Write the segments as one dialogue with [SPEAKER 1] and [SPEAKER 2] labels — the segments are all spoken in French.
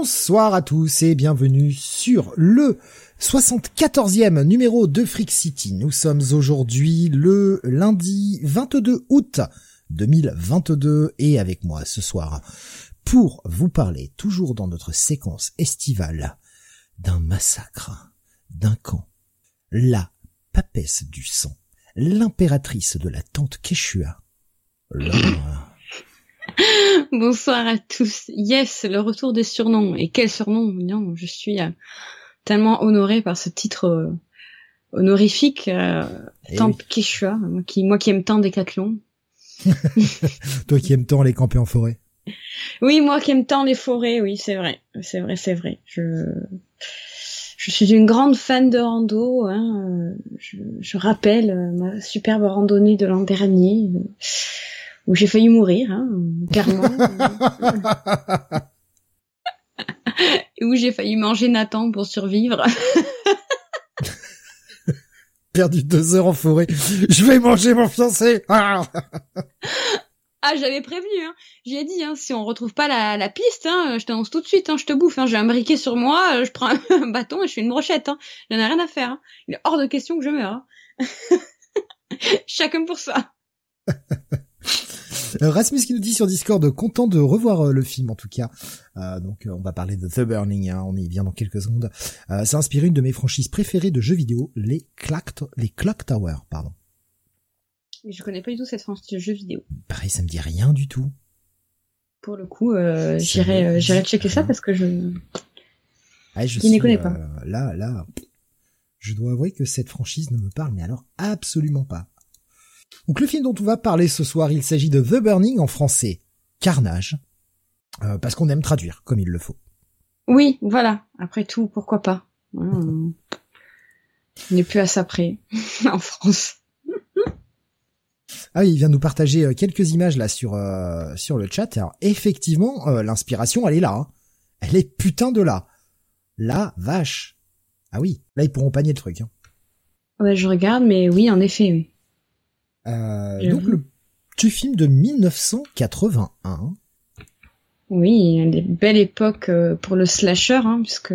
[SPEAKER 1] Bonsoir à tous et bienvenue sur le 74e numéro de Freak City. Nous sommes aujourd'hui le lundi 22 août 2022 et avec moi ce soir pour vous parler toujours dans notre séquence estivale d'un massacre, d'un camp, la papesse du sang, l'impératrice de la tante Keshua,
[SPEAKER 2] Bonsoir à tous. Yes, le retour des surnoms. Et quel surnom Non, je suis euh, tellement honorée par ce titre euh, honorifique. Euh,
[SPEAKER 1] Eh
[SPEAKER 2] tant
[SPEAKER 1] oui.
[SPEAKER 2] Quechua, moi qui, moi qui aime tant Décathlon.
[SPEAKER 1] Toi qui aimes tant les camper en forêt.
[SPEAKER 2] Oui, moi qui aime tant les forêts, oui, c'est vrai. C'est vrai, c'est vrai. Je, je suis une grande fan de rando. Hein. Je, je rappelle euh, ma superbe randonnée de l'an dernier. Où j'ai failli mourir, hein, carrément. et où j'ai failli manger Nathan pour survivre.
[SPEAKER 1] Perdu deux heures en forêt. Je vais manger mon fiancé. Ah
[SPEAKER 2] Ah, j'avais prévenu, hein. J'y ai dit, hein, si on retrouve pas la, la piste, hein, je t'annonce tout de suite, hein, je te bouffe, hein, j'ai un briquet sur moi, euh, je prends un bâton et je fais une brochette, hein. J'en ai rien à faire, hein. Il est hors de question que je meure. hein. Chacun pour ça.
[SPEAKER 1] Euh, Rasmus qui nous dit sur Discord, content de revoir euh, le film en tout cas. Euh, donc euh, on va parler de The Burning, hein, on y vient dans quelques secondes. Euh, ça inspire une de mes franchises préférées de jeux vidéo, les Clock, les Clock Tower, pardon.
[SPEAKER 2] Mais je connais pas du tout cette franchise de jeux vidéo.
[SPEAKER 1] Pareil, ça me dit rien du tout.
[SPEAKER 2] Pour le coup, euh, j'irai, j'irai checker ça
[SPEAKER 1] rien.
[SPEAKER 2] parce que je...
[SPEAKER 1] Ah, je suis,
[SPEAKER 2] connais pas.
[SPEAKER 1] Là, là, je dois avouer que cette franchise ne me parle, mais alors absolument pas. Donc le film dont on va parler ce soir, il s'agit de The Burning en français, Carnage, euh, parce qu'on aime traduire comme il le faut.
[SPEAKER 2] Oui, voilà. Après tout, pourquoi pas? On n'est plus à ça près, en France.
[SPEAKER 1] Ah oui, il vient de nous partager euh, quelques images là sur euh, sur le chat. Alors effectivement, euh, l'inspiration, elle est là. hein. Elle est putain de là. La vache. Ah oui, là ils pourront panier le truc. Hein.
[SPEAKER 2] Ouais, je regarde, mais oui, en effet, oui.
[SPEAKER 1] Euh, donc le petit film de 1981.
[SPEAKER 2] Oui, une belle époque euh, pour le slasher, hein, puisque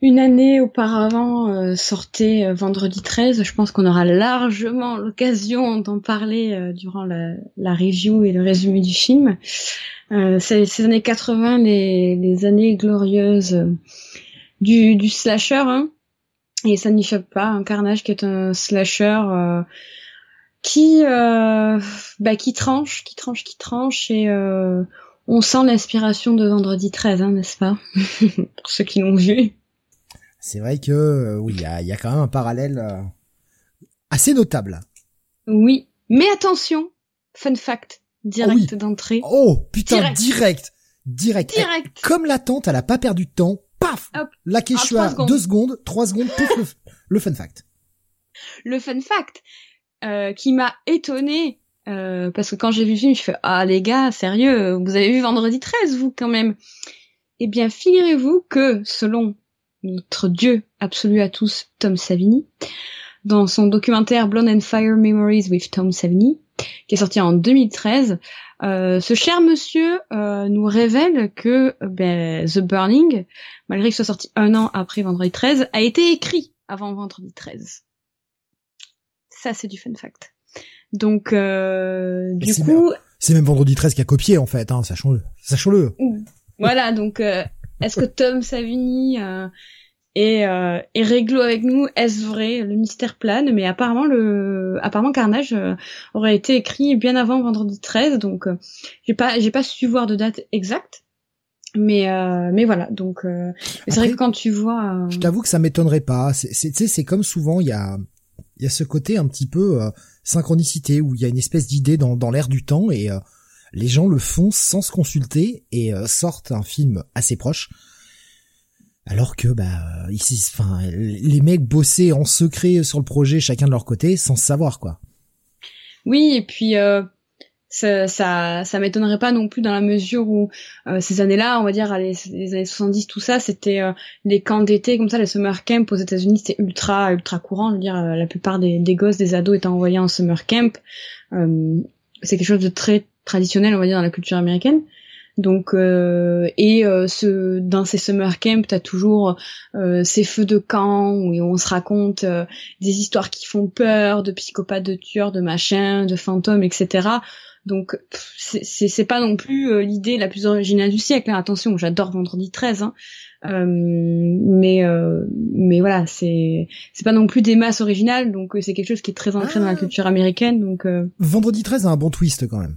[SPEAKER 2] une année auparavant euh, sortait euh, Vendredi 13. Je pense qu'on aura largement l'occasion d'en parler euh, durant la, la review et le résumé du film. C'est ces années 80, les, les années glorieuses du, du slasher, hein, et ça n'y fait pas. Un Carnage qui est un slasher qui euh, bah, qui tranche, qui tranche, qui tranche et euh, on sent l'inspiration de Vendredi 13, hein, n'est-ce pas? Pour ceux qui l'ont vu.
[SPEAKER 1] C'est vrai que euh, oui, il y a, y a quand même un parallèle assez notable.
[SPEAKER 2] Oui, mais attention, fun fact, direct d'entrée.
[SPEAKER 1] Oh putain,
[SPEAKER 2] Direct.
[SPEAKER 1] direct, direct.
[SPEAKER 2] Direct.
[SPEAKER 1] Comme l'attente, elle a pas perdu de temps. Paf,
[SPEAKER 2] Hop.
[SPEAKER 1] la
[SPEAKER 2] Ah,
[SPEAKER 1] Quechua,
[SPEAKER 2] secondes.
[SPEAKER 1] deux secondes, trois secondes, pouf, le, le fun fact.
[SPEAKER 2] Le fun fact euh, qui m'a étonné euh, parce que quand j'ai vu le film, je fais ah les gars, sérieux, vous avez vu Vendredi 13 vous quand même Eh bien, figurez-vous que selon notre dieu absolu à tous, Tom Savini, dans son documentaire Blood and Fire Memories with Tom Savini, qui est sorti en 2013, euh, ce cher monsieur euh, nous révèle que ben, The Burning, malgré ce soit sorti un an après Vendredi 13, a été écrit avant Vendredi 13. Ça, c'est du fun fact. Donc, euh, du coup,
[SPEAKER 1] C'est même Vendredi 13 qui a copié en fait, hein, sachons-le. Sachons-le.
[SPEAKER 2] voilà. Donc, euh, est-ce que Tom Savini euh, est, euh, est réglo avec nous? Est-ce vrai? Le mystère plane, mais apparemment le, apparemment Carnage euh, aurait été écrit bien avant Vendredi 13. Donc, euh, j'ai pas, j'ai pas su voir de date exacte. Mais euh, mais voilà donc euh, c'est vrai que quand tu vois euh,
[SPEAKER 1] Je t'avoue que ça m'étonnerait pas. C'est, c'est comme souvent, il y a, il y a ce côté un petit peu euh, synchronicité où il y a une espèce d'idée dans, dans l'air du temps et euh, les gens le font sans se consulter et euh, sortent un film assez proche. Alors que bah euh, ici, enfin, les mecs bossaient en secret sur le projet, chacun de leur côté, sans savoir quoi.
[SPEAKER 2] Oui, et puis euh, ça, ça, ça m'étonnerait pas non plus dans la mesure où euh, ces années-là, on va dire les, les années 70, tout ça, c'était euh, les camps d'été comme ça, les summer camps aux États-Unis, c'était ultra ultra courant. Je veux dire, euh, la plupart des, des gosses, des ados étaient envoyés en summer camp. Euh, c'est quelque chose de très traditionnel, on va dire, dans la culture américaine. Donc euh, et euh, ce dans ces summer camps, t'as toujours euh, ces feux de camp où on se raconte des histoires qui font peur, de psychopathes, de tueurs, de machins, de fantômes, etc. Donc c'est pas non plus l'idée la plus originale du siècle. Hein. Attention, j'adore Vendredi 13, hein. mais mais voilà, c'est c'est pas non plus des masses originales, donc c'est quelque chose qui est très ancré dans la ah. culture américaine. Donc
[SPEAKER 1] Vendredi 13 a un bon twist quand même.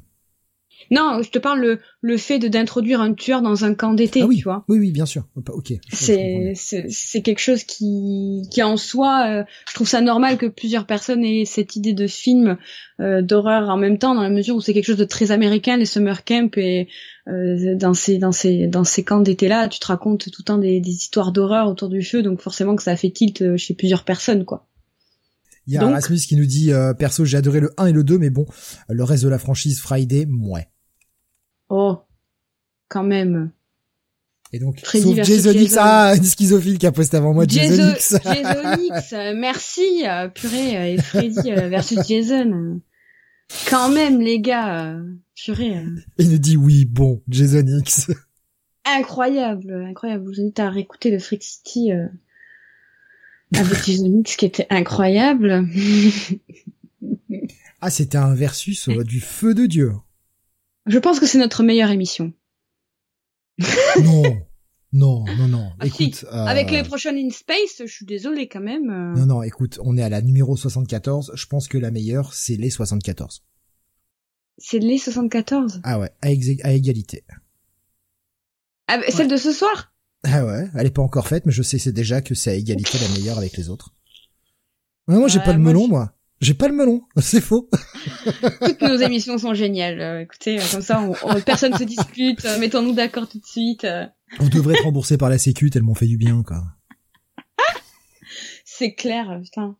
[SPEAKER 2] Non, je te parle le, le fait de d'introduire un tueur dans un camp d'été,
[SPEAKER 1] ah oui,
[SPEAKER 2] tu vois.
[SPEAKER 1] Oui, oui, bien sûr. Ok.
[SPEAKER 2] C'est c'est quelque chose qui qui en soi, euh, je trouve ça normal que plusieurs personnes aient cette idée de film euh, d'horreur en même temps, dans la mesure où c'est quelque chose de très américain, les summer camp et euh, dans ces dans ces dans ces camps d'été là, tu te racontes tout le temps des, des histoires d'horreur autour du feu, donc forcément que ça a fait tilt chez plusieurs personnes, quoi.
[SPEAKER 1] Il y a Rasmus qui nous dit perso j'ai adoré le 1 et le 2 mais bon le reste de la franchise Friday mouais.
[SPEAKER 2] Oh, quand même.
[SPEAKER 1] Et donc, sauf Jason X, ah, une schizophile qui a posté avant moi, Jason,
[SPEAKER 2] X. Jason X, euh, merci, euh, purée, euh, et Freddy versus Jason. Quand même, les gars, purée.
[SPEAKER 1] Il nous dit oui, bon, Jason X.
[SPEAKER 2] Incroyable, incroyable. Vous invite à réécouter le Freak City avec Jason X qui était incroyable.
[SPEAKER 1] ah, c'était un versus du feu de Dieu.
[SPEAKER 2] Je pense que c'est notre meilleure émission.
[SPEAKER 1] non, non, non, non.
[SPEAKER 2] Ah, écoute, euh, avec les prochaines In Space, je suis désolé quand même. Euh.
[SPEAKER 1] Non, non, écoute, on est à la numéro 74. Je pense que la meilleure, c'est les 74.
[SPEAKER 2] C'est les 74
[SPEAKER 1] Ah ouais, à, égalité.
[SPEAKER 2] Ah, celle de ce soir?
[SPEAKER 1] Ah ouais, elle est pas encore faite, mais je sais c'est déjà que c'est à égalité la meilleure avec les autres. moi, j'ai pas le melon, moi. J'ai pas le melon, c'est faux.
[SPEAKER 2] Toutes nos émissions sont géniales. Euh, écoutez, euh, comme ça, on, personne se dispute. Euh, mettons-nous d'accord tout de suite.
[SPEAKER 1] On devrait être remboursé par la Sécu tellement fait du bien, quoi.
[SPEAKER 2] c'est clair, putain.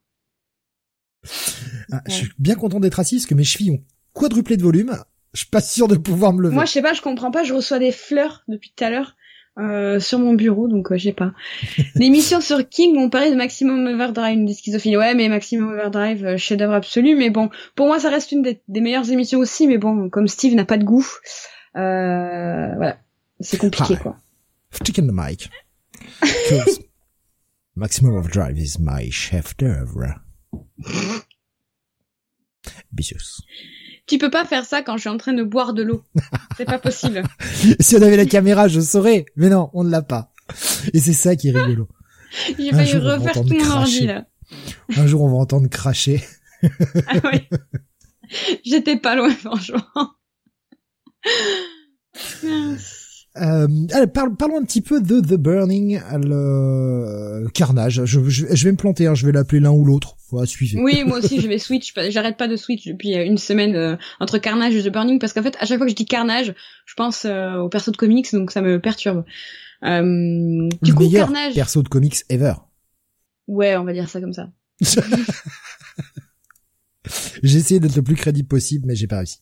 [SPEAKER 1] Ah, je suis bien content d'être assis parce que mes chevilles ont quadruplé de volume. Je suis pas sûr de pouvoir me lever.
[SPEAKER 2] Moi, je sais pas, je comprends pas. Je reçois des fleurs depuis tout à l'heure. Euh, sur mon bureau, donc euh, je sais pas. L'émission sur King, on parlait de Maximum Overdrive, une des. Ouais, mais Maximum Overdrive, euh, chef-d'œuvre absolu. Mais bon, pour moi, ça reste une des, meilleures émissions aussi. Mais bon, comme Steve n'a pas de goût, euh, voilà, c'est compliqué, quoi.
[SPEAKER 1] Chicken the mic. Maximum Overdrive is my chef-d'œuvre. Bisous.
[SPEAKER 2] Tu peux pas faire ça quand je suis en train de boire de l'eau. C'est pas possible.
[SPEAKER 1] si on avait la caméra, je saurais. Mais non, on ne l'a pas. Et c'est ça qui est rigolo.
[SPEAKER 2] J'ai failli refaire tout mon ordi, là.
[SPEAKER 1] Un jour, on va entendre cracher.
[SPEAKER 2] ah oui. J'étais pas loin, franchement.
[SPEAKER 1] Euh, allez, parlons un petit peu de The Burning, le Carnage. Je, je, vais me planter, hein, je vais l'appeler l'un ou l'autre. Voilà, suivez.
[SPEAKER 2] Oui, moi aussi, je vais switch. J'arrête pas de switch depuis euh, une semaine euh, entre Carnage et The Burning parce qu'en fait, à chaque fois que je dis Carnage, je pense euh, au perso de comics, donc ça me perturbe. Euh, du coup, Carnage.
[SPEAKER 1] Perso de comics ever.
[SPEAKER 2] Ouais, on va dire ça comme ça.
[SPEAKER 1] j'ai essayé d'être le plus crédible possible, mais j'ai pas réussi.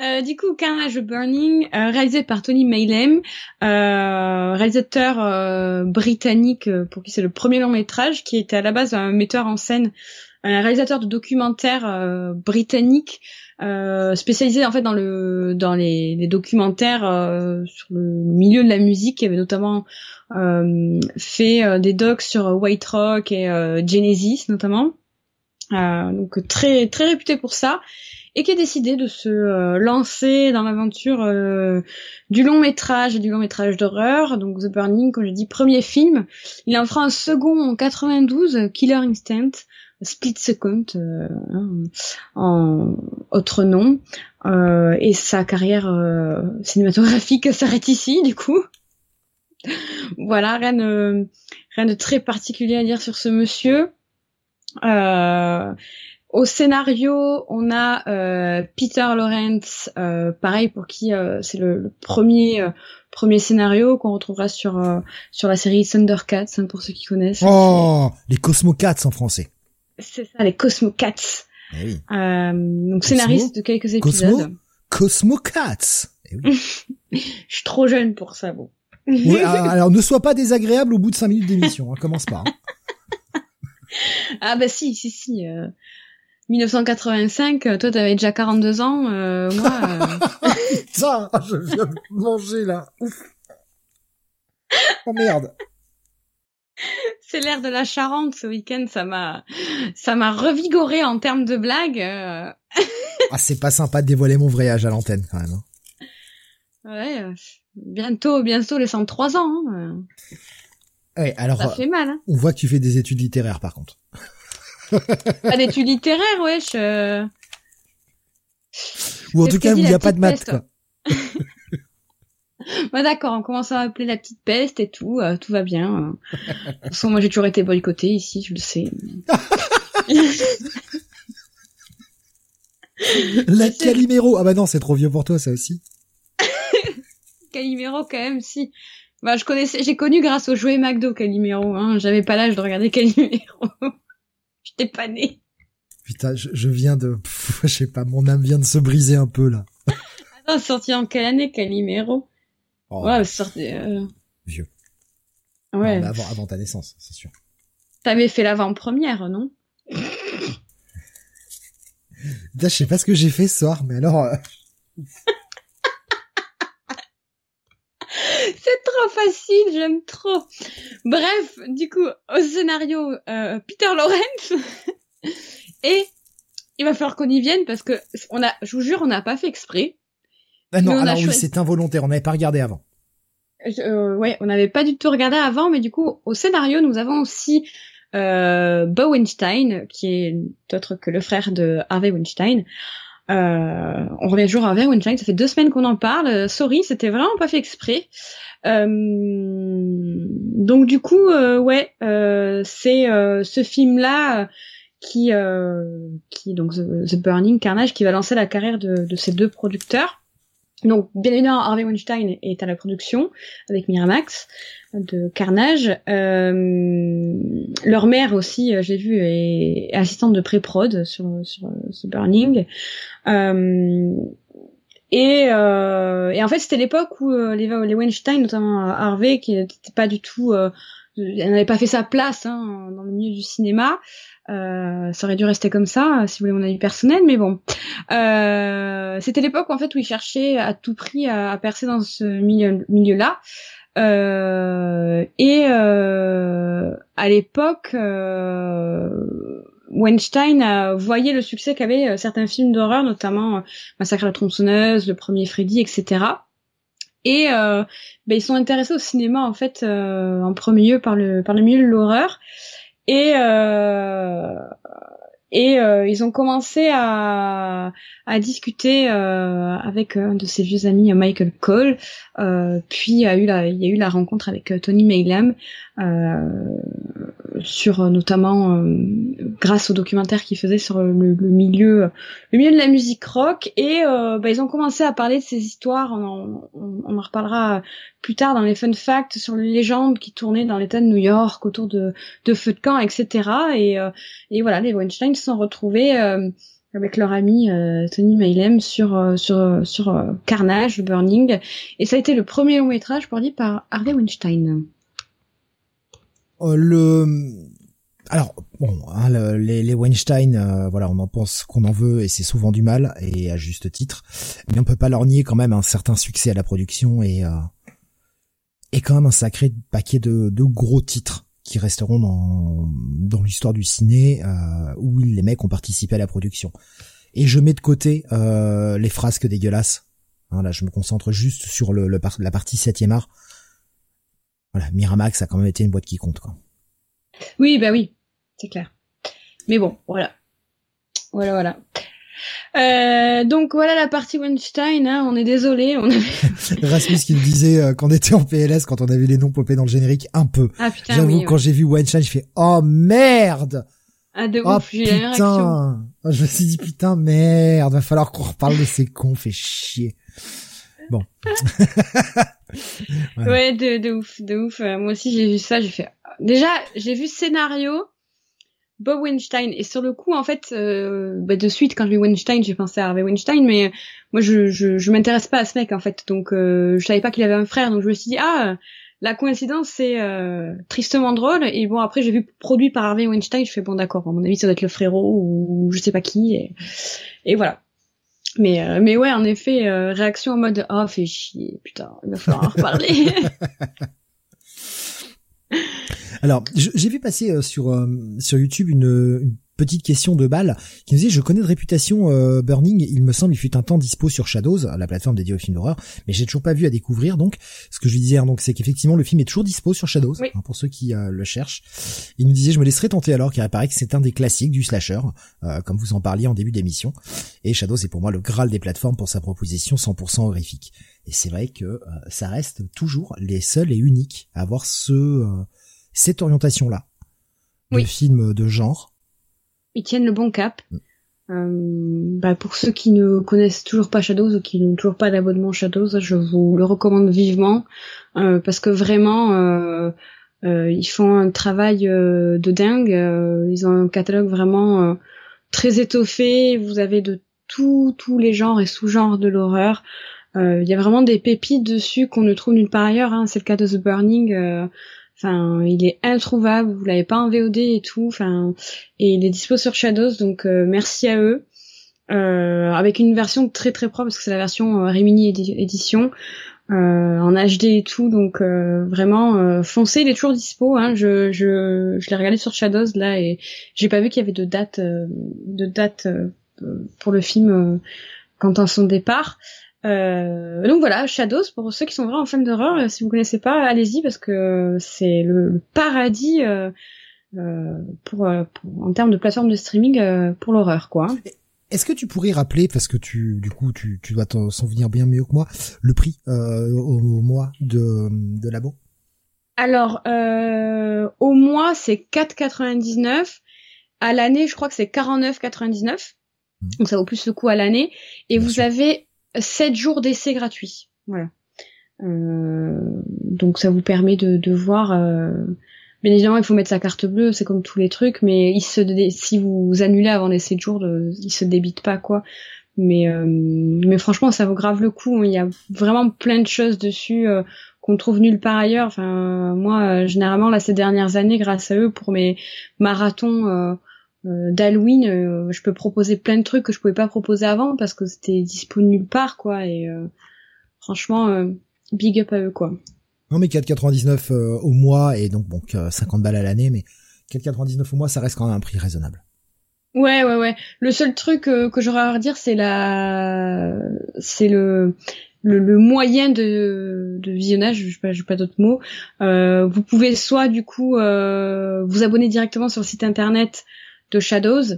[SPEAKER 2] Euh, du coup, Carnage Burning, euh, réalisé par Tony Mayhem, euh, réalisateur euh, britannique pour qui c'est le premier long métrage, qui était à la base un metteur en scène, un réalisateur de documentaires britannique, spécialisé en fait dans le dans les, les documentaires sur le milieu de la musique. Il avait notamment fait des docs sur White Rock et Genesis notamment. donc très très réputé pour ça et qui a décidé de se euh, lancer dans l'aventure euh, du long métrage et du long métrage d'horreur. Donc The Burning, comme je dis, premier film. Il en fera un second en 92, Killer Instinct, Split Second euh, hein, en autre nom. et sa carrière cinématographique s'arrête ici, du coup. voilà, rien de, rien de très particulier à dire sur ce monsieur. Euh, au scénario, on a euh, Peter Lawrence, euh, pareil pour qui euh, c'est le, premier premier scénario qu'on retrouvera sur sur la série Thundercats hein, pour ceux qui connaissent.
[SPEAKER 1] Oh, les Cosmocats en français.
[SPEAKER 2] C'est ça, les Cosmocats. Eh oui. donc scénariste de quelques épisodes.
[SPEAKER 1] Cosmo, Cosmocats. Eh oui.
[SPEAKER 2] Je suis trop jeune pour ça, bon.
[SPEAKER 1] alors, ne sois pas désagréable au bout de cinq minutes d'émission, hein, commence pas.
[SPEAKER 2] Hein. ah bah si, si, si. 1985, toi t'avais déjà 42 ans, euh, moi...
[SPEAKER 1] Euh... Putain, je viens de manger là. Oh merde.
[SPEAKER 2] C'est l'air de la Charente ce week-end, ça m'a, ça m'a revigoré en termes de blagues. Euh.
[SPEAKER 1] ah, c'est pas sympa de dévoiler mon vrai âge à l'antenne quand même. Hein.
[SPEAKER 2] Ouais, euh, bientôt, bientôt les 103 ans. Hein.
[SPEAKER 1] Ouais, alors.
[SPEAKER 2] Ça fait mal. Hein.
[SPEAKER 1] On voit que tu fais des études littéraires par contre.
[SPEAKER 2] Pas d'études littéraires, wesh. Euh...
[SPEAKER 1] Ou en tout cas, il n'y a pas de maths, quoi.
[SPEAKER 2] bah d'accord, on commence à appeler la petite peste et tout, euh, tout va bien. De toute façon, moi j'ai toujours été boycotté ici, je le sais.
[SPEAKER 1] la Calimero, ah bah non, c'est trop vieux pour toi ça aussi.
[SPEAKER 2] Calimero quand même, si. Bah je connaissais, j'ai connu grâce au jouet McDo Calimero. Hein. J'avais pas l'âge de regarder Calimero. J'étais pas née.
[SPEAKER 1] Putain, je, viens de, je sais pas, mon âme vient de se briser un peu là.
[SPEAKER 2] Attends, sorti en quelle année Calimero? Oh. Ouais, sorti. Euh...
[SPEAKER 1] Vieux.
[SPEAKER 2] Ouais.
[SPEAKER 1] avant, avant ta naissance, c'est sûr.
[SPEAKER 2] T'avais fait l'avant-première, non?
[SPEAKER 1] Je sais pas ce que j'ai fait ce soir, mais alors. Euh,
[SPEAKER 2] C'est trop facile, j'aime trop. Bref, du coup, au scénario, euh, Peter Lawrence. et il va falloir qu'on y vienne parce que on a, je vous jure, on n'a pas fait exprès.
[SPEAKER 1] Ah non, alors oui, c'est involontaire, on n'avait pas regardé avant.
[SPEAKER 2] Euh, ouais, on n'avait pas du tout regardé avant, mais du coup, au scénario, nous avons aussi euh, Bo Weinstein, qui est autre que le frère de Harvey Weinstein. Euh, on revient toujours à Weinstein, ça fait deux semaines qu'on en parle. sorry, c'était vraiment pas fait exprès. Euh, donc du coup, euh, ouais, euh, c'est ce film-là qui, qui donc The, Burning Carnage, qui va lancer la carrière de, de ces deux producteurs. Donc, bien évidemment, Harvey Weinstein est à la production avec Miramax de Carnage. Euh, leur mère aussi, j'ai vu, est assistante de pré-prod sur, sur Burning. Euh, et, euh, et en fait, c'était l'époque où euh, les, Weinstein, notamment euh, Harvey, qui n'était pas du tout, euh, n'avait pas fait sa place hein, dans le milieu du cinéma. Euh, ça aurait dû rester comme ça, si vous voulez mon avis personnel, mais bon. Euh, c'était l'époque en fait où ils cherchaient à tout prix à, à percer dans ce milieu, milieu-là. Euh, et à l'époque, Weinstein voyé le succès qu'avaient euh, certains films d'horreur, notamment euh, Massacre à la tronçonneuse, le premier Freddy, etc. Et euh, ben, ils sont intéressés au cinéma en fait en premier lieu par le par le milieu de l'horreur. Et et euh, ils ont commencé à, discuter euh, avec un de ses vieux amis, Michael Cole. Euh, puis il y a eu la, il y a eu la rencontre avec Tony Maylam sur notamment grâce au documentaire qu'il faisait sur le, milieu, le milieu de la musique rock. Et bah, ils ont commencé à parler de ces histoires. On on, on en reparlera plus tard dans les fun facts sur les légendes qui tournaient dans l'État de New York autour de, de feux de camp, etc. Et, euh, et voilà, les Weinstein se sont retrouvés euh, avec leur ami euh, Tony Mailem sur sur sur Carnage, Burning, et ça a été le premier long métrage produit par Harvey Weinstein.
[SPEAKER 1] Le alors bon, hein, les, les, Weinstein, voilà, on en pense qu'on en veut et c'est souvent du mal et à juste titre, mais on peut pas leur nier quand même un certain succès à la production et et quand même un sacré paquet de, de gros titres qui resteront dans, dans l'histoire du ciné euh, où les mecs ont participé à la production. Et je mets de côté euh, les frasques dégueulasses. Hein, là, je me concentre juste sur le, le la partie 7 art. Voilà, Miramax a quand même été une boîte qui compte. Quoi.
[SPEAKER 2] Oui, bah oui, c'est clair. Mais bon, voilà. Voilà, voilà. Euh, donc voilà la partie Weinstein, hein, on est désolé. On avait...
[SPEAKER 1] Rasmus qui me disait euh, qu'on était en PLS quand on avait les noms popés dans le générique, un peu.
[SPEAKER 2] Ah putain,
[SPEAKER 1] J'avoue, quand j'ai vu Weinstein, je fais oh merde.
[SPEAKER 2] Ah de oh, ouf,
[SPEAKER 1] putain. Oh, je me suis dit putain merde, va falloir qu'on reparle de ces cons, fait chier. Bon.
[SPEAKER 2] Ouais, de, de ouf, de ouf. Euh, moi aussi j'ai vu ça, j'ai fait. Déjà, j'ai vu scénario Bob Weinstein. Et sur le coup, en fait, euh, bah, de suite, quand j'ai vu Weinstein, j'ai pensé à Harvey Weinstein, mais moi, je, je, je m'intéresse pas à ce mec, en fait. Donc, euh, je savais pas qu'il avait un frère, donc je me suis dit, ah, la coïncidence c'est euh, tristement drôle et bon après j'ai vu produit par Harvey Weinstein je fais bon d'accord à mon avis ça doit être le frérot ou je sais pas qui et voilà mais euh, mais ouais en effet euh, réaction en mode oh fais chier putain il va falloir en reparler.
[SPEAKER 1] Alors j'ai vu passer sur sur YouTube une, une petite question de balle qui me disait je connais de réputation euh, Burning, il me semble il fut un temps dispo sur Shadows, la plateforme dédiée aux films d'horreur, mais j'ai toujours pas vu à découvrir. Donc ce que je lui disais hein, donc c'est qu'effectivement le film est toujours dispo sur Shadows hein, pour ceux qui euh, le cherchent. Il me disait je me laisserai tenter alors car il paraît que c'est un des classiques du slasher euh, comme vous en parliez en début d'émission. Et Shadows est pour moi le graal des plateformes pour sa proposition 100% horrifique. Et c'est vrai que ça reste toujours les seuls et uniques à avoir ce cette orientation là de film de genre
[SPEAKER 2] ils tiennent le bon cap. Mm. Euh, bah pour ceux qui ne connaissent toujours pas Shadows ou qui n'ont toujours pas d'abonnement Shadows, je vous le recommande vivement euh, parce que vraiment euh, ils font un travail de dingue. ils ont un catalogue vraiment très étoffé. Vous avez de tous tous les genres et sous-genres de l'horreur. Il y a vraiment des pépites dessus qu'on ne trouve nulle part ailleurs. Hein. C'est le cas de The Burning. Enfin, il est introuvable, vous l'avez pas en VOD et tout. Enfin, et il est dispo sur Shadows, donc euh, merci à eux. Euh, avec une version très très propre parce que c'est la version euh, Rimini édition en HD et tout, donc vraiment foncez, il est toujours dispo. Hein, je je je l'ai regardé sur Shadows là et j'ai pas vu qu'il y avait de date de date pour le film quant à son départ. Euh, donc voilà, Shadows pour ceux qui sont vraiment fans d'horreur. Euh, si vous connaissez pas, allez-y parce que c'est le, paradis euh, pour, en termes de plateforme de streaming pour l'horreur, quoi.
[SPEAKER 1] Est-ce que tu pourrais rappeler, parce que tu, du coup, tu, tu dois s'en souvenir bien mieux que moi, le prix au, mois de, de labo?
[SPEAKER 2] Alors, au mois, c'est 4,99. À l'année, je crois que c'est 49,99. Mmh. Donc ça vaut plus le coup à l'année. Et vous avez 7 jours d'essai gratuit. Voilà. Euh, donc ça vous permet de, de voir. Euh, bien évidemment, il faut mettre sa carte bleue, c'est comme tous les trucs, mais il se si vous annulez avant les 7 jours, de, il se débite pas quoi. Mais euh, mais franchement, ça vaut grave le coup. Il y a vraiment plein de choses dessus euh, qu'on trouve nulle part ailleurs. Enfin, moi, généralement là ces dernières années, grâce à eux, pour mes marathons d'Halloween, euh, je peux proposer plein de trucs que je pouvais pas proposer avant parce que c'était disponible nulle part quoi et euh, franchement big up à eux quoi.
[SPEAKER 1] Non mais 4,99 au mois et donc bon 50 balles à l'année mais 4,99 au mois ça reste quand même un prix raisonnable.
[SPEAKER 2] Ouais ouais ouais. Le seul truc que j'aurais à redire c'est la c'est le le, moyen de, de visionnage, je sais pas, pas d'autres mots. vous pouvez soit du coup vous abonner directement sur le site internet de Shadows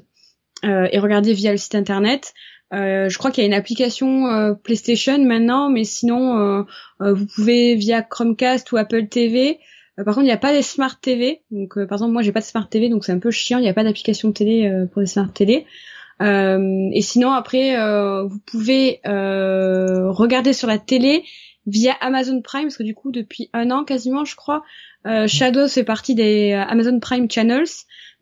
[SPEAKER 2] euh, et regarder via le site internet. Euh, je crois qu'il y a une application euh, PlayStation maintenant, mais sinon vous pouvez via Chromecast ou Apple TV. par contre, il n'y a pas des smart TV. Donc, par exemple, moi, j'ai pas de smart TV, donc c'est un peu chiant. Il n'y a pas d'application télé pour les smart télé. et sinon, après, vous pouvez regarder sur la télé via Amazon Prime, parce que du coup, depuis un an quasiment, je crois, Shadows fait partie des Amazon Prime Channels.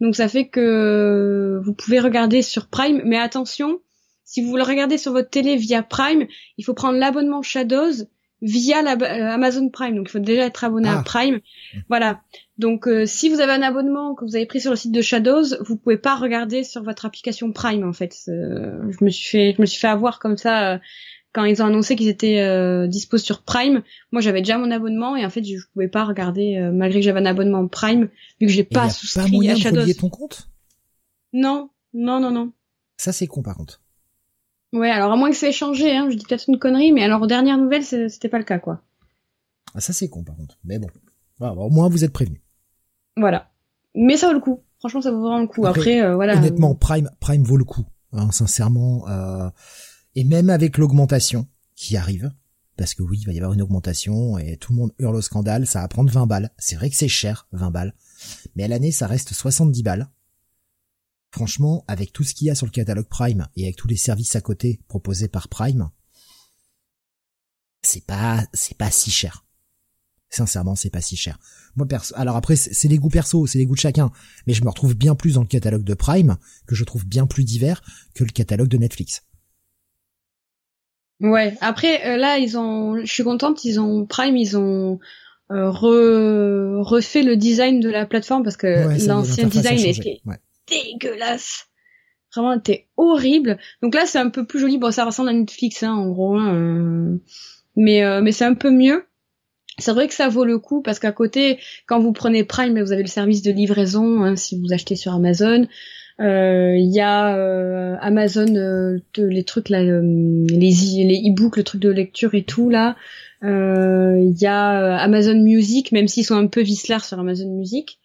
[SPEAKER 2] Donc ça fait que vous pouvez regarder sur Prime, mais attention, si vous le regardez sur votre télé via Prime, il faut prendre l'abonnement Shadows via la, euh, Amazon Prime. Donc il faut déjà être abonné à ah. Prime. Voilà. Donc euh, si vous avez un abonnement que vous avez pris sur le site de Shadows, vous pouvez pas regarder sur votre application Prime en fait. Euh, je me suis fait je me suis fait avoir comme ça quand ils ont annoncé qu'ils étaient euh, dispo sur Prime, moi j'avais déjà mon abonnement et en fait je pouvais pas regarder euh, malgré que j'avais un abonnement Prime vu que j'ai pas souscrit pas moyen à Shadows.
[SPEAKER 1] De ton compte?
[SPEAKER 2] Non, non, non, non.
[SPEAKER 1] Ça c'est con par contre.
[SPEAKER 2] Ouais, alors à moins que ça ait changé, hein, je dis peut-être une connerie, mais alors aux dernières nouvelles c'était pas le cas quoi.
[SPEAKER 1] Ah ça c'est con par contre, mais bon, au moins vous êtes prévenu.
[SPEAKER 2] Voilà, mais ça vaut le coup. Franchement ça vaut vraiment le coup. Après, euh, voilà.
[SPEAKER 1] Honnêtement, Prime, Prime vaut le coup. Hein, sincèrement. Euh et même avec l'augmentation qui arrive, parce que oui, il va y avoir une augmentation et tout le monde hurle au scandale, ça va prendre 20 balles. C'est vrai que c'est cher, 20 balles. Mais à l'année, ça reste 70 balles. Franchement, avec tout ce qu'il y a sur le catalogue Prime et avec tous les services à côté proposés par Prime, c'est pas, c'est pas si cher. Sincèrement, c'est pas si cher. Moi, perso, alors après, c'est les goûts perso, c'est les goûts de chacun. Mais je me retrouve bien plus dans le catalogue de Prime, que je trouve bien plus divers que le catalogue de Netflix.
[SPEAKER 2] Ouais. Après, euh, là, ils ont. Je suis contente. Ils ont Prime. Ils ont refait le design de la plateforme parce que l'ancien design était dégueulasse. Vraiment, était horrible. Donc là, c'est un peu plus joli. Bon, ça ressemble à Netflix, hein, en gros. Hein, mais mais c'est un peu mieux. C'est vrai que ça vaut le coup parce qu'à côté, quand vous prenez Prime, vous avez le service de livraison hein, si vous achetez sur Amazon. Euh, il y a euh, Amazon, euh, les trucs là, les les e-books, le truc de lecture et tout là. Il y a Amazon Music, même s'ils sont un peu vicelard sur Amazon Music.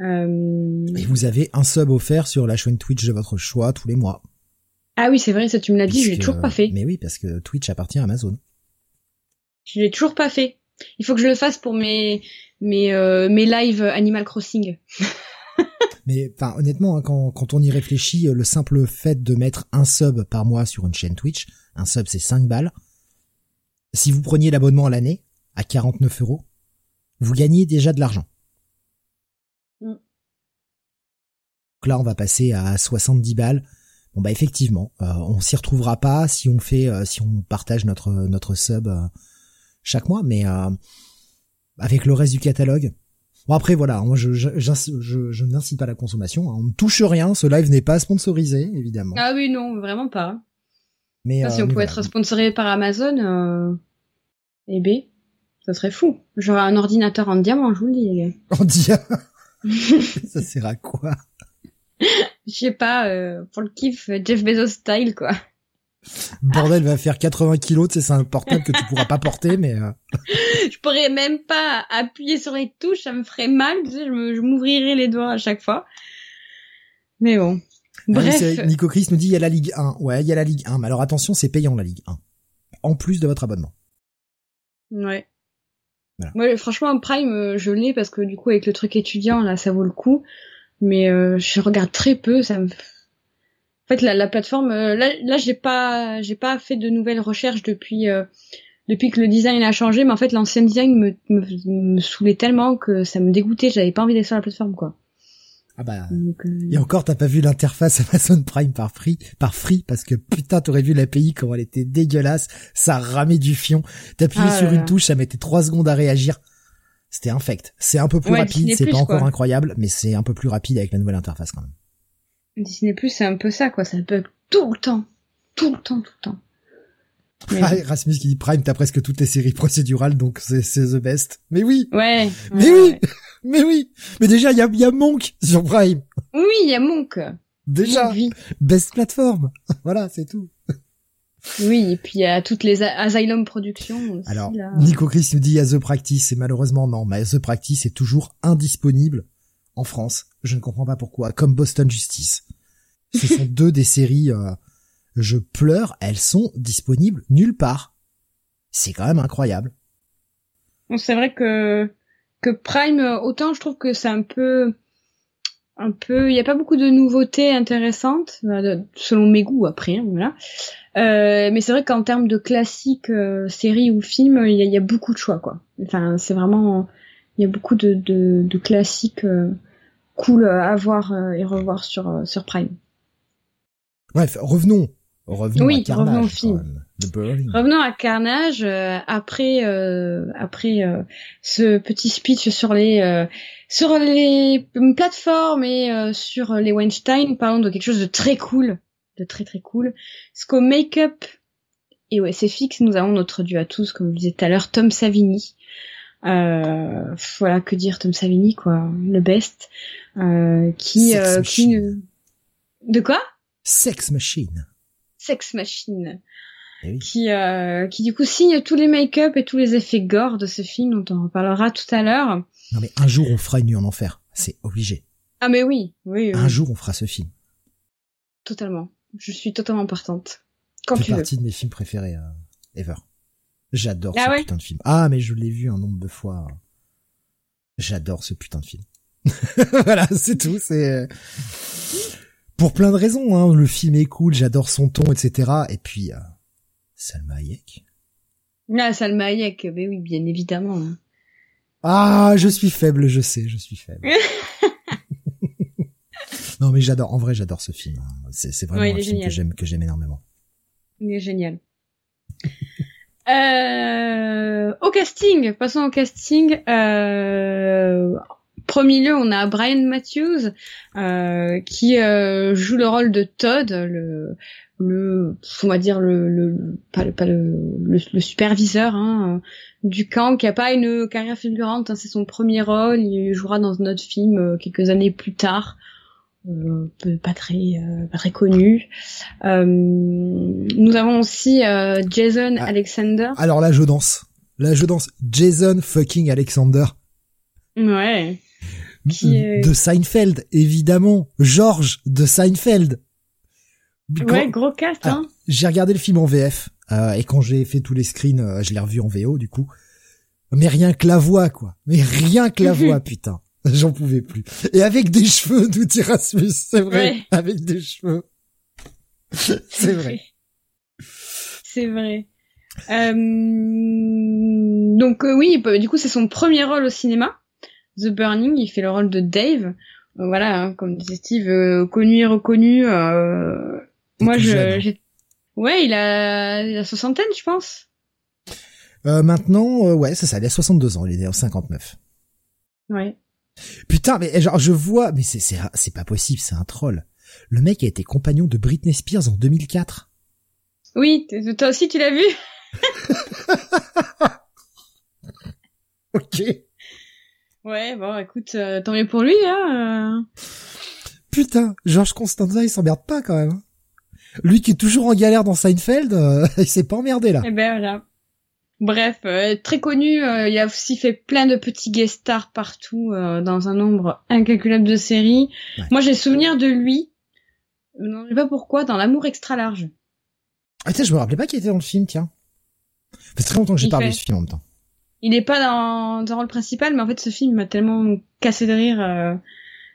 [SPEAKER 1] Et vous avez un sub offert sur la chaîne Twitch de votre choix tous les mois.
[SPEAKER 2] Ah oui, c'est vrai, ça tu me l'as dit, je l'ai toujours pas fait.
[SPEAKER 1] Mais oui, parce que Twitch appartient à Amazon.
[SPEAKER 2] Je l'ai toujours pas fait. Il faut que je le fasse pour mes mes euh, mes lives Animal Crossing.
[SPEAKER 1] Mais enfin honnêtement, hein, quand, quand on y réfléchit, le simple fait de mettre un sub par mois sur une chaîne Twitch, un sub c'est 5 balles. Si vous preniez l'abonnement à l'année, à 49 euros, vous gagnez déjà de l'argent. Mm. Donc là, on va passer à 70 balles. Bon bah effectivement, euh, on s'y retrouvera pas si on fait, euh, si on partage notre notre sub euh, chaque mois, mais euh, avec le reste du catalogue. Bon après voilà, moi je, je, je, n'incite pas la consommation, hein. on ne touche rien, ce live n'est pas sponsorisé évidemment.
[SPEAKER 2] Ah oui non, vraiment pas. Mais si euh, on pouvait être sponsorisé par Amazon, euh, eh ben, ça serait fou. J'aurais un ordinateur en diamant, je vous le dis.
[SPEAKER 1] En diamant Ça sert à quoi?
[SPEAKER 2] Je sais pas, euh, pour le kiff Jeff Bezos style quoi.
[SPEAKER 1] Bordel va faire 80 kilos, c'est un portable que tu pourras pas porter, mais. Euh...
[SPEAKER 2] je pourrais même pas appuyer sur les touches, ça me ferait mal, tu sais, je m'ouvrirais les doigts à chaque fois. Mais bon. Ah.
[SPEAKER 1] Nico Chris nous dit il y a la Ligue 1. Ouais, il y a la Ligue 1, mais alors attention, c'est payant la Ligue 1. En plus de votre abonnement.
[SPEAKER 2] Ouais. Voilà. franchement, Prime, euh, je l'ai parce que du coup, avec le truc étudiant, là, ça vaut le coup. Mais euh, je regarde très peu, ça me en fait, la, la plateforme, euh, là, là, j'ai pas, j'ai pas fait de nouvelles recherches depuis, euh, depuis que le design a changé. Mais en fait, l'ancien design me, me, me, saoulait tellement que ça me dégoûtait. J'avais pas envie d'être sur la plateforme, quoi.
[SPEAKER 1] Ah bah. Euh, et encore, t'as pas vu l'interface Amazon Prime par free, par free, parce que putain, t'aurais vu l'API comment elle était dégueulasse. Ça ramait du fion. T'appuyais ah sur une touche, ça mettait trois secondes à réagir. C'était infect. C'est un peu plus rapide, c'est pas encore incroyable, mais c'est un peu plus rapide avec la nouvelle interface quand même.
[SPEAKER 2] Disney Plus, c'est un peu ça, quoi. Ça bug tout le temps. Tout le temps, tout le temps.
[SPEAKER 1] Ah, Rasmus qui dit Prime, t'as presque toutes les séries procédurales, donc c'est the best. Mais oui.
[SPEAKER 2] Ouais.
[SPEAKER 1] Mais oui. Mais oui. Mais déjà, il y a, y a Monk sur Prime.
[SPEAKER 2] Oui, il y a Monk.
[SPEAKER 1] Déjà. Best plateforme. voilà, c'est tout.
[SPEAKER 2] Oui, et puis il y a toutes les Asylum Productions.
[SPEAKER 1] Alors, Nico Chris nous dit a The Practice, et malheureusement non, mais The Practice est toujours indisponible en France. Je ne comprends pas pourquoi. Comme Boston Justice. Ce sont deux des séries, euh, je pleure, elles sont disponibles nulle part. C'est quand même incroyable.
[SPEAKER 2] C'est vrai que que Prime, autant je trouve que c'est un peu un peu, il n'y a pas beaucoup de nouveautés intéressantes euh, selon mes goûts après, hein. Euh, mais c'est vrai qu'en termes de classiques, séries ou films, il y a, beaucoup de choix quoi. Enfin, c'est vraiment, il y a beaucoup de classiques cool à voir euh, et revoir sur, euh, sur Prime.
[SPEAKER 1] Bref, revenons. Revenons
[SPEAKER 2] oui,
[SPEAKER 1] à Carnage.
[SPEAKER 2] Revenons au film. Revenons à Carnage euh, après après ce petit speech sur les sur les plateformes et sur les Weinstein. Parlons de quelque chose de très cool, de très très cool. Ce qu'au make-up et au SFX, nous avons notre dieu à tous, comme je disais tout à l'heure, Tom Savini. Euh, voilà que dire Tom Savini quoi, le best. Euh, qui euh, qui de quoi?
[SPEAKER 1] Sex Machine.
[SPEAKER 2] Sex Machine. Eh qui euh, qui du coup signe tous les make-up et tous les effets gore de ce film dont on reparlera tout à l'heure.
[SPEAKER 1] Non mais un jour on fera une nuit en enfer, c'est obligé.
[SPEAKER 2] Ah mais oui, oui.
[SPEAKER 1] Un jour on fera ce film.
[SPEAKER 2] Totalement. Je suis totalement partante. Quand
[SPEAKER 1] tu partie de mes films préférés ever. J'adore ah ce putain de film. Ah, mais je l'ai vu un nombre de fois. J'adore ce putain de film. voilà, c'est tout. C'est pour plein de raisons. Hein. Le film est cool, j'adore son ton, etc. Et puis euh... Salma Hayek.
[SPEAKER 2] Ah, Salma Hayek, mais oui, bien évidemment. Hein.
[SPEAKER 1] Ah, je suis faible, je sais, je suis faible. non, mais j'adore. En vrai, j'adore ce film. Hein. C'est vraiment un film que j'aime, que j'aime énormément.
[SPEAKER 2] Il est génial. Euh, au casting, passons au casting. Euh, premier lieu, on a Brian Matthews euh, qui euh, joue le rôle de Todd, le, le on va dire le, le pas le pas le, le, superviseur hein, du camp qui a pas une carrière fulgurante. Hein, c'est son premier rôle. Il jouera dans un autre film euh, quelques années plus tard. Euh, pas très euh, pas très connu. Euh, nous avons aussi Jason ah. Alexander.
[SPEAKER 1] Alors là je danse. Là je danse. Jason fucking Alexander.
[SPEAKER 2] Ouais.
[SPEAKER 1] De Seinfeld évidemment. George de Seinfeld.
[SPEAKER 2] Ouais gros cast hein.
[SPEAKER 1] J'ai regardé le film en VF et quand j'ai fait tous les screens, je l'ai revu en VO du coup. Mais rien que la voix quoi. Mais rien que la voix putain. J'en pouvais plus. Et avec des cheveux, d'où Erasmus, c'est vrai. Avec des cheveux. c'est vrai.
[SPEAKER 2] C'est vrai. Euh... Donc euh, oui, bah, du coup c'est son premier rôle au cinéma. The Burning, il fait le rôle de Dave. Euh, voilà, hein, comme disait Steve, connu et reconnu. Moi, je, hein. j'ai... ouais, il a, il a soixantaine, je pense.
[SPEAKER 1] maintenant, ouais, c'est ça. Il a 62 ans. Il est en 59.
[SPEAKER 2] Ouais.
[SPEAKER 1] Putain, mais genre je vois, mais c'est c'est c'est pas possible, c'est un troll. Le mec a été compagnon de Britney Spears en 2004.
[SPEAKER 2] Oui, toi aussi tu l'as vu?
[SPEAKER 1] ok.
[SPEAKER 2] Ouais, bon, écoute, euh, tant mieux pour lui, hein. Euh.
[SPEAKER 1] Putain, George Constanza, il s'emmerde pas quand même. Hein. Lui qui est toujours en galère dans Seinfeld, euh, il s'est pas emmerdé là.
[SPEAKER 2] Eh ben voilà. Bref, euh, très connu, euh, il a aussi fait plein de petits guest stars partout euh, dans un nombre incalculable de séries. Moi, j'ai souvenir de lui, je ne sais pas pourquoi, dans L'amour extra large.
[SPEAKER 1] Ah tiens, je me rappelais pas qu'il était dans le film, tiens. Fait très longtemps que j'ai pas vu ce film en même temps.
[SPEAKER 2] Il est pas dans, dans le rôle principal, mais en fait, ce film m'a tellement cassé de rire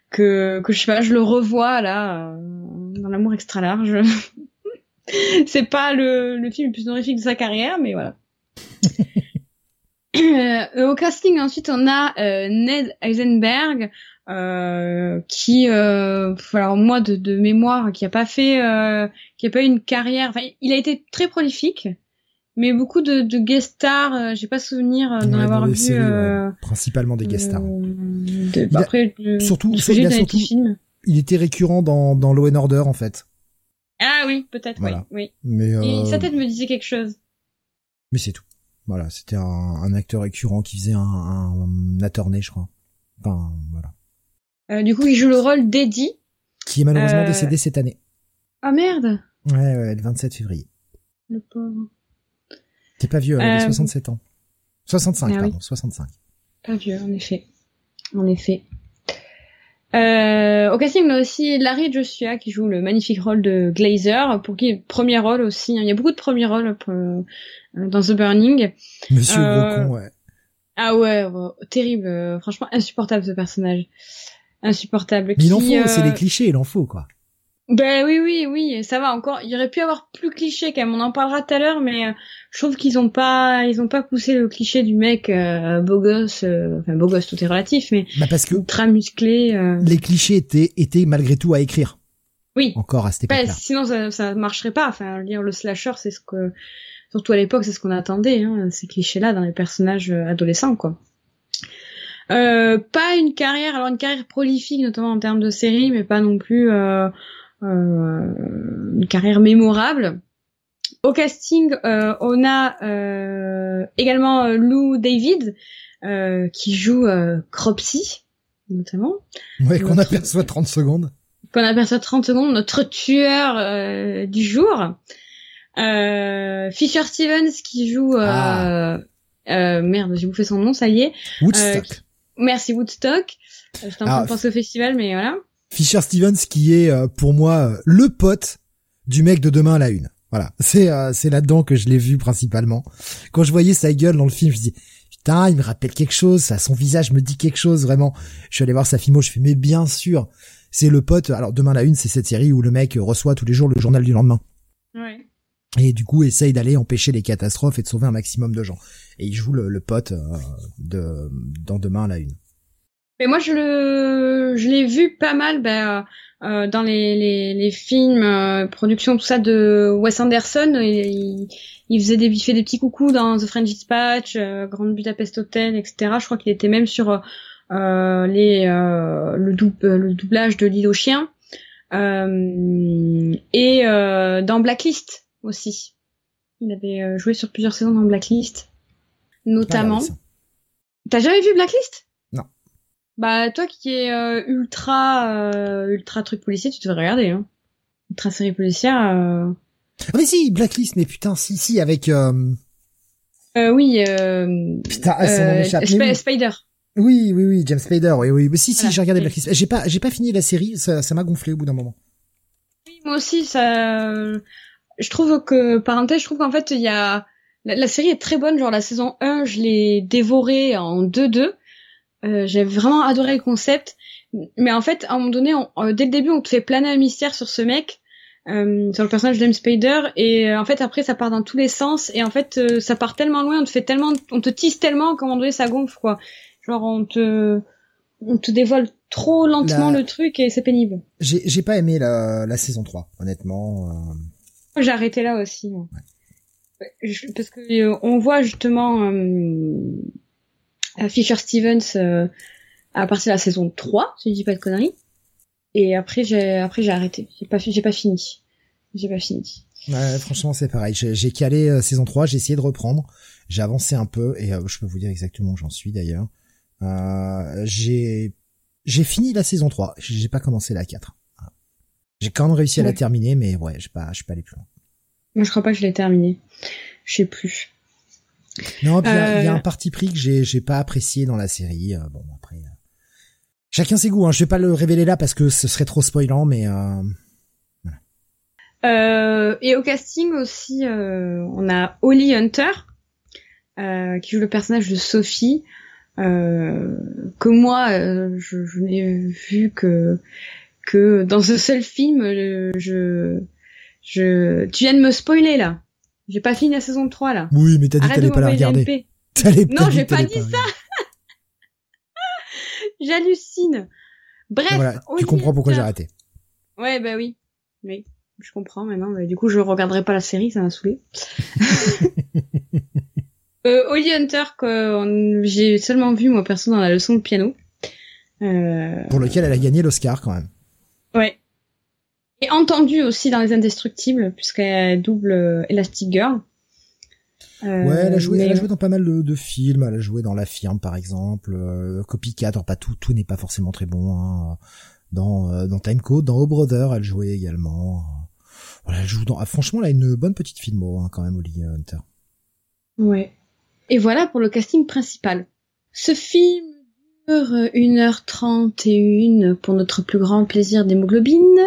[SPEAKER 2] que que je sais pas, je le revois là dans L'amour extra large. C'est pas le, le film le plus horrifique de sa carrière, mais voilà. Euh, au casting ensuite on a euh, Ned Eisenberg euh, qui euh, alors moi de, de, mémoire qui a pas fait euh, qui a pas eu une carrière. Enfin il a été très prolifique mais beaucoup de, de guest stars j'ai pas souvenir d'en avoir vu
[SPEAKER 1] principalement des guest stars.
[SPEAKER 2] après
[SPEAKER 1] surtout, il, surtout il était récurrent dans dans Law and Order en fait.
[SPEAKER 2] Ah oui peut-être oui oui.
[SPEAKER 1] Mais
[SPEAKER 2] Et sa tête me disait quelque chose
[SPEAKER 1] mais c'est tout voilà, c'était un, un, acteur récurrent qui faisait un, un, attorney, je crois. Enfin, voilà.
[SPEAKER 2] Euh, du coup, il joue le rôle d'Eddie.
[SPEAKER 1] Qui est malheureusement euh... décédé cette année.
[SPEAKER 2] Ah merde
[SPEAKER 1] Ouais, ouais, le 27 février.
[SPEAKER 2] Le pauvre.
[SPEAKER 1] T'es pas vieux, elle a 67 ans. 65, ah, pardon, 65.
[SPEAKER 2] Pas vieux, en effet. En effet. Euh, au casting, on a aussi Larry Joshua qui joue le magnifique rôle de Glazer, pour qui premier rôle aussi. Hein. Il y a beaucoup de premiers rôles pour, euh, dans The Burning.
[SPEAKER 1] Monsieur euh, ouais.
[SPEAKER 2] Ah ouais, terrible, euh, franchement insupportable ce personnage. Insupportable.
[SPEAKER 1] Mais il en faut, c'est les clichés, il en faut quoi.
[SPEAKER 2] Ben oui, oui, oui, ça va encore. Il aurait pu avoir plus cliché quand même. On en parlera tout à l'heure, mais je trouve qu'ils ont pas, ils ont pas poussé le cliché du mec euh, beau gosse, enfin beau gosse, tout est relatif, mais
[SPEAKER 1] bah parce que
[SPEAKER 2] très musclé.
[SPEAKER 1] Les clichés étaient, étaient malgré tout à écrire.
[SPEAKER 2] Oui.
[SPEAKER 1] Encore à cette époque
[SPEAKER 2] ben, Sinon, ça, ça marcherait pas. Enfin, dire le slasher, c'est ce que Surtout à l'époque, c'est ce qu'on attendait, hein, ces clichés-là dans les personnages euh, adolescents, quoi. Euh, pas une carrière, alors une carrière prolifique, notamment en termes de série, mais pas non plus euh, euh, une carrière mémorable. Au casting, euh, on a euh, également Lou David qui joue Cropsy, notamment.
[SPEAKER 1] Ouais, qu'on aperçoit 30 secondes.
[SPEAKER 2] Qu'on aperçoit 30 secondes, notre tueur du jour. Euh, Fisher Stevens qui joue euh, ah. euh, merde j'ai bouffé son nom ça y est
[SPEAKER 1] Woodstock
[SPEAKER 2] euh, merci Woodstock j'étais en train de penser au festival mais voilà
[SPEAKER 1] Fisher Stevens qui est pour moi le pote du mec de demain à la une. Voilà. C'est c'est là-dedans que je l'ai vu principalement. Quand je voyais sa gueule dans le film je dis putain il me rappelle quelque chose ça son visage me dit quelque chose vraiment. Je suis allé voir sa filmo je fais mais bien sûr c'est le pote. Alors demain à la une c'est cette série où le mec reçoit tous les jours le journal du lendemain.
[SPEAKER 2] Ouais.
[SPEAKER 1] Et du coup essaye d'aller empêcher les catastrophes et de sauver un maximum de gens. Et il joue le, le pote euh, de dans demain à la une.
[SPEAKER 2] Mais moi, je le, je l'ai vu pas mal, ben, euh, dans les, les, les films, euh, productions, tout ça de Wes Anderson. Il, il faisait des, il fait des petits coucous dans The French Dispatch, euh, Grand Budapest Hotel, etc. Je crois qu'il était même sur euh, les, le, le doublage de L'île aux chiens. et dans Blacklist aussi. Il avait joué sur plusieurs saisons dans Blacklist, notamment. T'as jamais vu Blacklist? Bah toi qui es euh, ultra euh, ultra truc policier, tu devrais regarder. Hein. Ultra série policière. Euh...
[SPEAKER 1] Ah mais si, Blacklist, mais putain, si si avec. Euh...
[SPEAKER 2] Euh, oui. Euh...
[SPEAKER 1] Putain, ah, ça m'échappe.
[SPEAKER 2] Sp Spider.
[SPEAKER 1] Oui, oui, oui, James Spider, oui, oui. Mais si, si, j'ai regardé Blacklist. J'ai pas, j'ai pas fini la série. Ça, ça m'a gonflé au bout d'un moment.
[SPEAKER 2] Oui, moi aussi, ça. Je trouve que, parenthèse, je trouve qu'en fait, il y a la, la, série est très bonne. Genre la saison 1, je l'ai dévorée en 2-2. Euh, j'ai vraiment adoré le concept, mais en fait, à un moment donné, euh, dès le début, on te fait planer un mystère sur ce mec, euh, sur le personnage de Spider, et euh, en fait, après, ça part dans tous les sens, et en fait, ça part tellement loin, on te fait tellement, on te tisse tellement qu'à un moment donné, ça gonfle, quoi. Genre, on te, on te dévoile trop lentement le truc, et c'est pénible.
[SPEAKER 1] J'ai, j'ai pas aimé la, la saison 3, honnêtement.
[SPEAKER 2] J'ai arrêté là aussi. parce que on voit justement Fisher Stevens euh, à partir de la saison 3, si je dis pas de conneries. Et après j'ai après j'ai arrêté. J'ai pas j'ai pas fini. J'ai pas fini.
[SPEAKER 1] Ouais, franchement, c'est pareil. J'ai calé euh, saison 3, j'ai essayé de reprendre. J'ai avancé un peu et euh, je peux vous dire exactement où j'en suis d'ailleurs. Euh, j'ai j'ai fini la saison 3, j'ai pas commencé la 4. J'ai quand même réussi à la terminer mais ouais, j'ai pas je suis pas allé plus loin.
[SPEAKER 2] Moi, je crois pas que je l'ai terminé. Je sais plus.
[SPEAKER 1] Non, il y, a un euh. parti pris que j'ai j'ai pas apprécié dans la série. Euh, bon après, euh, chacun ses goûts. Hein. Je vais pas le révéler là parce que ce serait trop spoilant, mais
[SPEAKER 2] voilà. et au casting aussi, on a Holly Hunter qui joue le personnage de Sophie. que moi, je, je n'ai vu que que dans ce seul film. je je tu viens de me spoiler là. J'ai pas fini la saison 3 là.
[SPEAKER 1] Oui, mais t'as dit que t'allais pas la regarder.
[SPEAKER 2] non, j'ai pas dit ça. J'hallucine. Bref.
[SPEAKER 1] Voilà, tu comprends pourquoi j'ai arrêté.
[SPEAKER 2] Ouais, bah oui. Mais je comprends maintenant. Mais du coup, je regarderai pas la série, ça m'a saoulé. euh, Holly Hunter, que j'ai seulement vu moi perso dans la leçon de piano.
[SPEAKER 1] Euh... Pour lequel elle a gagné l'Oscar quand même.
[SPEAKER 2] Ouais. Et entendu aussi dans Les Indestructibles, puisqu'elle double euh, Elastic Girl.
[SPEAKER 1] Euh, ouais, elle a joué, elle a joué dans pas mal de, de, films. Elle a joué dans La Firme, par exemple, euh, Copycat. Alors pas tout, tout n'est pas forcément très bon. Hein. Dans euh, dans Timecode, dans Oh Brother, elle jouait également. Voilà, elle joue dans. Ah, franchement, elle a une bonne petite filmo hein, quand même, Olivia Hunter.
[SPEAKER 2] Ouais. Et voilà pour le casting principal. Ce film 1h31 pour notre plus grand plaisir d'hémoglobine,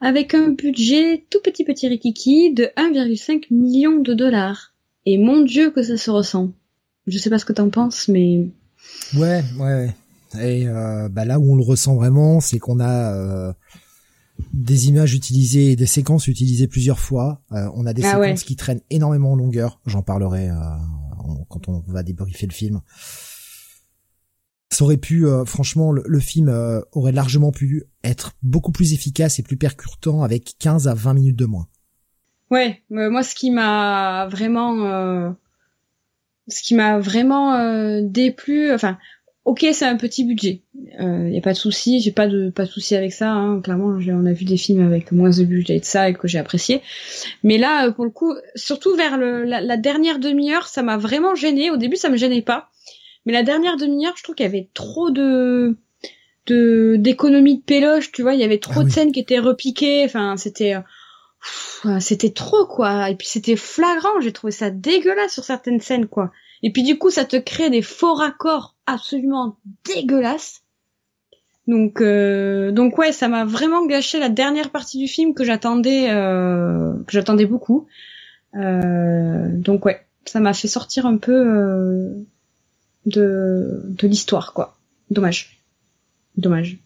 [SPEAKER 2] avec un budget tout petit petit rikiki de 1,5 million de dollars. Et mon dieu que ça se ressent. Je sais pas ce que t'en penses, mais...
[SPEAKER 1] Ouais, ouais. Et euh, bah là où on le ressent vraiment, c'est qu'on a euh, des images utilisées, des séquences utilisées plusieurs fois. Euh, on a des ah séquences qui traînent énormément en longueur. J'en parlerai quand on va débriefer le film ça aurait pu, euh, franchement, le, film euh, aurait largement pu être beaucoup plus efficace et plus percutant avec 15 à 20 minutes de moins.
[SPEAKER 2] Ouais, moi ce qui m'a vraiment, euh, déplu, enfin, ok c'est un petit budget, il y a pas de souci, j'ai pas de pas de souci avec ça. Hein. Clairement, on a vu des films avec moins de budget de ça et que j'ai apprécié, mais là pour le coup, surtout vers la, la dernière demi-heure, ça m'a vraiment gêné. Au début, ça me gênait pas mais la dernière demi-heure, je trouve qu'il y avait trop de de d'économie de péloche, tu vois, il y avait trop ah de scènes qui étaient repiquées, enfin, c'était c'était trop quoi et puis c'était flagrant, j'ai trouvé ça dégueulasse sur certaines scènes quoi. Et puis du coup, ça te crée des faux raccords absolument dégueulasses. Donc euh, donc ouais, ça m'a vraiment gâché la dernière partie du film que j'attendais euh, que j'attendais beaucoup. Euh, donc ouais, ça m'a fait sortir un peu euh, de, de l'histoire, quoi. Dommage. Dommage.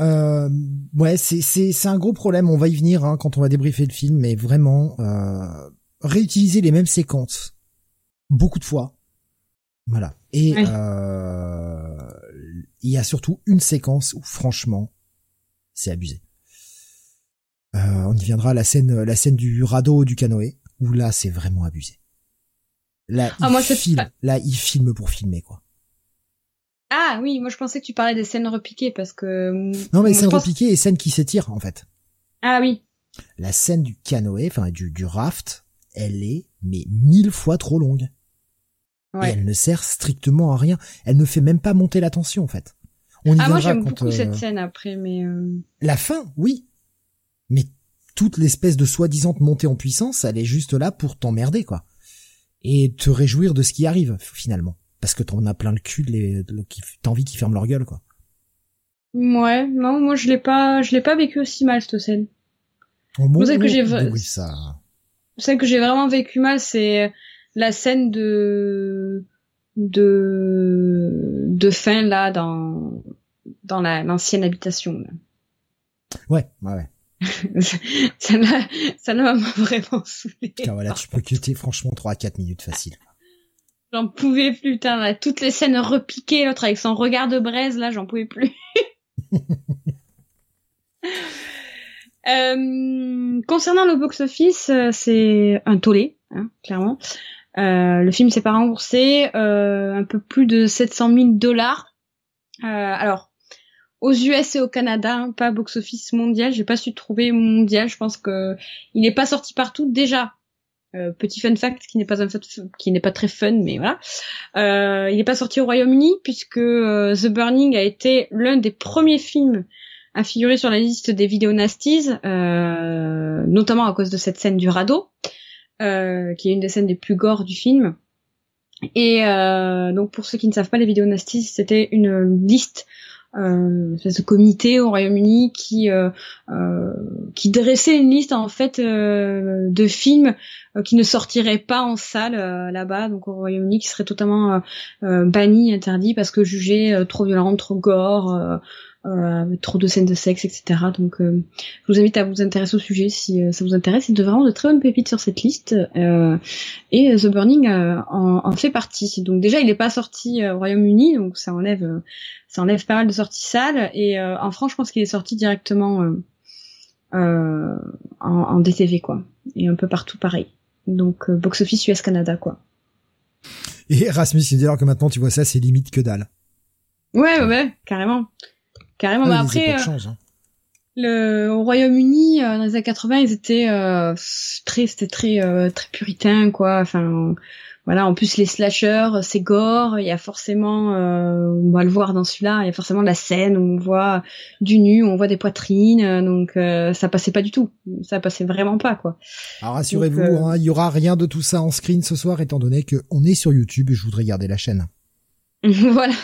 [SPEAKER 1] Euh, ouais, c'est c'est c'est un gros problème. On va y venir hein, quand on va débriefer le film, mais vraiment euh, réutiliser les mêmes séquences beaucoup de fois. Voilà. Et euh, Il y a surtout une séquence où franchement, c'est abusé. Euh, on y viendra la scène, la scène du radeau du canoë où là c'est vraiment abusé. Là, ah, il moi, filme, là il filme pour filmer quoi.
[SPEAKER 2] Ah oui, moi je pensais que tu parlais des scènes repiquées parce que.
[SPEAKER 1] Non mais scènes repiquées et scènes qui s'étirent en fait.
[SPEAKER 2] Ah oui.
[SPEAKER 1] La scène du canoë, enfin du, du raft, elle est mais mille fois trop longue. Ouais. Et elle ne sert strictement à rien. Elle ne fait même pas monter la tension en fait.
[SPEAKER 2] On y ah moi j'aime beaucoup cette euh, scène après, mais. Euh...
[SPEAKER 1] La fin, oui, mais toute l'espèce de soi-disant montée en puissance, elle est juste là pour t'emmerder, quoi. Et te réjouir de ce qui arrive, finalement. Parce que t'en as plein le cul, de les, t'as envie qu'ils ferment leur gueule, quoi.
[SPEAKER 2] Ouais, non, moi je l'ai pas, je l'ai pas vécu aussi mal, cette scène.
[SPEAKER 1] Oh, celle que j'ai, oui, ça...
[SPEAKER 2] celle que j'ai vraiment vécu mal, c'est la scène de, de, de fin, là, dans, dans l'ancienne habitation, là.
[SPEAKER 1] Ouais, ouais.
[SPEAKER 2] Ça m'a, ça m'a vraiment saoulé.
[SPEAKER 1] Ah, voilà, tu peux quitter franchement 3 à 4 minutes facile.
[SPEAKER 2] J'en pouvais plus, putain, toutes les scènes repiquées, l'autre avec son regard de braise, là, j'en pouvais plus. euh, concernant le box-office, euh, c'est un tollé, hein, clairement. Euh, le film s'est pas remboursé, euh, un peu plus de 700 000 dollars. Euh, alors, aux US et au Canada, pas box-office mondial. J'ai pas su trouver mondial. Je pense que il n'est pas sorti partout déjà. Euh, petit fun fact qui n'est pas un qui n'est pas très fun, mais voilà. Euh, il n'est pas sorti au Royaume-Uni puisque euh, The Burning a été l'un des premiers films à figurer sur la liste des vidéos nasties, notamment à cause de cette scène du radeau, qui est une des scènes les plus gore du film. Et donc pour ceux qui ne savent pas, les vidéos nasties, c'était une liste euh, ce comité au Royaume-Uni qui euh, euh, qui dressait une liste en fait euh, de films qui ne sortiraient pas en salle là-bas, donc au Royaume-Uni, qui seraient totalement bannis, interdits parce que jugés trop violents, trop gore euh, trop de scènes de sexe, etc. Donc, euh, je vous invite à vous intéresser au sujet si euh, ça vous intéresse. Il y a vraiment de très bonnes pépites sur cette liste. et The Burning en, en, fait partie. Donc déjà, il n'est pas sorti au Royaume-Uni, donc ça enlève, ça enlève pas mal de sorties salles. Et en France, je pense qu'il est sorti directement en, en, DTV, quoi. Et un peu partout pareil. Donc box office US Canada, quoi.
[SPEAKER 1] Et Rasmus, il dit alors que maintenant tu vois ça, c'est limite que dalle.
[SPEAKER 2] Ouais, ouais, carrément. Carrément, mais après, euh, hein. le, au Royaume-Uni, euh, dans les années 80, ils étaient euh, très, c'était très, très puritain, quoi. Enfin, voilà. En plus, les slashers, c'est gore. Il y a forcément, on va le voir dans celui-là, il y a forcément la scène où on voit du nu, où on voit des poitrines. Donc, ça passait pas du tout. Ça passait vraiment pas, quoi.
[SPEAKER 1] Alors rassurez-vous, hein, il y aura rien de tout ça en screen ce soir, étant donné que on est sur YouTube et je voudrais garder la chaîne.
[SPEAKER 2] voilà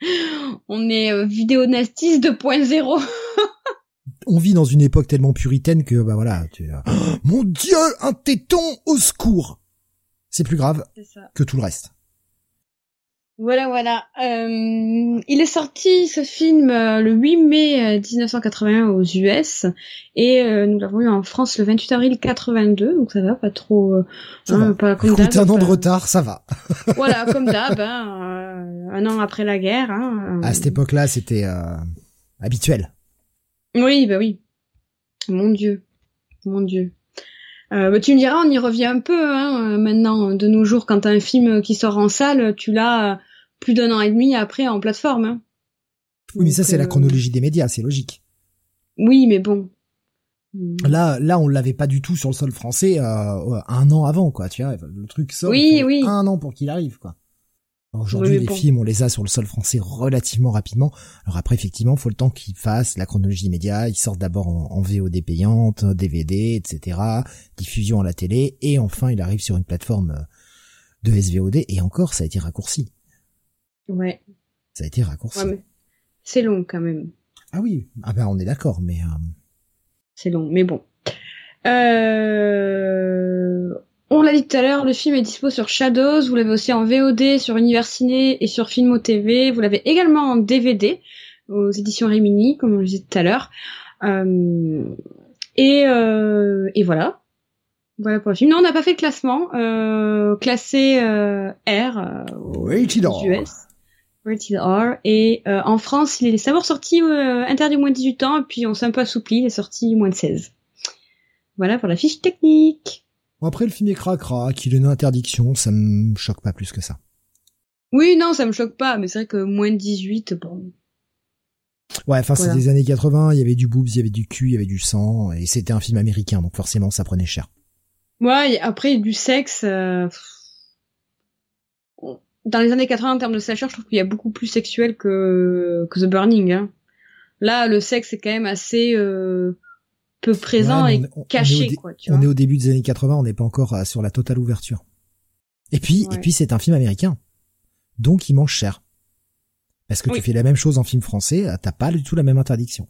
[SPEAKER 2] on est euh, vidéonastis 2.0.
[SPEAKER 1] on vit dans une époque tellement puritaine que bah voilà, tu oh, mon dieu, un téton au secours. C'est plus grave que tout le reste.
[SPEAKER 2] Voilà, voilà. Euh, il est sorti ce film euh, le 8 mai 1981 aux US et nous l'avons eu en France le 28 avril 82, donc ça va pas trop.
[SPEAKER 1] Hein, pas comme Écoute, un an de retard, ça va.
[SPEAKER 2] voilà, comme d'hab. Hein, un an après la guerre. Hein,
[SPEAKER 1] à cette époque-là, c'était euh, habituel.
[SPEAKER 2] Oui, bah oui. Mon Dieu, mon Dieu. Euh, bah, tu me diras, on y revient un peu hein, maintenant, de nos jours, quand t'as un film qui sort en salle, tu l'as plus d'un an et demi après en plateforme. Hein.
[SPEAKER 1] Oui, mais ça c'est la euh, chronologie des médias, c'est logique.
[SPEAKER 2] Oui, mais bon.
[SPEAKER 1] Là, là, on l'avait pas du tout sur le sol français un an avant, quoi. Tu vois, le truc sort.
[SPEAKER 2] Oui, oui.
[SPEAKER 1] Un an pour qu'il arrive, quoi. Aujourd'hui, les films, on les a sur le sol français relativement rapidement. Alors après, effectivement, faut le temps qu'ils fassent la chronologie immédiate. Ils sortent d'abord en, VOD payante, DVD, etc. Diffusion à la télé. Et enfin, il arrive sur une plateforme euh, de SVOD. Et encore, ça a été raccourci.
[SPEAKER 2] Ouais.
[SPEAKER 1] Ça a été raccourci.
[SPEAKER 2] c'est long quand même.
[SPEAKER 1] Ah oui. Ah ben, on est d'accord, mais... Euh,
[SPEAKER 2] c'est long, mais bon. Euh... On l'a dit tout à l'heure, le film est dispo sur Shadows, vous l'avez aussi en VOD sur Universiné et sur Filmo TV, vous l'avez également en DVD aux éditions Rimini, comme on le disait tout à l'heure. Euh, et, euh, et voilà. Voilà pour le film. Non, on n'a pas fait le classement. Euh, classé R aux US. Rated R. Et euh, en France, il est d'abord sorti euh, interdit moins de 18 ans, et puis on s'est un peu assoupli, il est sorti moins de 16. Voilà pour la fiche technique.
[SPEAKER 1] Après, le film est cracra, qu'il ait une interdiction, ça me choque pas plus que ça.
[SPEAKER 2] Oui, non, ça me choque pas, mais c'est vrai que moins de 18, bon.
[SPEAKER 1] Ouais, enfin, c'est des années 80, il y avait du boobs, il y avait du cul, il y avait du sang, et c'était un film américain, donc forcément, ça prenait cher.
[SPEAKER 2] Ouais, après, du sexe, euh, dans les années 80 en termes de slasher, je trouve qu'il y a beaucoup plus sexuel que que The Burning. Hein. Là, le sexe est quand même assez euh, peu présent et caché.
[SPEAKER 1] On, est, on est au début des années 80, on n'est pas encore euh, sur la totale ouverture. Et puis, et puis c'est un film américain, donc il mange cher. Parce que tu fais la même chose en film français, euh, t'as pas du tout la même interdiction.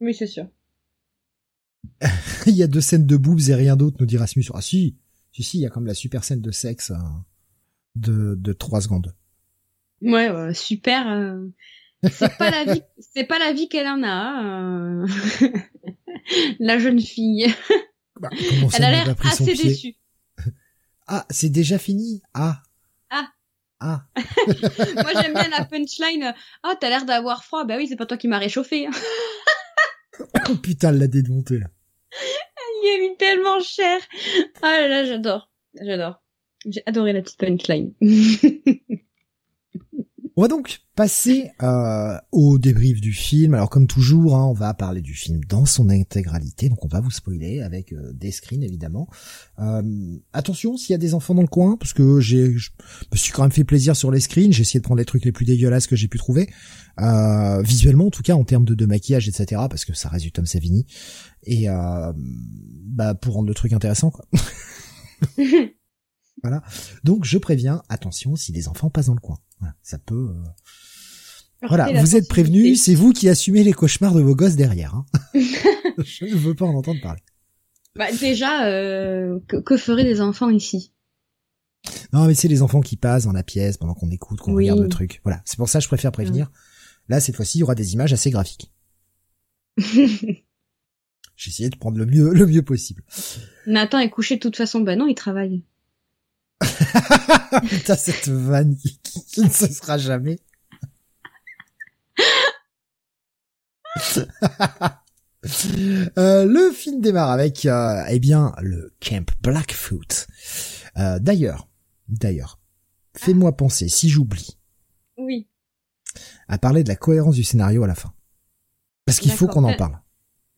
[SPEAKER 2] Oui, c'est sûr.
[SPEAKER 1] il y a deux scènes de boobs et rien d'autre, nous dit Rasmus. Ah si, si, si, il y a comme la super scène de sexe. Hein de, de 3 secondes.
[SPEAKER 2] Ouais, super. Euh, c'est pas la vie, c'est pas la vie qu'elle en a, euh... la jeune fille. Bah, elle a l'air assez déçue.
[SPEAKER 1] Ah, c'est déjà fini. Ah.
[SPEAKER 2] Ah.
[SPEAKER 1] Ah.
[SPEAKER 2] Moi j'aime bien la punchline. Ah, t'as l'air d'avoir froid. Bah oui, c'est pas toi qui m'as réchauffé.
[SPEAKER 1] oh putain, elle l'a démonté là.
[SPEAKER 2] Il est mis tellement cher. Ah là là, j'adore. J'adore. J'ai adoré la petite punchline.
[SPEAKER 1] On va donc passer euh, au débrief du film. Alors comme toujours, hein, on va parler du film dans son intégralité, donc on va vous spoiler avec euh, des screens évidemment. Euh, attention s'il y a des enfants dans le coin, parce que j'ai, je me suis quand même fait plaisir sur les screens. J'ai essayé de prendre les trucs les plus dégueulasses que j'ai pu trouver, euh, visuellement en tout cas en termes de, de, maquillage, etc. Parce que ça reste du Tom Savini et euh, bah pour rendre le truc intéressant quoi. Voilà. Donc je préviens, attention, si des enfants passent dans le coin. Voilà, ça peut. Euh, voilà, vous êtes prévenus, c'est vous qui assumez les cauchemars de vos gosses derrière. Hein. je ne veux pas en entendre parler.
[SPEAKER 2] Bah déjà, euh, que, que feraient les enfants ici?
[SPEAKER 1] Non, mais c'est les enfants qui passent dans la pièce pendant qu'on écoute, qu'on regarde le truc. Voilà, c'est pour ça que je préfère prévenir. Là, cette fois-ci, il y aura des images assez graphiques. J'ai essayé de prendre le mieux, le mieux possible.
[SPEAKER 2] Nathan est couché de toute façon. Bah non, il travaille.
[SPEAKER 1] Putain, cette vanne qui, ne cessera jamais. euh, le film démarre avec, euh, eh bien, le Camp Blackfoot. Euh, d'ailleurs, d'ailleurs, fais-moi penser, si j'oublie.
[SPEAKER 2] Oui.
[SPEAKER 1] À parler de la cohérence du scénario à la fin. Parce qu'il faut qu'on en parle.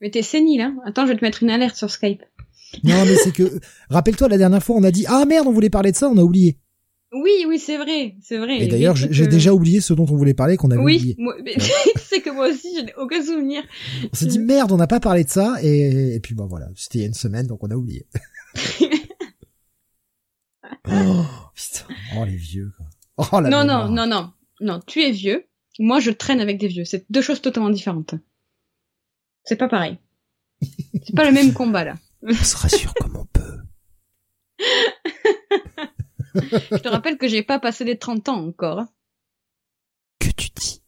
[SPEAKER 2] Mais t'es sénile, hein. Attends, je vais te mettre une alerte sur Skype.
[SPEAKER 1] Non, mais c'est que, rappelle-toi, la dernière fois, on a dit, ah merde, on voulait parler de ça, on a oublié.
[SPEAKER 2] Oui, oui, c'est vrai, c'est vrai.
[SPEAKER 1] Et d'ailleurs, j'ai déjà oublié ce dont on voulait parler, qu'on avait oublié.
[SPEAKER 2] Oui, c'est que moi aussi, je n'ai aucun souvenir.
[SPEAKER 1] On s'est dit merde, on n'a pas parlé de ça, et, puis bon voilà, c'était il y a une semaine, donc on a oublié. oh, putain, oh les vieux. Quoi. Oh, la
[SPEAKER 2] non, non, non, non, non, tu es vieux. Moi, je traîne avec des vieux. C'est deux choses totalement différentes. C'est pas pareil. C'est pas le même combat là.
[SPEAKER 1] On se rassure comme on peut.
[SPEAKER 2] Je te rappelle que j'ai pas passé les 30 ans encore.
[SPEAKER 1] Que tu dis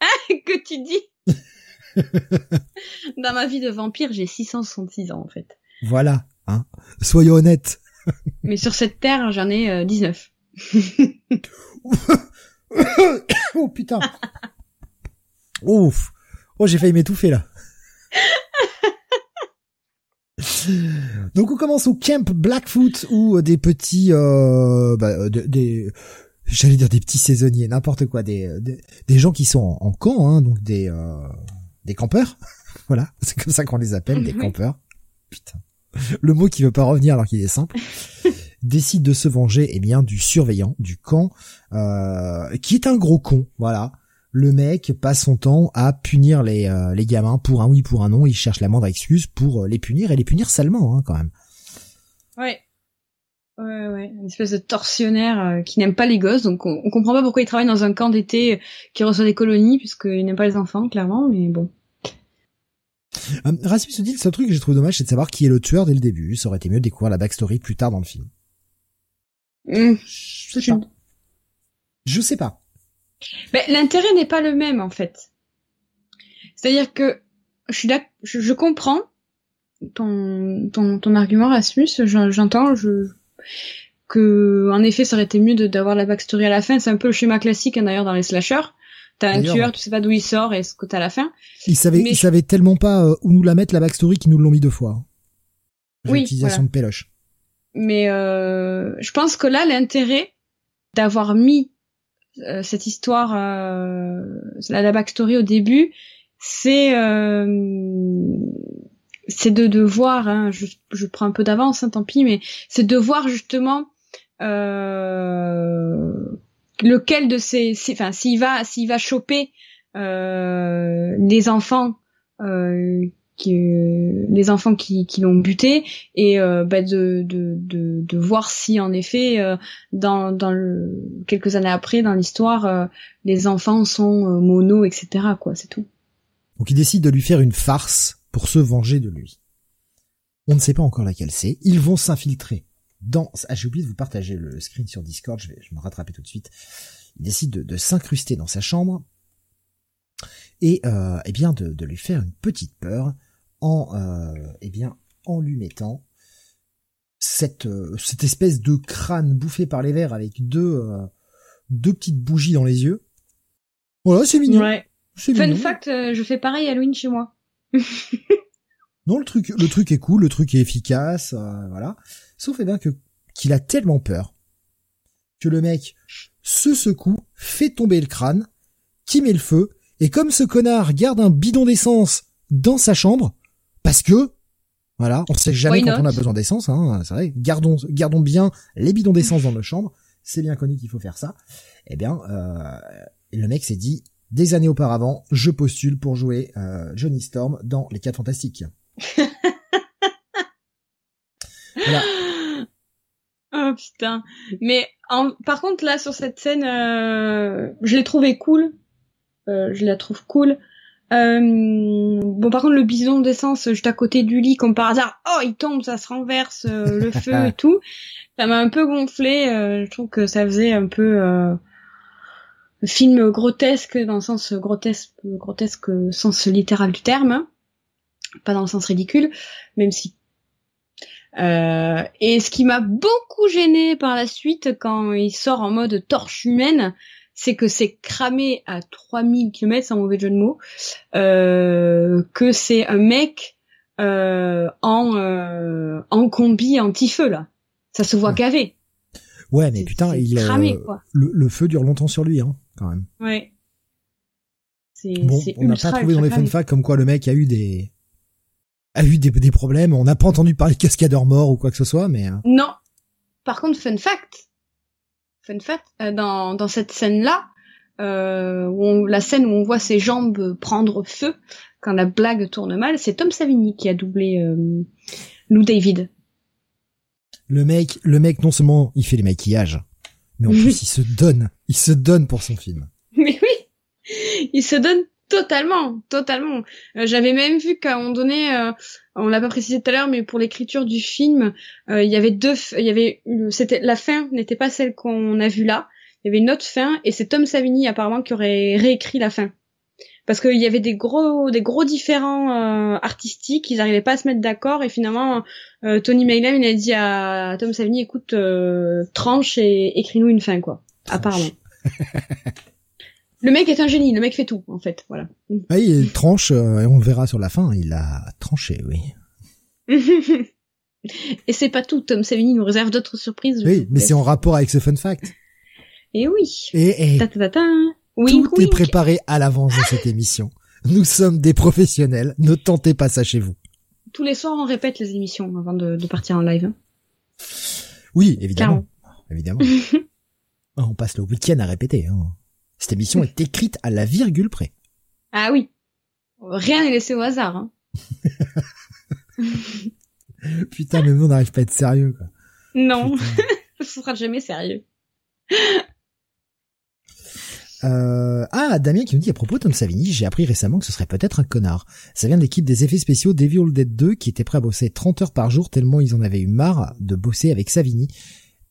[SPEAKER 2] Ah, que tu dis Dans ma vie de vampire, j'ai 666 ans en fait.
[SPEAKER 1] Voilà, hein. Soyons honnêtes.
[SPEAKER 2] Mais sur cette terre, j'en ai 19.
[SPEAKER 1] Euh, oh putain. Ouf. Oh, j'ai failli m'étouffer là. Donc on commence au camp Blackfoot où des petits, euh, bah, des, j'allais dire des petits saisonniers, n'importe quoi, des, des, gens qui sont en, camp, hein, donc des euh, des campeurs, voilà, c'est comme ça qu'on les appelle, des campeurs. Putain, le mot qui veut pas revenir alors qu'il est simple. décide de se venger, eh bien, du surveillant du camp, euh, qui est un gros con, voilà le mec passe son temps à punir les, euh, les gamins pour un oui, pour un non. Il cherche la moindre excuse pour euh, les punir et les punir salement, hein, quand même.
[SPEAKER 2] Ouais. Ouais, ouais. Une espèce de tortionnaire euh, qui n'aime pas les gosses. Donc on, comprend pas pourquoi il travaille dans un camp d'été qui reçoit des colonies, puisqu'il n'aime pas les enfants, clairement, mais bon.
[SPEAKER 1] Euh, Rasmus se dit, le seul truc que j'ai trouvé dommage, c'est de savoir qui est le tueur dès le début. Ça aurait été mieux de découvrir la backstory plus tard dans le film.
[SPEAKER 2] Mmh. Je sais pas.
[SPEAKER 1] Je sais pas.
[SPEAKER 2] Ben, l'intérêt n'est pas le même en fait. C'est-à-dire que je suis je, je comprends ton, ton, ton argument Rasmus, j'entends je, que en effet ça aurait été mieux d'avoir la backstory à la fin. C'est un peu le schéma classique hein, d'ailleurs dans les slashers. T'as un tueur, tu sais pas d'où il sort et ce que t'as à la fin.
[SPEAKER 1] Ils savaient, ils savaient tellement pas euh, où nous la mettre la backstory qu'ils nous l'ont mis deux fois.
[SPEAKER 2] Oui.
[SPEAKER 1] L'utilisation de péloche.
[SPEAKER 2] Mais euh, je pense que là l'intérêt d'avoir mis cette histoire, euh, la, la backstory au début, c'est euh, c'est de, de voir, hein, je, je prends un peu d'avance, hein, tant pis, mais c'est de voir justement euh, lequel de ces, enfin s'il va s'il va choper euh, les enfants euh, qui, les enfants qui, qui l'ont buté et euh, bah de, de, de, de, voir si en effet euh, dans, dans le, quelques années après dans l'histoire euh, les enfants sont euh, mono etc quoi c'est tout.
[SPEAKER 1] Donc il décide de lui faire une farce pour se venger de lui. On ne sait pas encore laquelle c'est. Ils vont s'infiltrer dans ah j'ai oublié de vous partager le screen sur Discord je vais je me rattraper tout de suite. Il décide de, de s'incruster dans sa chambre et euh, eh bien de, de, lui faire une petite peur en euh, eh bien en lui mettant cette euh, cette espèce de crâne bouffé par les vers avec deux euh, deux petites bougies dans les yeux. Voilà, c'est mignon.
[SPEAKER 2] Ouais. Fun fact, euh, je fais pareil Halloween chez moi.
[SPEAKER 1] non, le truc le truc est cool, le truc est efficace, voilà. Sauf eh bien que qu'il a tellement peur que le mec se secoue, fait tomber le crâne, qui met le feu, et comme ce connard garde un bidon d'essence dans sa chambre, parce que, voilà, on sait jamais quand on a besoin d'essence, hein, c'est vrai. Gardons, gardons bien les bidons d'essence dans nos chambres. C'est bien connu qu'il faut faire ça. Eh bien, euh, le mec s'est dit, des années auparavant, je postule pour jouer euh, Johnny Storm dans Les Quatre Fantastiques.
[SPEAKER 2] voilà. Oh putain. Mais en, par contre là sur cette scène, euh, je l'ai trouvé cool. Euh, je la trouve cool. Euh, bon, par contre, le bison d'essence juste à côté du lit, comme par hasard, oh, il tombe, ça se renverse, euh, le feu et tout. Ça m'a un peu gonflé. Euh, je trouve que ça faisait un peu euh, film grotesque dans le sens grotesque, grotesque sens littéral du terme, hein. pas dans le sens ridicule, même si. et ce qui m'a beaucoup gêné par la suite quand il sort en mode torche humaine, c'est que c'est cramé à 3000 km, sans mauvais jeu de mots, euh, que c'est un mec euh, en euh, en combi anti-feu là. Ça se voit ouais. gavé.
[SPEAKER 1] Ouais, mais putain, il cramé, quoi. Le, le, feu dure longtemps sur lui, hein, quand même.
[SPEAKER 2] Ouais.
[SPEAKER 1] Bon, on n'a pas trouvé dans les fun facts comme quoi le mec a eu des a eu des, des problèmes. On n'a pas entendu parler de cascadeur mort ou quoi que ce soit, mais.
[SPEAKER 2] Non. Par contre, fun fact, fun fact, euh, dans, dans cette scène-là, euh, où on, la scène où on voit ses jambes prendre feu quand la blague tourne mal, c'est Tom Savini qui a doublé euh, Lou David.
[SPEAKER 1] Le mec, le mec, non seulement il fait les maquillages, mais en plus il se donne, il se donne pour son film.
[SPEAKER 2] Mais oui, il se donne totalement, totalement. Euh, J'avais même vu qu'à un moment donné, euh, on l'a pas précisé tout à l'heure, mais pour l'écriture du film, euh, il y avait deux, il y avait, c'était la fin n'était pas celle qu'on a vue là. Il y avait une autre fin, et c'est Tom Savini apparemment qui aurait réécrit la fin, parce qu'il y avait des gros, des gros différents euh, artistiques, ils n'arrivaient pas à se mettre d'accord, et finalement euh, Tony Maylam il a dit à Tom Savini, écoute, tranche et écris-nous une fin quoi. Apparemment. Le mec est un génie, le mec fait tout, en fait, voilà.
[SPEAKER 1] Ah, il tranche, euh, et on le verra sur la fin, il a tranché, oui.
[SPEAKER 2] et c'est pas tout, Tom Savini nous réserve d'autres surprises.
[SPEAKER 1] Oui, mais c'est en rapport avec ce fun fact.
[SPEAKER 2] Et oui.
[SPEAKER 1] Et, et
[SPEAKER 2] ta -ta -ta
[SPEAKER 1] wink, tout est préparé à l'avance dans cette émission. Nous sommes des professionnels, ne tentez pas ça chez vous.
[SPEAKER 2] Tous les soirs, on répète les émissions avant de, de partir en live.
[SPEAKER 1] Oui, évidemment. Évidemment. on passe le week-end à répéter. Hein. Cette émission est écrite à la virgule près.
[SPEAKER 2] Ah oui. Rien n'est laissé au hasard. Hein.
[SPEAKER 1] Putain, mais nous on n'arrive pas à être sérieux. Quoi.
[SPEAKER 2] Non, ce sera jamais sérieux.
[SPEAKER 1] Euh... Ah, Damien qui nous dit à propos de Tom Savini, j'ai appris récemment que ce serait peut-être un connard. Ça vient de l'équipe des effets spéciaux Devil Dead 2 qui était prêt à bosser 30 heures par jour tellement ils en avaient eu marre de bosser avec Savini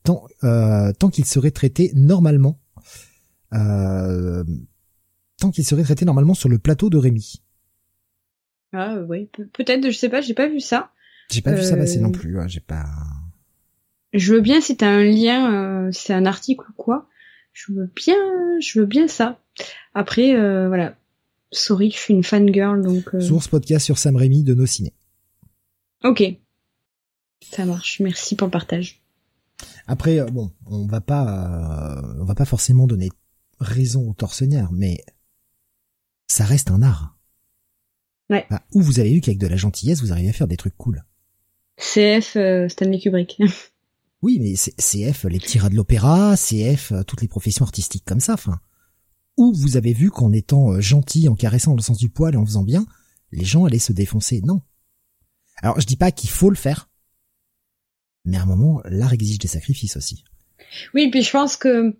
[SPEAKER 1] tant, euh, tant qu'il serait traité normalement tant qu'il serait traité normalement sur le plateau de Rémi.
[SPEAKER 2] Ah oui, peut-être, je sais pas, j'ai pas vu ça.
[SPEAKER 1] J'ai pas vu ça passer non plus, j'ai pas.
[SPEAKER 2] je veux bien si t'as un lien, si c'est un article ou quoi. Je veux bien, je veux bien ça. Après, voilà. Sorry, je suis une fangirl, donc...
[SPEAKER 1] Source podcast sur Sam Raimi de nos ciné.
[SPEAKER 2] Ok. Ça marche. Merci pour le partage.
[SPEAKER 1] Après, euh, bon, on va pas, euh, on va pas forcément donner raison au tortionnaire, mais ça reste un art.
[SPEAKER 2] Ouais.
[SPEAKER 1] Bah, où vous avez vu qu'avec de la gentillesse, vous arrivez à faire des trucs cool.
[SPEAKER 2] CF euh, Stanley Kubrick.
[SPEAKER 1] oui, mais CF les petits rats de l'opéra, CF toutes les professions artistiques comme ça. Enfin, où vous avez vu qu'en étant gentil, en caressant le sens du poil et en faisant bien, les gens allaient se défoncer Non. Alors, je dis pas qu'il faut le faire, mais à un moment, l'art exige des sacrifices aussi.
[SPEAKER 2] Oui, puis je pense que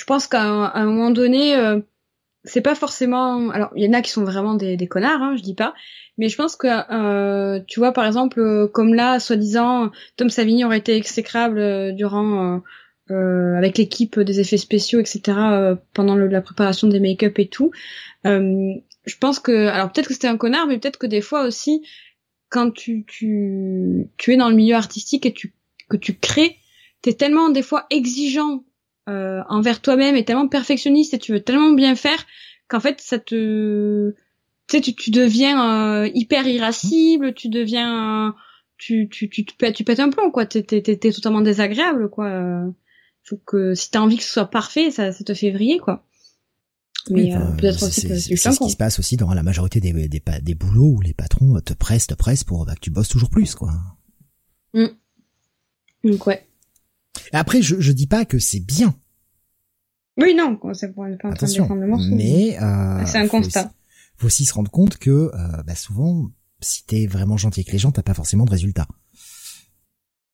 [SPEAKER 2] je pense qu'à un, moment donné, euh, c'est pas forcément. Alors, il y en a qui sont vraiment des, des connards, hein, je dis pas. Mais je pense que euh, tu vois, par exemple, euh, comme là, soi-disant, Tom Savini aurait été exécrable euh, durant avec l'équipe des effets spéciaux, etc. pendant la préparation des make-up et tout. je pense que, alors peut-être que c'était un connard, mais peut-être que des fois aussi, quand tu, tu, tu es dans le milieu artistique et tu, que tu crées, t'es tellement des fois exigeant euh, envers toi-même et tellement perfectionniste et tu veux tellement bien faire qu'en fait ça te tu sais tu, tu deviens euh, hyper irascible tu deviens tu tu tu tu pètes, tu pètes un plomb quoi t'es t'es t'es totalement désagréable quoi faut que si t'as envie que ce soit parfait ça ça te fait vriller quoi
[SPEAKER 1] mais euh, peut-être aussi c'est ce qui se passe aussi dans la majorité des, des, des boulots où les patrons te pressent, te pressent pour bah, que tu bosses toujours plus, quoi.
[SPEAKER 2] Mm. Donc ouais.
[SPEAKER 1] Après, je, je dis pas que c'est bien.
[SPEAKER 2] Oui, non, c'est pas en train de le morceau.
[SPEAKER 1] Mais euh,
[SPEAKER 2] c'est un constat.
[SPEAKER 1] Faut aussi se rendre compte que euh, bah, souvent, si t'es vraiment gentil avec les gens, t'as pas forcément de résultats.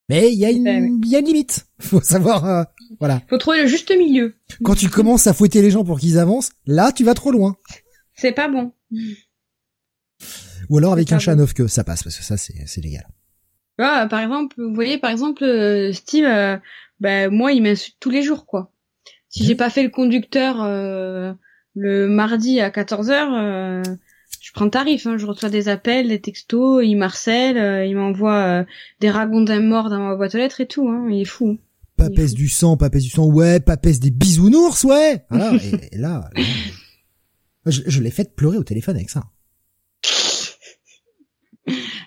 [SPEAKER 1] Mais il y a une, ben il y a une limite. Faut savoir, euh, voilà.
[SPEAKER 2] Faut trouver le juste milieu.
[SPEAKER 1] Quand tu commences à fouetter les gens pour qu'ils avancent, là, tu vas trop loin.
[SPEAKER 2] C'est pas bon.
[SPEAKER 1] Ou alors avec un chat neuf que ça passe parce que ça c'est c'est légal.
[SPEAKER 2] Ah, par exemple, vous voyez, par exemple, euh, Steve, euh, ben moi, il m'insulte tous les jours, quoi. Si j'ai pas fait le conducteur euh, le mardi à 14 h je prends tarif, hein, je reçois des appels, des textos, il marcelle, euh, il m'envoie euh, des ragondins morts dans ma boîte aux lettres et tout, hein, il est fou.
[SPEAKER 1] Papesse du sang, papesse du sang, ouais, papesse des bisounours, ouais. Voilà, et, là, je, je l'ai fait pleurer au téléphone avec ça.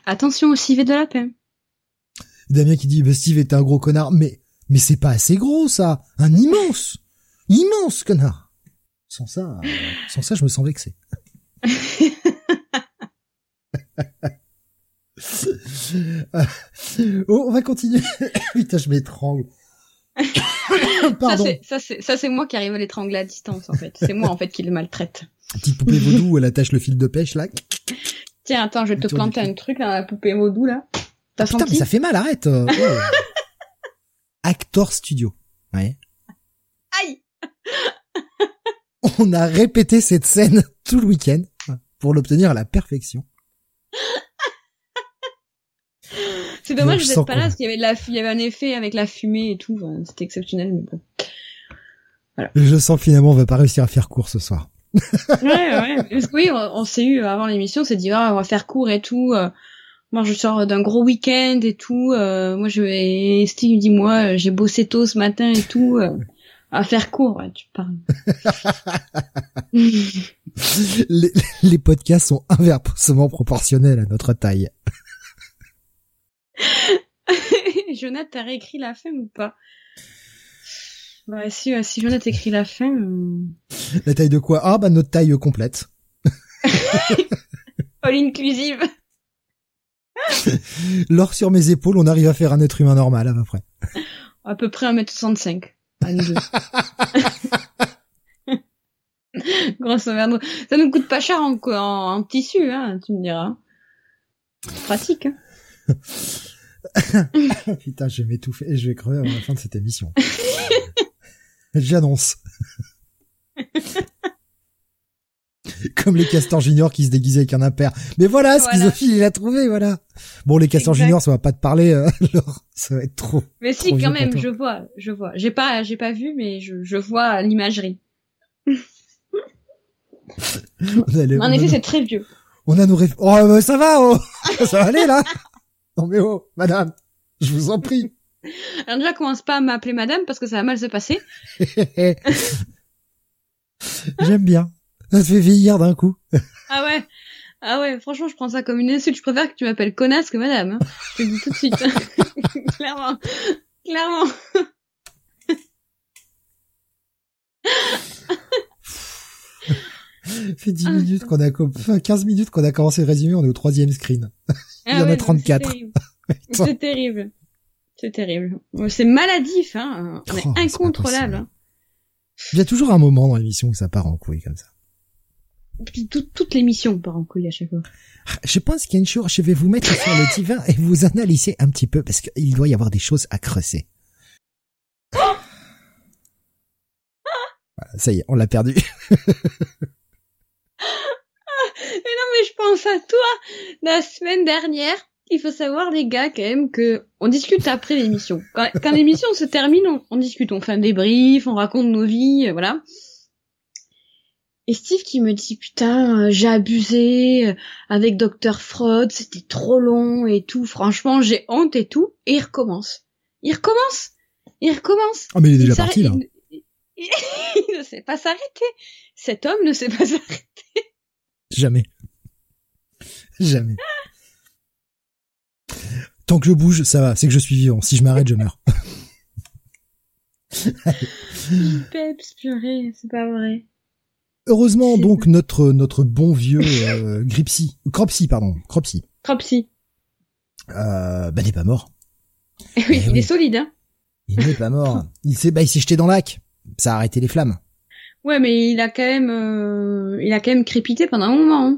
[SPEAKER 2] Attention au civet de la peine.
[SPEAKER 1] Damien qui dit, bah, Steve était un gros connard, mais mais c'est pas assez gros ça, un immense, immense connard. Sans ça, euh, sans ça, je me sens vexé. oh, on va continuer. Putain, je m'étrangle.
[SPEAKER 2] Pardon. Ça c'est moi qui arrive à l'étrangler à distance en fait. C'est moi en fait qui le maltraite.
[SPEAKER 1] Petite poupée vaudou, elle attache le fil de pêche là.
[SPEAKER 2] Tiens, attends, je vais te planter un truc dans la poupée vaudou là.
[SPEAKER 1] T'as Putain, mais ça fait mal, arrête. Oh. Actor Studio. Ouais.
[SPEAKER 2] Aïe.
[SPEAKER 1] On a répété cette scène tout le week-end pour l'obtenir à la perfection.
[SPEAKER 2] C'est dommage, vous êtes pas là parce qu'il y avait de la, il y avait un effet avec la fumée et tout. C'était exceptionnel, mais bon.
[SPEAKER 1] Voilà. Je sens finalement on va pas réussir à faire court ce soir.
[SPEAKER 2] ouais, ouais. oui, on, s'est eu avant l'émission, on s'est dit ah on va faire court et tout. Euh. moi je sors d'un gros week-end et tout. Euh, moi je vais, Steve dit moi j'ai bossé tôt ce matin et tout. Euh à faire court, ouais, tu parles.
[SPEAKER 1] les, les, podcasts sont inversement proportionnels à notre taille.
[SPEAKER 2] Jonathan, t'as réécrit la fin ou pas? Bah, si, si Jonathan écrit la fin... Euh.
[SPEAKER 1] La taille de quoi? Ah, bah notre taille complète.
[SPEAKER 2] All inclusive.
[SPEAKER 1] L'or sur mes épaules, on arrive à faire un être humain normal à peu près.
[SPEAKER 2] À peu près 1m65. Grosso merdo. Ça nous coûte pas cher en, en, tissu, hein, tu me diras. Pratique. Hein.
[SPEAKER 1] Putain, je vais m'étouffer et je vais crever avant la fin de cette émission. J'annonce. Comme les castors juniors qui se déguisaient avec un impair. Mais voilà, schizophile, il a trouvé, voilà. Bon, les castors juniors, ça va pas te parler, euh, ça va être trop.
[SPEAKER 2] Mais si, quand même, je vois, je vois. J'ai pas, j'ai pas vu, mais je, je vois l'imagerie. en effet, c'est très vieux.
[SPEAKER 1] On a nos rêves. Oh, ça va, oh Ça va aller, là Non mais oh, madame, je vous en prie.
[SPEAKER 2] Alors déjà, commence pas à m'appeler madame parce que ça va mal se passer.
[SPEAKER 1] J'aime bien. Ça te fait vieillir d'un coup.
[SPEAKER 2] ah ouais. Ah ouais, franchement, je prends ça comme une insulte. Je préfère que tu m'appelles connasse que madame. Hein. Je te le dis tout de suite. Clairement. Clairement.
[SPEAKER 1] fait 10 minutes qu'on a, enfin 15 minutes qu'on a commencé le résumé, on est au troisième screen. Il y en a 34.
[SPEAKER 2] C'est terrible. C'est terrible. C'est maladif, hein. On est oh, incontrôlable. Hein.
[SPEAKER 1] Il y a toujours un moment dans l'émission où ça part en couille comme ça.
[SPEAKER 2] Toute, toute l'émission part en couille à chaque fois.
[SPEAKER 1] Je pense qu'un jour, je vais vous mettre sur le divin et vous analyser un petit peu parce qu'il doit y avoir des choses à creuser. ça y est, on l'a perdu.
[SPEAKER 2] mais non, mais je pense à toi. La semaine dernière, il faut savoir, les gars, quand même, que on discute après l'émission. Quand, l'émission se termine, on, discute, on fait un débrief, on raconte nos vies, euh, voilà. Et Steve qui me dit putain euh, j'ai abusé euh, avec Dr Freud, c'était trop long et tout. Franchement j'ai honte et tout. Et il recommence. Il recommence. Il recommence.
[SPEAKER 1] Ah mais il est déjà parti là.
[SPEAKER 2] il ne sait pas s'arrêter. Cet homme ne sait pas s'arrêter.
[SPEAKER 1] Jamais. Jamais. Tant que je bouge, ça va, c'est que je suis vivant. Si je m'arrête, je meurs.
[SPEAKER 2] Peps, purée, c'est pas vrai.
[SPEAKER 1] Heureusement, donc, notre, notre bon vieux, euh, Gripsy, Cropsy, pardon, Cropsy.
[SPEAKER 2] Cropsy.
[SPEAKER 1] Euh, bah, n'est pas mort.
[SPEAKER 2] oui, eh il est solide, hein.
[SPEAKER 1] Il n'est pas mort. Il s'est, bah, il s'est jeté dans lac. Ça a arrêté les flammes.
[SPEAKER 2] Ouais, mais il a quand même, euh, il a quand même crépité pendant un moment. Hein.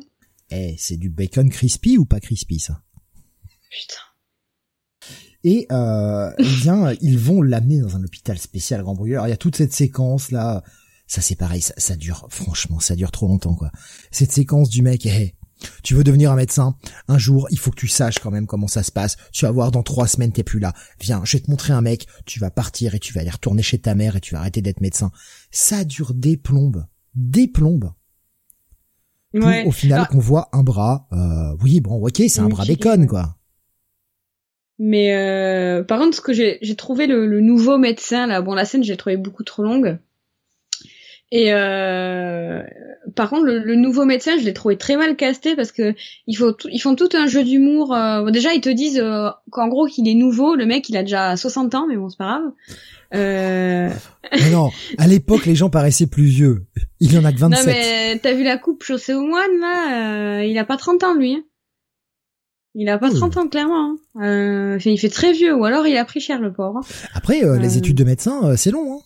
[SPEAKER 1] Eh, c'est du bacon crispy ou pas crispy ça?
[SPEAKER 2] Putain.
[SPEAKER 1] Et euh, eh bien, ils vont l'amener dans un hôpital spécial Grand Brûleur. Il y a toute cette séquence là. Ça c'est pareil, ça, ça, dure. Franchement, ça dure trop longtemps quoi. Cette séquence du mec, hey, tu veux devenir un médecin? Un jour, il faut que tu saches quand même comment ça se passe. Tu vas voir, dans trois semaines, t'es plus là. Viens, je vais te montrer un mec. Tu vas partir et tu vas aller retourner chez ta mère et tu vas arrêter d'être médecin. Ça dure des plombes, des plombes. Pour, au final, ah. qu'on voit un bras. Euh, oui, bon, ok, c'est un bras bacon, quoi.
[SPEAKER 2] Mais euh, par contre, ce que j'ai, trouvé le, le, nouveau médecin là, bon, la scène, j'ai trouvé beaucoup trop longue. Et euh, par contre, le, nouveau médecin, je l'ai trouvé très mal casté parce que il faut ils font tout un jeu d'humour. Euh, déjà, ils te disent euh, qu'en gros qu'il est nouveau. Le mec, il a déjà 60 ans, mais bon, c'est pas grave.
[SPEAKER 1] Euh... non, à l'époque, les gens paraissaient plus vieux. Il y en a que 27. Non,
[SPEAKER 2] mais t'as vu la coupe chaussée au moine là Il a pas 30 ans lui. Hein. Il a pas 30 ans clairement. Hein. il fait très vieux, ou alors il a pris cher le pauvre. Hein.
[SPEAKER 1] Après, les études de médecin, c'est long. Hein.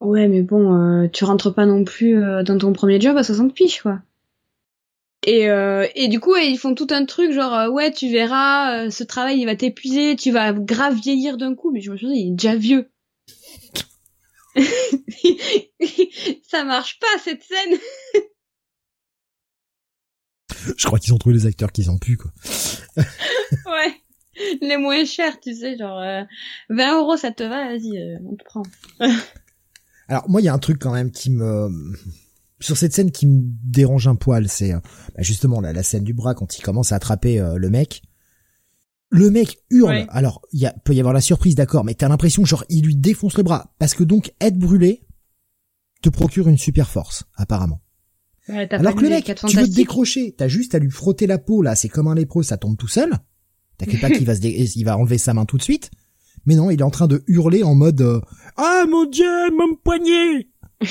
[SPEAKER 2] Ouais, mais bon, euh, tu rentres pas non plus euh, dans ton premier job à 60 piges, quoi. Et, euh, et du coup, ils font tout un truc genre, ouais, tu verras, ce travail, il va t'épuiser, tu vas grave vieillir d'un coup. Mais je me suis dit, il est déjà vieux. Ça marche pas, cette scène.
[SPEAKER 1] je crois qu'ils ont trouvé les acteurs qu'ils ont pu, quoi.
[SPEAKER 2] ouais. Les moins chers, tu sais, genre, 20 euros, ça te va, vas-y, on te prend.
[SPEAKER 1] Alors moi, il y a un truc quand même qui me sur cette scène qui me dérange un poil, c'est euh, bah, justement la, la scène du bras quand il commence à attraper euh, le mec. Le mec hurle. Alors, il y a, peut y avoir la surprise, d'accord, mais t'as l'impression genre il lui défonce le bras parce que donc être brûlé te procure une super force, apparemment. Alors que le mec, tu veux te décrocher, t'as juste à lui frotter la peau là, c'est comme un lépreux, ça tombe tout seul. T'inquiète pas qu'il va se il va enlever sa main tout de suite. Mais non, il est en train de hurler en mode euh, Ah mon dieu, mon poignet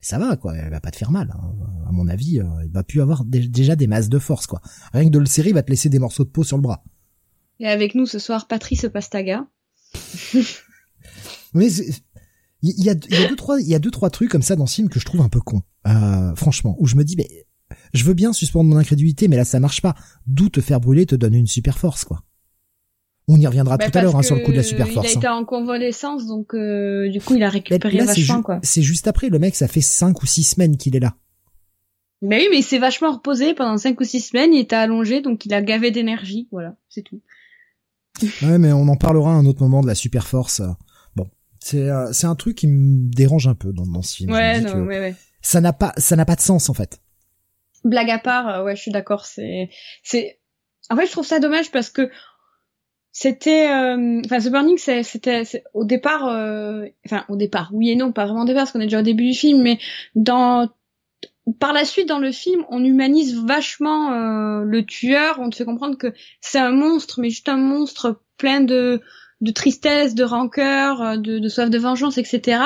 [SPEAKER 1] Ça va quoi, elle va pas te faire mal. Hein. À mon avis, euh, il va plus avoir déjà des masses de force quoi. Rien que de le serrer, il va te laisser des morceaux de peau sur le bras.
[SPEAKER 2] Et avec nous ce soir, Patrice Pastaga.
[SPEAKER 1] Mais il y a, y a deux trois il y a deux trois trucs comme ça dans ce film que je trouve un peu con. Euh, franchement, où je me dis mais je veux bien suspendre mon incrédulité, mais là ça marche pas. D'où te faire brûler te donne une super force quoi. On y reviendra bah, tout à l'heure hein, sur le coup de la super force.
[SPEAKER 2] Il a été hein. en convalescence, donc euh, du coup il a récupéré vachement quoi.
[SPEAKER 1] C'est juste après, le mec, ça fait cinq ou six semaines qu'il est là.
[SPEAKER 2] Mais oui, mais il s'est vachement reposé pendant cinq ou six semaines, il était allongé, donc il a gavé d'énergie, voilà, c'est tout.
[SPEAKER 1] ouais, mais on en parlera à un autre moment de la super force. Bon, c'est euh, c'est un truc qui me dérange un peu dans, dans ce film.
[SPEAKER 2] Ouais, non, ouais, ouais.
[SPEAKER 1] Ça n'a pas ça n'a pas de sens en fait.
[SPEAKER 2] Blague à part, euh, ouais, je suis d'accord, c'est c'est en fait je trouve ça dommage parce que c'était, euh, enfin, The Burning, c'était au départ, euh, enfin, au départ, oui et non, pas vraiment au départ, parce qu'on est déjà au début du film, mais dans par la suite dans le film, on humanise vachement euh, le tueur. On te fait comprendre que c'est un monstre, mais juste un monstre plein de, de tristesse, de rancœur, de, de soif de vengeance, etc.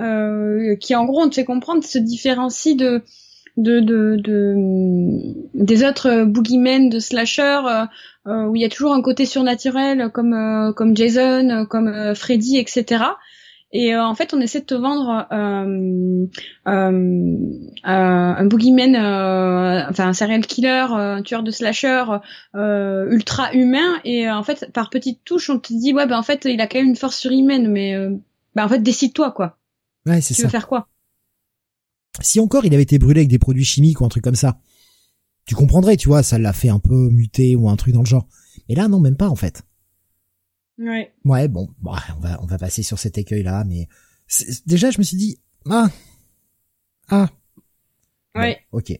[SPEAKER 2] Euh, qui en gros, on te fait comprendre, se différencie de de, de, de des autres boogeymen de slasher euh, euh, où il y a toujours un côté surnaturel comme euh, comme Jason, comme Freddy, etc. Et en fait, on essaie de te vendre euh, un boogeyman, enfin un serial killer, un tueur de slasher ultra humain. Et en fait, par petites touches, on te dit ouais, ben en fait, il a quand même une force surhumaine, mais ben en fait, décide-toi quoi.
[SPEAKER 1] Ouais, c'est ça.
[SPEAKER 2] Tu veux faire quoi?
[SPEAKER 1] Si encore il avait été brûlé avec des produits chimiques ou un truc comme ça, tu comprendrais, tu vois, ça l'a fait un peu muter ou un truc dans le genre. Mais là, non, même pas en fait.
[SPEAKER 2] Ouais.
[SPEAKER 1] Ouais, bon, on va on va passer sur cet écueil là, mais déjà je me suis dit ah ah.
[SPEAKER 2] Ouais.
[SPEAKER 1] ok.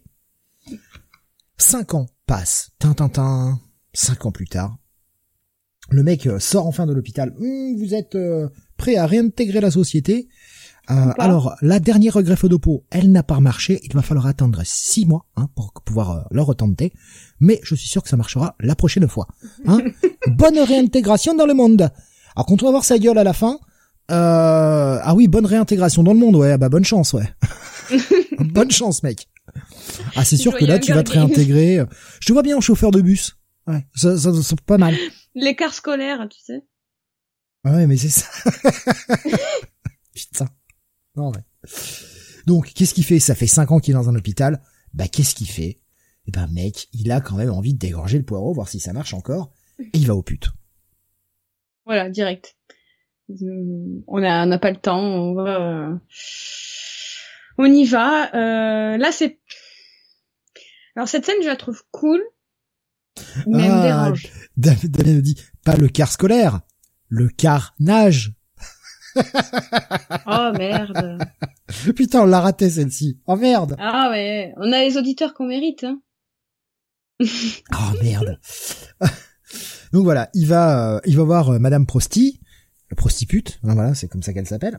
[SPEAKER 1] Cinq ans passent. Tintintin. Cinq ans plus tard, le mec euh, sort enfin de l'hôpital. Hum, vous êtes euh, prêt à réintégrer la société euh, alors, la dernière greffe de peau, elle n'a pas marché. Il va falloir attendre six mois hein, pour pouvoir euh, le retenter. Mais je suis sûr que ça marchera la prochaine fois. Hein. bonne réintégration dans le monde. Alors, quand on va voir sa gueule à la fin, euh, ah oui, bonne réintégration dans le monde, ouais. Bah bonne chance, ouais. bonne chance, mec. Ah, c'est sûr que là, tu vas te réintégrer. Je te vois bien en chauffeur de bus. Ouais, ça, ça, ça pas mal.
[SPEAKER 2] L'écart scolaire, tu sais.
[SPEAKER 1] Ouais, mais c'est ça. Putain. Donc, qu'est-ce qu'il fait? Ça fait cinq ans qu'il est dans un hôpital. Bah, qu'est-ce qu'il fait? Eh ben, mec, il a quand même envie de dégorger le poireau, voir si ça marche encore. Et il va au pute.
[SPEAKER 2] Voilà, direct. Euh, on a, n'a pas le temps. On va, euh, on y va. Euh, là, c'est. Alors cette scène, je la trouve cool, mais elle me ah, dérange.
[SPEAKER 1] Me dit pas le car scolaire, le carnage
[SPEAKER 2] oh merde.
[SPEAKER 1] Putain, on l'a raté celle-ci. Oh merde.
[SPEAKER 2] Ah ouais, on a les auditeurs qu'on mérite. Hein.
[SPEAKER 1] oh merde. Donc voilà, il va, euh, il va voir euh, Madame Prosty, prostitute. Hein, voilà, c'est comme ça qu'elle s'appelle.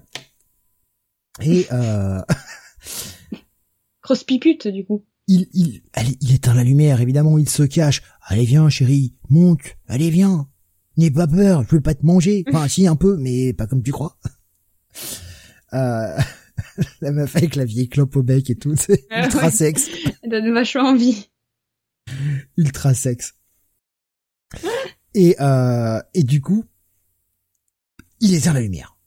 [SPEAKER 1] Et euh...
[SPEAKER 2] Du coup.
[SPEAKER 1] Il, il, allez, il éteint la lumière, évidemment, il se cache. Allez, viens, chérie, monte. Allez, viens. N'aie pas peur, je peux pas te manger. Enfin, si, un peu, mais pas comme tu crois. Euh, la meuf avec la vieille clope au bec et tout, c'est ah ultra sexe.
[SPEAKER 2] Elle donne vachement envie.
[SPEAKER 1] Ultra sexe. Et, euh, et du coup, il éteint la lumière.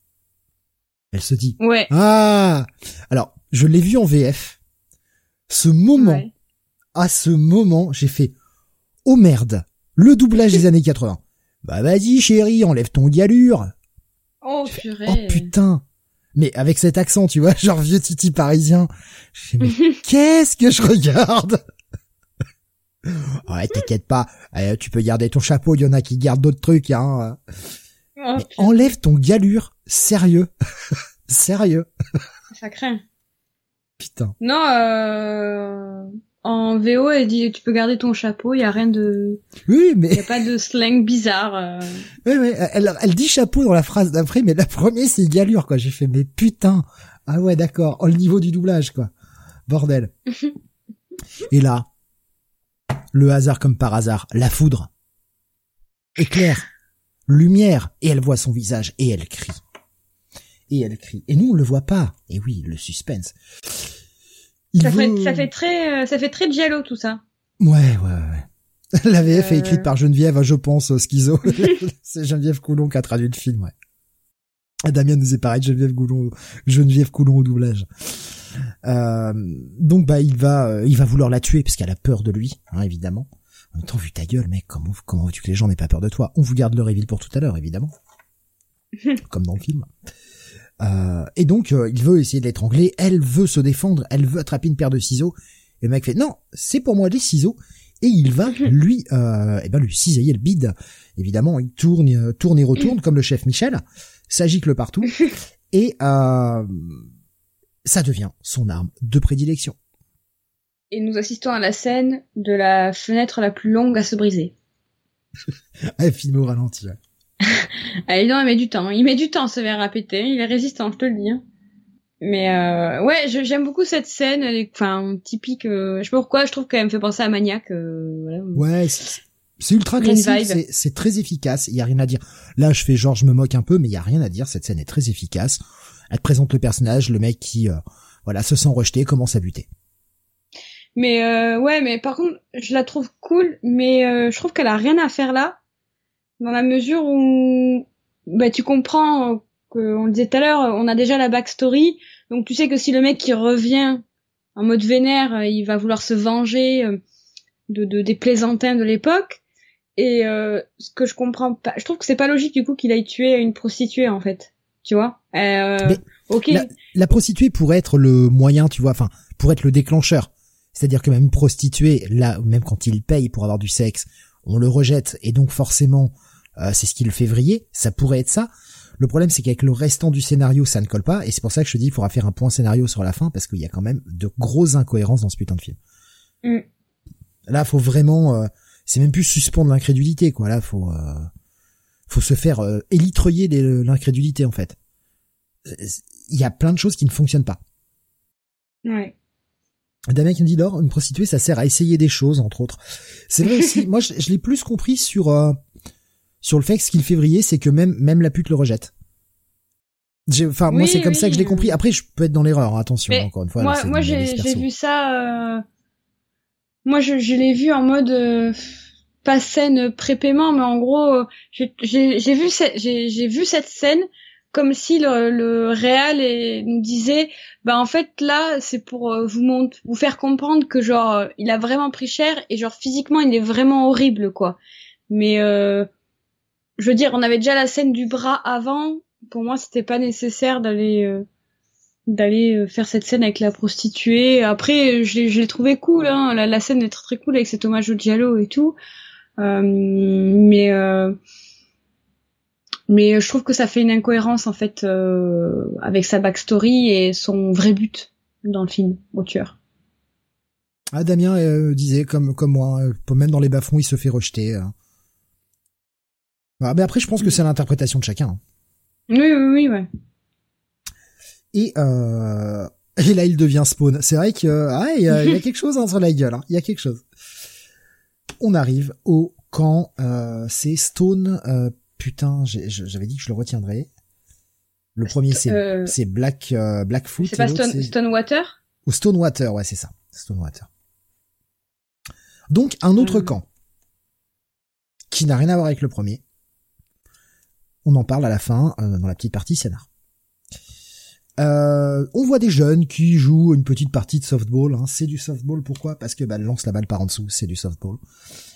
[SPEAKER 1] Elle se dit.
[SPEAKER 2] Ouais.
[SPEAKER 1] Ah! Alors, je l'ai vu en VF. Ce moment, à ce moment, j'ai fait, oh merde, le doublage des années 80. Bah vas-y chérie, enlève ton galure.
[SPEAKER 2] Oh purée.
[SPEAKER 1] Oh putain. Mais avec cet accent, tu vois, genre vieux titi parisien. Je mais qu'est-ce que je regarde? Ouais, t'inquiète pas, eh, tu peux garder ton chapeau, il y en a qui gardent d'autres trucs, hein. Oh, enlève ton galure, sérieux. sérieux.
[SPEAKER 2] Ça craint.
[SPEAKER 1] Putain.
[SPEAKER 2] Non, euh... En VO, elle dit tu peux garder ton chapeau, il y a rien de.
[SPEAKER 1] Oui, mais.
[SPEAKER 2] Il y a pas de slang bizarre. Euh...
[SPEAKER 1] Oui, oui, elle, elle dit chapeau dans la phrase d'après, mais la première c'est galure quoi. J'ai fait mais putain. Ah ouais, d'accord. Au niveau du doublage quoi. Bordel. Et là, le hasard comme par hasard, la foudre, éclair, lumière, et elle voit son visage et elle crie. Et elle crie. Et nous on le voit pas. Et oui, le suspense
[SPEAKER 2] ça, fait, ça fait très, euh, ça fait très giallo tout ça.
[SPEAKER 1] Ouais, ouais, ouais. La VF est écrite euh. par Geneviève, je pense, Schizo. c'est Geneviève Coulon qui a traduit le film, ouais. Damien nous est pareil, Geneviève Coulon, Geneviève Coulon au doublage. Euh, donc bah il va, euh, il va vouloir la tuer parce qu'elle a peur de lui, hein, évidemment. En même temps, vu ta gueule, mec, comment, comment veux-tu que les gens n'aient pas peur de toi? On vous garde le reveal pour tout à l'heure, évidemment, comme dans le film. Euh, et donc, euh, il veut essayer de l'étrangler, elle veut se défendre, elle veut attraper une paire de ciseaux. Et le mec fait, non, c'est pour moi les ciseaux. Et il va lui, euh, eh ben, lui cisailler le bide. Évidemment, il tourne, euh, tourne et retourne comme le chef Michel, le partout. Et ça devient son arme de prédilection.
[SPEAKER 2] Et nous assistons à la scène de la fenêtre la plus longue à se briser.
[SPEAKER 1] Elle filme au ralenti. Ouais.
[SPEAKER 2] ah, non, il met du temps. Il met du temps ce verre à péter. Il est résistant, je te le dis. Hein. Mais euh, ouais, j'aime beaucoup cette scène, enfin typique. Euh, je sais pas pourquoi, je trouve qu'elle me fait penser à Maniac. Euh, voilà.
[SPEAKER 1] Ouais, c'est ultra classique, c'est très efficace. Il y a rien à dire. Là, je fais genre, je me moque un peu, mais il y a rien à dire. Cette scène est très efficace. Elle te présente le personnage, le mec qui, euh, voilà, se sent rejeté, commence à buter.
[SPEAKER 2] Mais euh, ouais, mais par contre, je la trouve cool, mais euh, je trouve qu'elle a rien à faire là, dans la mesure où, bah, tu comprends qu'on le disait tout à l'heure, on a déjà la backstory, donc tu sais que si le mec qui revient en mode vénère, il va vouloir se venger de, de des plaisantins de l'époque. Et euh, ce que je comprends pas, je trouve que c'est pas logique du coup qu'il aille tuer une prostituée en fait, tu vois? Euh, ok.
[SPEAKER 1] La, prostituée pourrait être le moyen, tu vois, enfin, pourrait être le déclencheur. C'est-à-dire que même une prostituée, là, même quand il paye pour avoir du sexe, on le rejette et donc forcément, euh, c'est ce qui le fait vriller. Ça pourrait être ça. Le problème, c'est qu'avec le restant du scénario, ça ne colle pas, et c'est pour ça que je te dis, il faudra faire un point scénario sur la fin, parce qu'il y a quand même de grosses incohérences dans ce putain de film. Mm. Là, faut vraiment, euh, c'est même plus suspendre l'incrédulité, quoi. Là, faut, euh, faut se faire euh, élitreiller l'incrédulité, en fait. Il y a plein de choses qui ne fonctionnent pas.
[SPEAKER 2] Ouais.
[SPEAKER 1] Damien qui me dit d'or, une prostituée, ça sert à essayer des choses, entre autres. C'est vrai aussi. moi, je, l'ai plus compris sur euh, sur le fait que ce qu'il fait vriller, c'est que même même la pute le rejette. Enfin, moi, c'est comme ça que je l'ai compris. Après, je peux être dans l'erreur. Attention, encore une fois.
[SPEAKER 2] Moi, moi j'ai vu ça. Moi, je, je l'ai vu en mode euh, pas scène prépaiement, mais en gros, euh, j'ai vu cette j'ai vu cette scène comme si le, le réal nous disait bah en fait là c'est pour euh, vous montre, vous faire comprendre que genre il a vraiment pris cher et genre physiquement il est vraiment horrible quoi mais euh, je veux dire on avait déjà la scène du bras avant pour moi c'était pas nécessaire d'aller d'aller euh, faire cette scène avec la prostituée. Après, je l'ai trouvé cool, hein. la, scène est très cool avec cet hommage au Diallo et tout. Euh, mais euh, mais je trouve que ça fait une incohérence en fait euh, avec sa backstory et son vrai but dans le film au tueur.
[SPEAKER 1] Ah Damien euh, disait comme comme moi, même dans les bas-fonds il se fait rejeter. Ah, mais après je pense que c'est l'interprétation de chacun. Hein.
[SPEAKER 2] Oui oui oui ouais.
[SPEAKER 1] Et, euh, et là, il devient Spawn. C'est vrai que ah, il, y a, quelque chose entre la gueule. Hein. Il y a quelque chose. On arrive au camp. Euh, c'est Stone. Euh, putain, j'avais dit que je le retiendrais. Le premier, c'est euh, c'est Black euh, Blackfoot.
[SPEAKER 2] C'est pas Stone, Stonewater?
[SPEAKER 1] Ou Stonewater, ouais, c'est ça. Stonewater. Donc un autre hmm. camp qui n'a rien à voir avec le premier. On en parle à la fin euh, dans la petite partie scénar. Euh, on voit des jeunes qui jouent une petite partie de softball. Hein. C'est du softball, pourquoi? Parce que bah, lance la balle par en dessous, c'est du softball.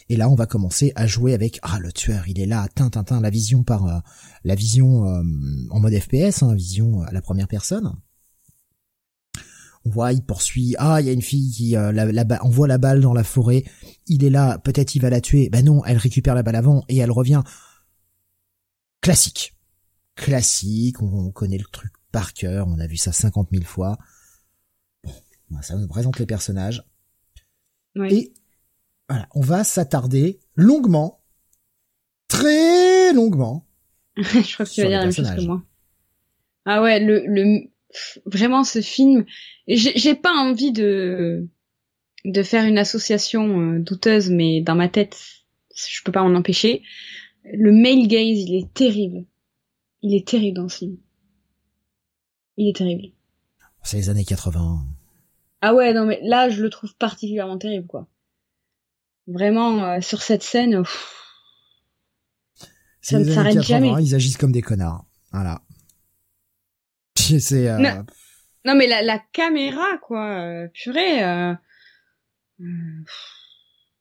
[SPEAKER 1] Et là, on va commencer à jouer avec ah le tueur, il est là, tin la vision par euh, la vision euh, en mode FPS, hein, vision à la première personne. On voit, il poursuit. Ah, il y a une fille qui la, la, on voit la balle dans la forêt. Il est là, peut-être il va la tuer. Ben non, elle récupère la balle avant et elle revient. Classique, classique. on connaît le truc par cœur, on a vu ça 50 000 fois. Bon, ça nous présente les personnages. Et voilà, on va s'attarder longuement, très longuement.
[SPEAKER 2] Je crois que tu vas dire la même chose que moi. Ah ouais, le, le vraiment ce film, j'ai pas envie de de faire une association euh, douteuse, mais dans ma tête, je peux pas m'en empêcher. Le male gaze, il est terrible. Il est terrible dans ce film. Il est terrible.
[SPEAKER 1] C'est les années 80.
[SPEAKER 2] Ah ouais, non mais là, je le trouve particulièrement terrible, quoi. Vraiment, euh, sur cette scène,
[SPEAKER 1] ça ne s'arrête jamais. Ils agissent comme des connards. Voilà. C'est. Euh...
[SPEAKER 2] Non. mais la, la caméra, quoi, euh, purée. Euh...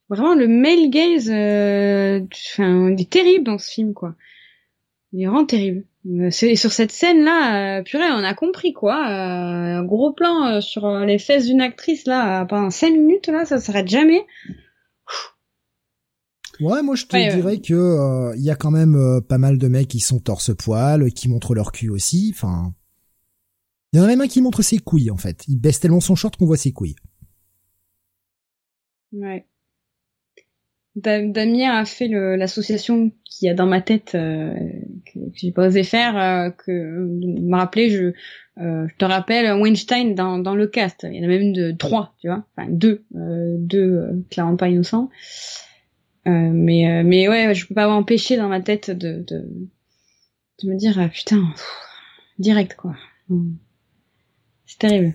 [SPEAKER 2] Vraiment, le male gaze, enfin, il est terrible dans ce film, quoi. Il est vraiment terrible. Euh, c'est sur cette scène là, euh, purée, on a compris quoi. Euh, un gros plan sur les fesses d'une actrice là, pendant cinq minutes là, ça s'arrête jamais.
[SPEAKER 1] Ouais, moi je te dirais que il y a quand même pas mal de mecs qui sont torse-poil, qui montrent leur cul aussi. Enfin, il y en a même un qui montre ses couilles en fait. Il baisse tellement son short qu'on voit ses couilles.
[SPEAKER 2] Ouais. Damien a fait l'association qu'il y a dans ma tête euh, que, j'ai pas osé faire, euh, que me rappeler, je, euh, je te rappelle Weinstein dans, le cast. Il y en a même de trois, tu vois, enfin deux, euh, deux clairement pas innocents. mais mais ouais, je peux pas m'empêcher dans ma tête de de, me dire putain direct quoi. C'est terrible.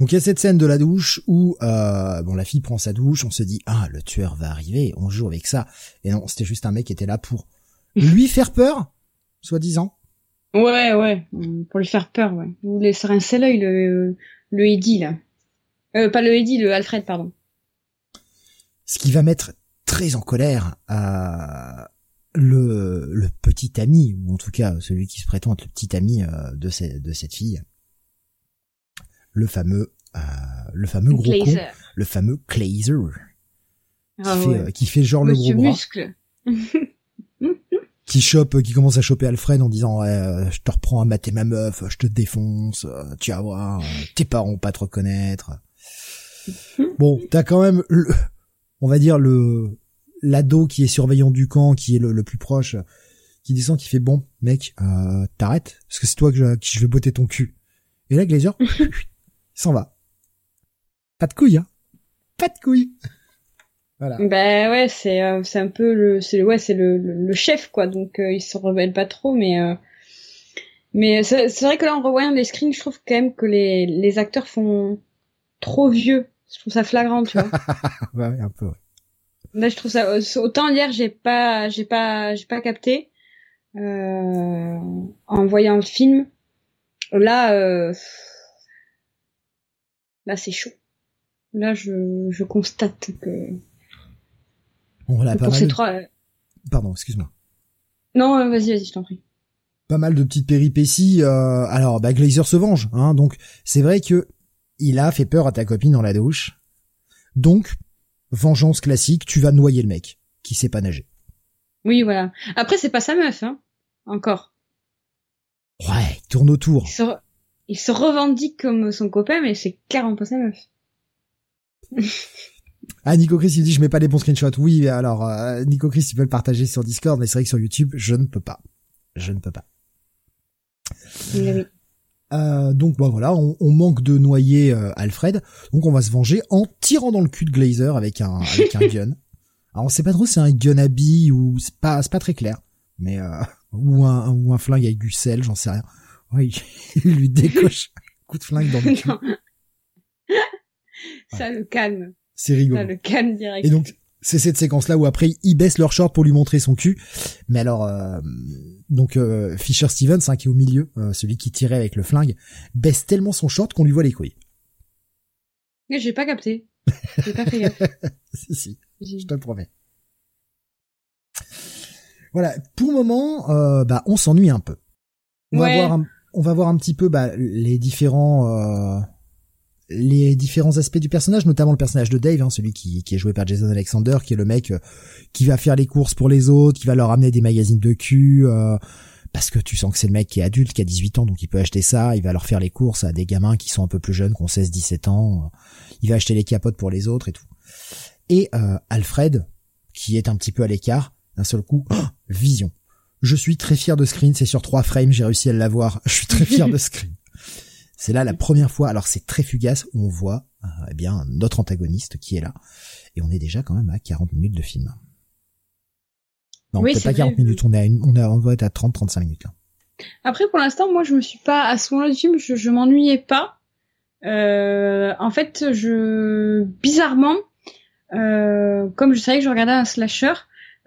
[SPEAKER 1] Donc il y a cette scène de la douche où euh, bon la fille prend sa douche, on se dit ah le tueur va arriver, on joue avec ça. Et non, c'était juste un mec qui était là pour lui faire peur, soi-disant.
[SPEAKER 2] Ouais ouais, pour lui faire peur ouais. Vous voulez rincer l'œil le le Eddie là. Euh, pas le Eddie, le Alfred pardon.
[SPEAKER 1] Ce qui va mettre très en colère euh, le le petit ami ou en tout cas celui qui se prétend être le petit ami euh, de cette de cette fille le fameux euh, le fameux gros con, le fameux Glazer, qui, ah fait, euh, qui fait genre le gros muscle. qui chope, qui commence à choper Alfred en disant euh, je te reprends à mater ma meuf, je te défonce, tu vas voir, tes parents vont pas te reconnaître. bon, t'as quand même, le, on va dire le l'ado qui est surveillant du camp, qui est le, le plus proche, qui descend, qui fait bon, mec, euh, t'arrêtes, parce que c'est toi que je, qui je vais botter ton cul. Et là, Glazer, s'en va. Pas de couilles, hein. Pas de couilles.
[SPEAKER 2] Voilà. Ben ouais, c'est euh, c'est un peu le c'est ouais c'est le, le, chef quoi donc euh, il se rebelle pas trop mais euh, mais c'est vrai que là en revoyant les screens je trouve quand même que les les acteurs font trop vieux je trouve ça flagrant tu vois
[SPEAKER 1] ouais, un peu ouais.
[SPEAKER 2] là je trouve ça autant hier j'ai pas j'ai pas j'ai pas capté en voyant le film là Là, c'est chaud. Là, je, je constate que.
[SPEAKER 1] On l'a pas mal. Ces trois... Pardon, excuse-moi.
[SPEAKER 2] Non, euh, vas-y, vas-y, je t'en prie.
[SPEAKER 1] Pas mal de petites péripéties. Euh... Alors, bah, Glazer se venge, hein. Donc, c'est vrai que il a fait peur à ta copine dans la douche. Donc, vengeance classique, tu vas noyer le mec qui sait pas nager.
[SPEAKER 2] Oui, voilà. Après, c'est pas sa meuf, hein. Encore.
[SPEAKER 1] Ouais, il tourne autour
[SPEAKER 2] il se revendique comme son copain, mais c'est clairement pas sa meuf.
[SPEAKER 1] ah, Nico Chris, il dit, je mets pas les bons screenshots. Oui, alors, euh, Nico Chris, il peut le partager sur Discord, mais c'est vrai que sur YouTube, je ne peux pas. Je ne peux pas. Euh, donc bah voilà, on, manque de noyer euh, Alfred, donc on va se venger en tirant dans le cul de Glazer avec un avec un gun. Alors on sait pas trop si c'est un gun à billes ou c'est pas c'est pas très clair, mais euh, ou un ou un flingue avec du sel, j'en sais rien. Oui, il lui décoche un coup de flingue dans le cul.
[SPEAKER 2] Ça le calme.
[SPEAKER 1] C'est rigolo.
[SPEAKER 2] Ça le calme direct.
[SPEAKER 1] Et donc, c'est cette séquence-là où après, il baisse leur short pour lui montrer son cul. Mais alors, euh, donc euh, Fisher Stevens, hein, qui est au milieu, euh, celui qui tirait avec le flingue, baisse tellement son short qu'on lui voit les couilles.
[SPEAKER 2] Mais j'ai pas capté. J'ai pas fait gaffe.
[SPEAKER 1] si, si, je te le promets. Voilà, pour le moment, bah, on s'ennuie un peu. On va voir un, on va voir un petit peu bah, les différents euh, les différents aspects du personnage, notamment le personnage de Dave, hein, celui qui, est joué par Jason Alexander, qui est le mec euh, qui va faire les courses pour les autres, qui va leur amener des magazines de cul, euh, parce que tu sens que c'est le mec qui est adulte, qui a 18 ans, donc il peut acheter ça, il va leur faire les courses à des gamins qui sont un peu plus jeunes, qui ont 16-17 ans, il va acheter les capotes pour les autres et tout. Et Alfred, qui est un petit peu à l'écart, d'un seul coup, vision. Je suis très fier de Screen, c'est sur trois frames, j'ai réussi à l'avoir. Je suis très fier de Screen. C'est là la première fois, alors c'est très fugace, où on voit euh, eh bien notre antagoniste qui est là. Et on est déjà quand même à 40 minutes de film. Non, peut pas 40 minutes, on est à une, on, est, on va être à 30-35 minutes là.
[SPEAKER 2] Après, pour l'instant, moi, je me suis pas à ce moment-là du film, je, je m'ennuyais pas. Euh, en fait, je bizarrement, euh, comme je savais que je regardais un slasher,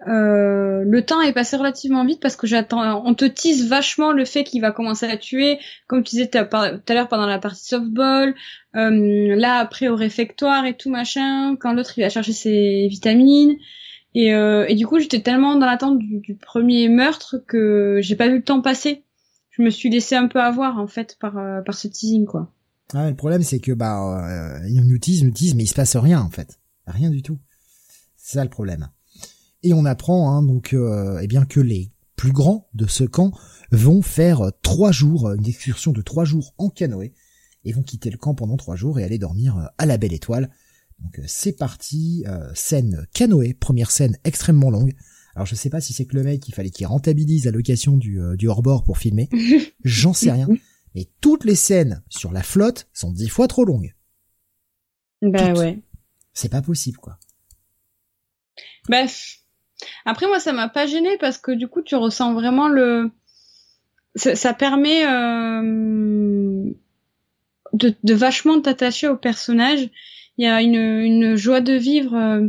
[SPEAKER 2] euh, le temps est passé relativement vite parce que j'attends. On te tease vachement le fait qu'il va commencer à tuer, comme tu disais tout à l'heure pendant la partie softball. Euh, là après au réfectoire et tout machin, quand l'autre il va chercher ses vitamines. Et, euh, et du coup j'étais tellement dans l'attente du, premier meurtre que j'ai pas vu le temps passer. Je me suis laissé un peu avoir en fait par euh, par ce teasing quoi.
[SPEAKER 1] Ah, le problème c'est que bah euh, il nous tease, nous tease, mais il se passe rien en fait, rien du tout. C'est ça le problème. Et on apprend hein, donc euh, eh bien que les plus grands de ce camp vont faire trois jours, une excursion de trois jours en canoë, et vont quitter le camp pendant trois jours et aller dormir euh, à la Belle Étoile. Donc c'est parti, scène canoë, première scène extrêmement longue. Alors je sais pas si c'est que le mec, il fallait qu'il rentabilise la location du, du hors-bord pour filmer. J'en sais rien. Mais toutes les scènes sur la flotte sont dix fois trop longues.
[SPEAKER 2] Bah ouais.
[SPEAKER 1] C'est pas possible, quoi.
[SPEAKER 2] Bref. Après, moi, ça m'a pas gêné parce que du coup, tu ressens vraiment le. Ça, permet euh... de, de, vachement t'attacher au personnage. Il y a une, une joie de vivre euh,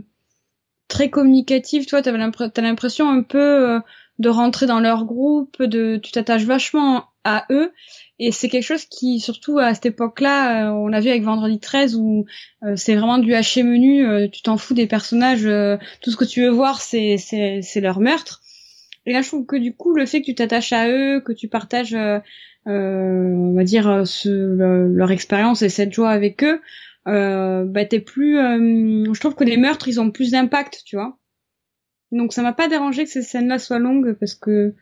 [SPEAKER 2] très communicative. Toi, t'as l'impression un peu euh, de rentrer dans leur groupe, de tu t'attaches vachement à eux et c'est quelque chose qui, surtout à cette époque-là, euh, on l'a vu avec Vendredi 13 où euh, c'est vraiment du haché menu, euh, tu t'en fous des personnages, tout ce que tu veux voir c'est c'est c'est leur meurtre. Et là je trouve que du coup le fait que tu t'attaches à eux, que tu partages on va dire ce, leur expérience et cette joie avec eux, bah t'es plus je trouve que les meurtres ils ont plus d'impact, tu vois. Donc ça m'a pas dérangé que ces scènes-là soient longues parce que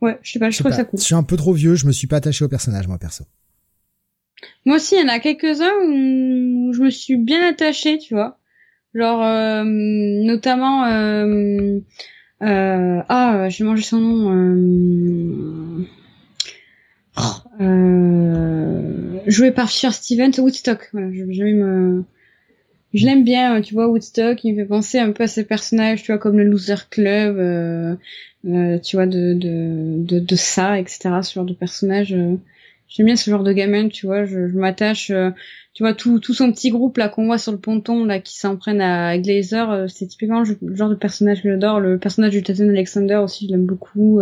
[SPEAKER 2] Ouais, je sais pas, je, trouve ça cool.
[SPEAKER 1] Je suis un peu trop vieux, je me suis pas attaché au personnage, moi, perso.
[SPEAKER 2] Moi aussi, il y en a quelques-uns où je me suis bien attachée, tu vois. Genre, euh, notamment... Euh, euh, ah, j'ai mangé son nom. Euh, euh, joué par Fear Stevens, Woodstock. Voilà, je, je, me... je l'aime bien, tu vois, Woodstock. Il me fait penser un peu à ces personnages, tu vois, comme le Loser Club. Euh, euh, tu vois, de, de, de, de, ça, etc. Ce genre de personnage. Euh, j'aime bien ce genre de gamin, tu vois. Je, je m'attache. Euh, tu vois, tout, tout son petit groupe là qu'on voit sur le ponton là qui s'en prennent à Glazer, c'est typiquement le genre de personnage que j'adore. Le personnage du Titan Alexander aussi, je l'aime beaucoup.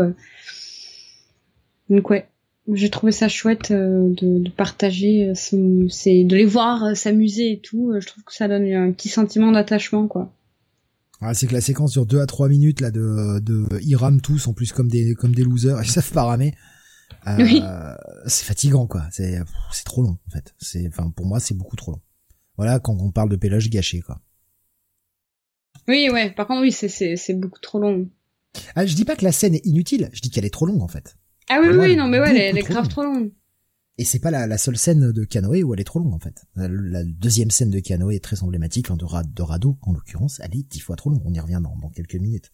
[SPEAKER 2] Donc ouais, j'ai trouvé ça chouette de, de, partager, c'est de les voir s'amuser et tout. Je trouve que ça donne un petit sentiment d'attachement quoi.
[SPEAKER 1] Ah, c'est que la séquence dure 2 à 3 minutes là de de ils rament tous en plus comme des comme des losers, ils savent pas ramer. Euh, c'est fatigant quoi, c'est c'est trop long en fait. C'est enfin pour moi c'est beaucoup trop long. Voilà quand on parle de péloge gâché quoi.
[SPEAKER 2] Oui ouais, par contre oui, c'est c'est c'est beaucoup trop long.
[SPEAKER 1] Ah, je dis pas que la scène est inutile, je dis qu'elle est trop longue en fait.
[SPEAKER 2] Ah oui oui, non mais ouais, elle, est grave trop longue.
[SPEAKER 1] Et c'est pas la, la, seule scène de canoë où elle est trop longue en fait. La, deuxième scène de canoë est très emblématique, de, de radeau en l'occurrence, elle est dix fois trop longue. On y revient dans, dans quelques minutes.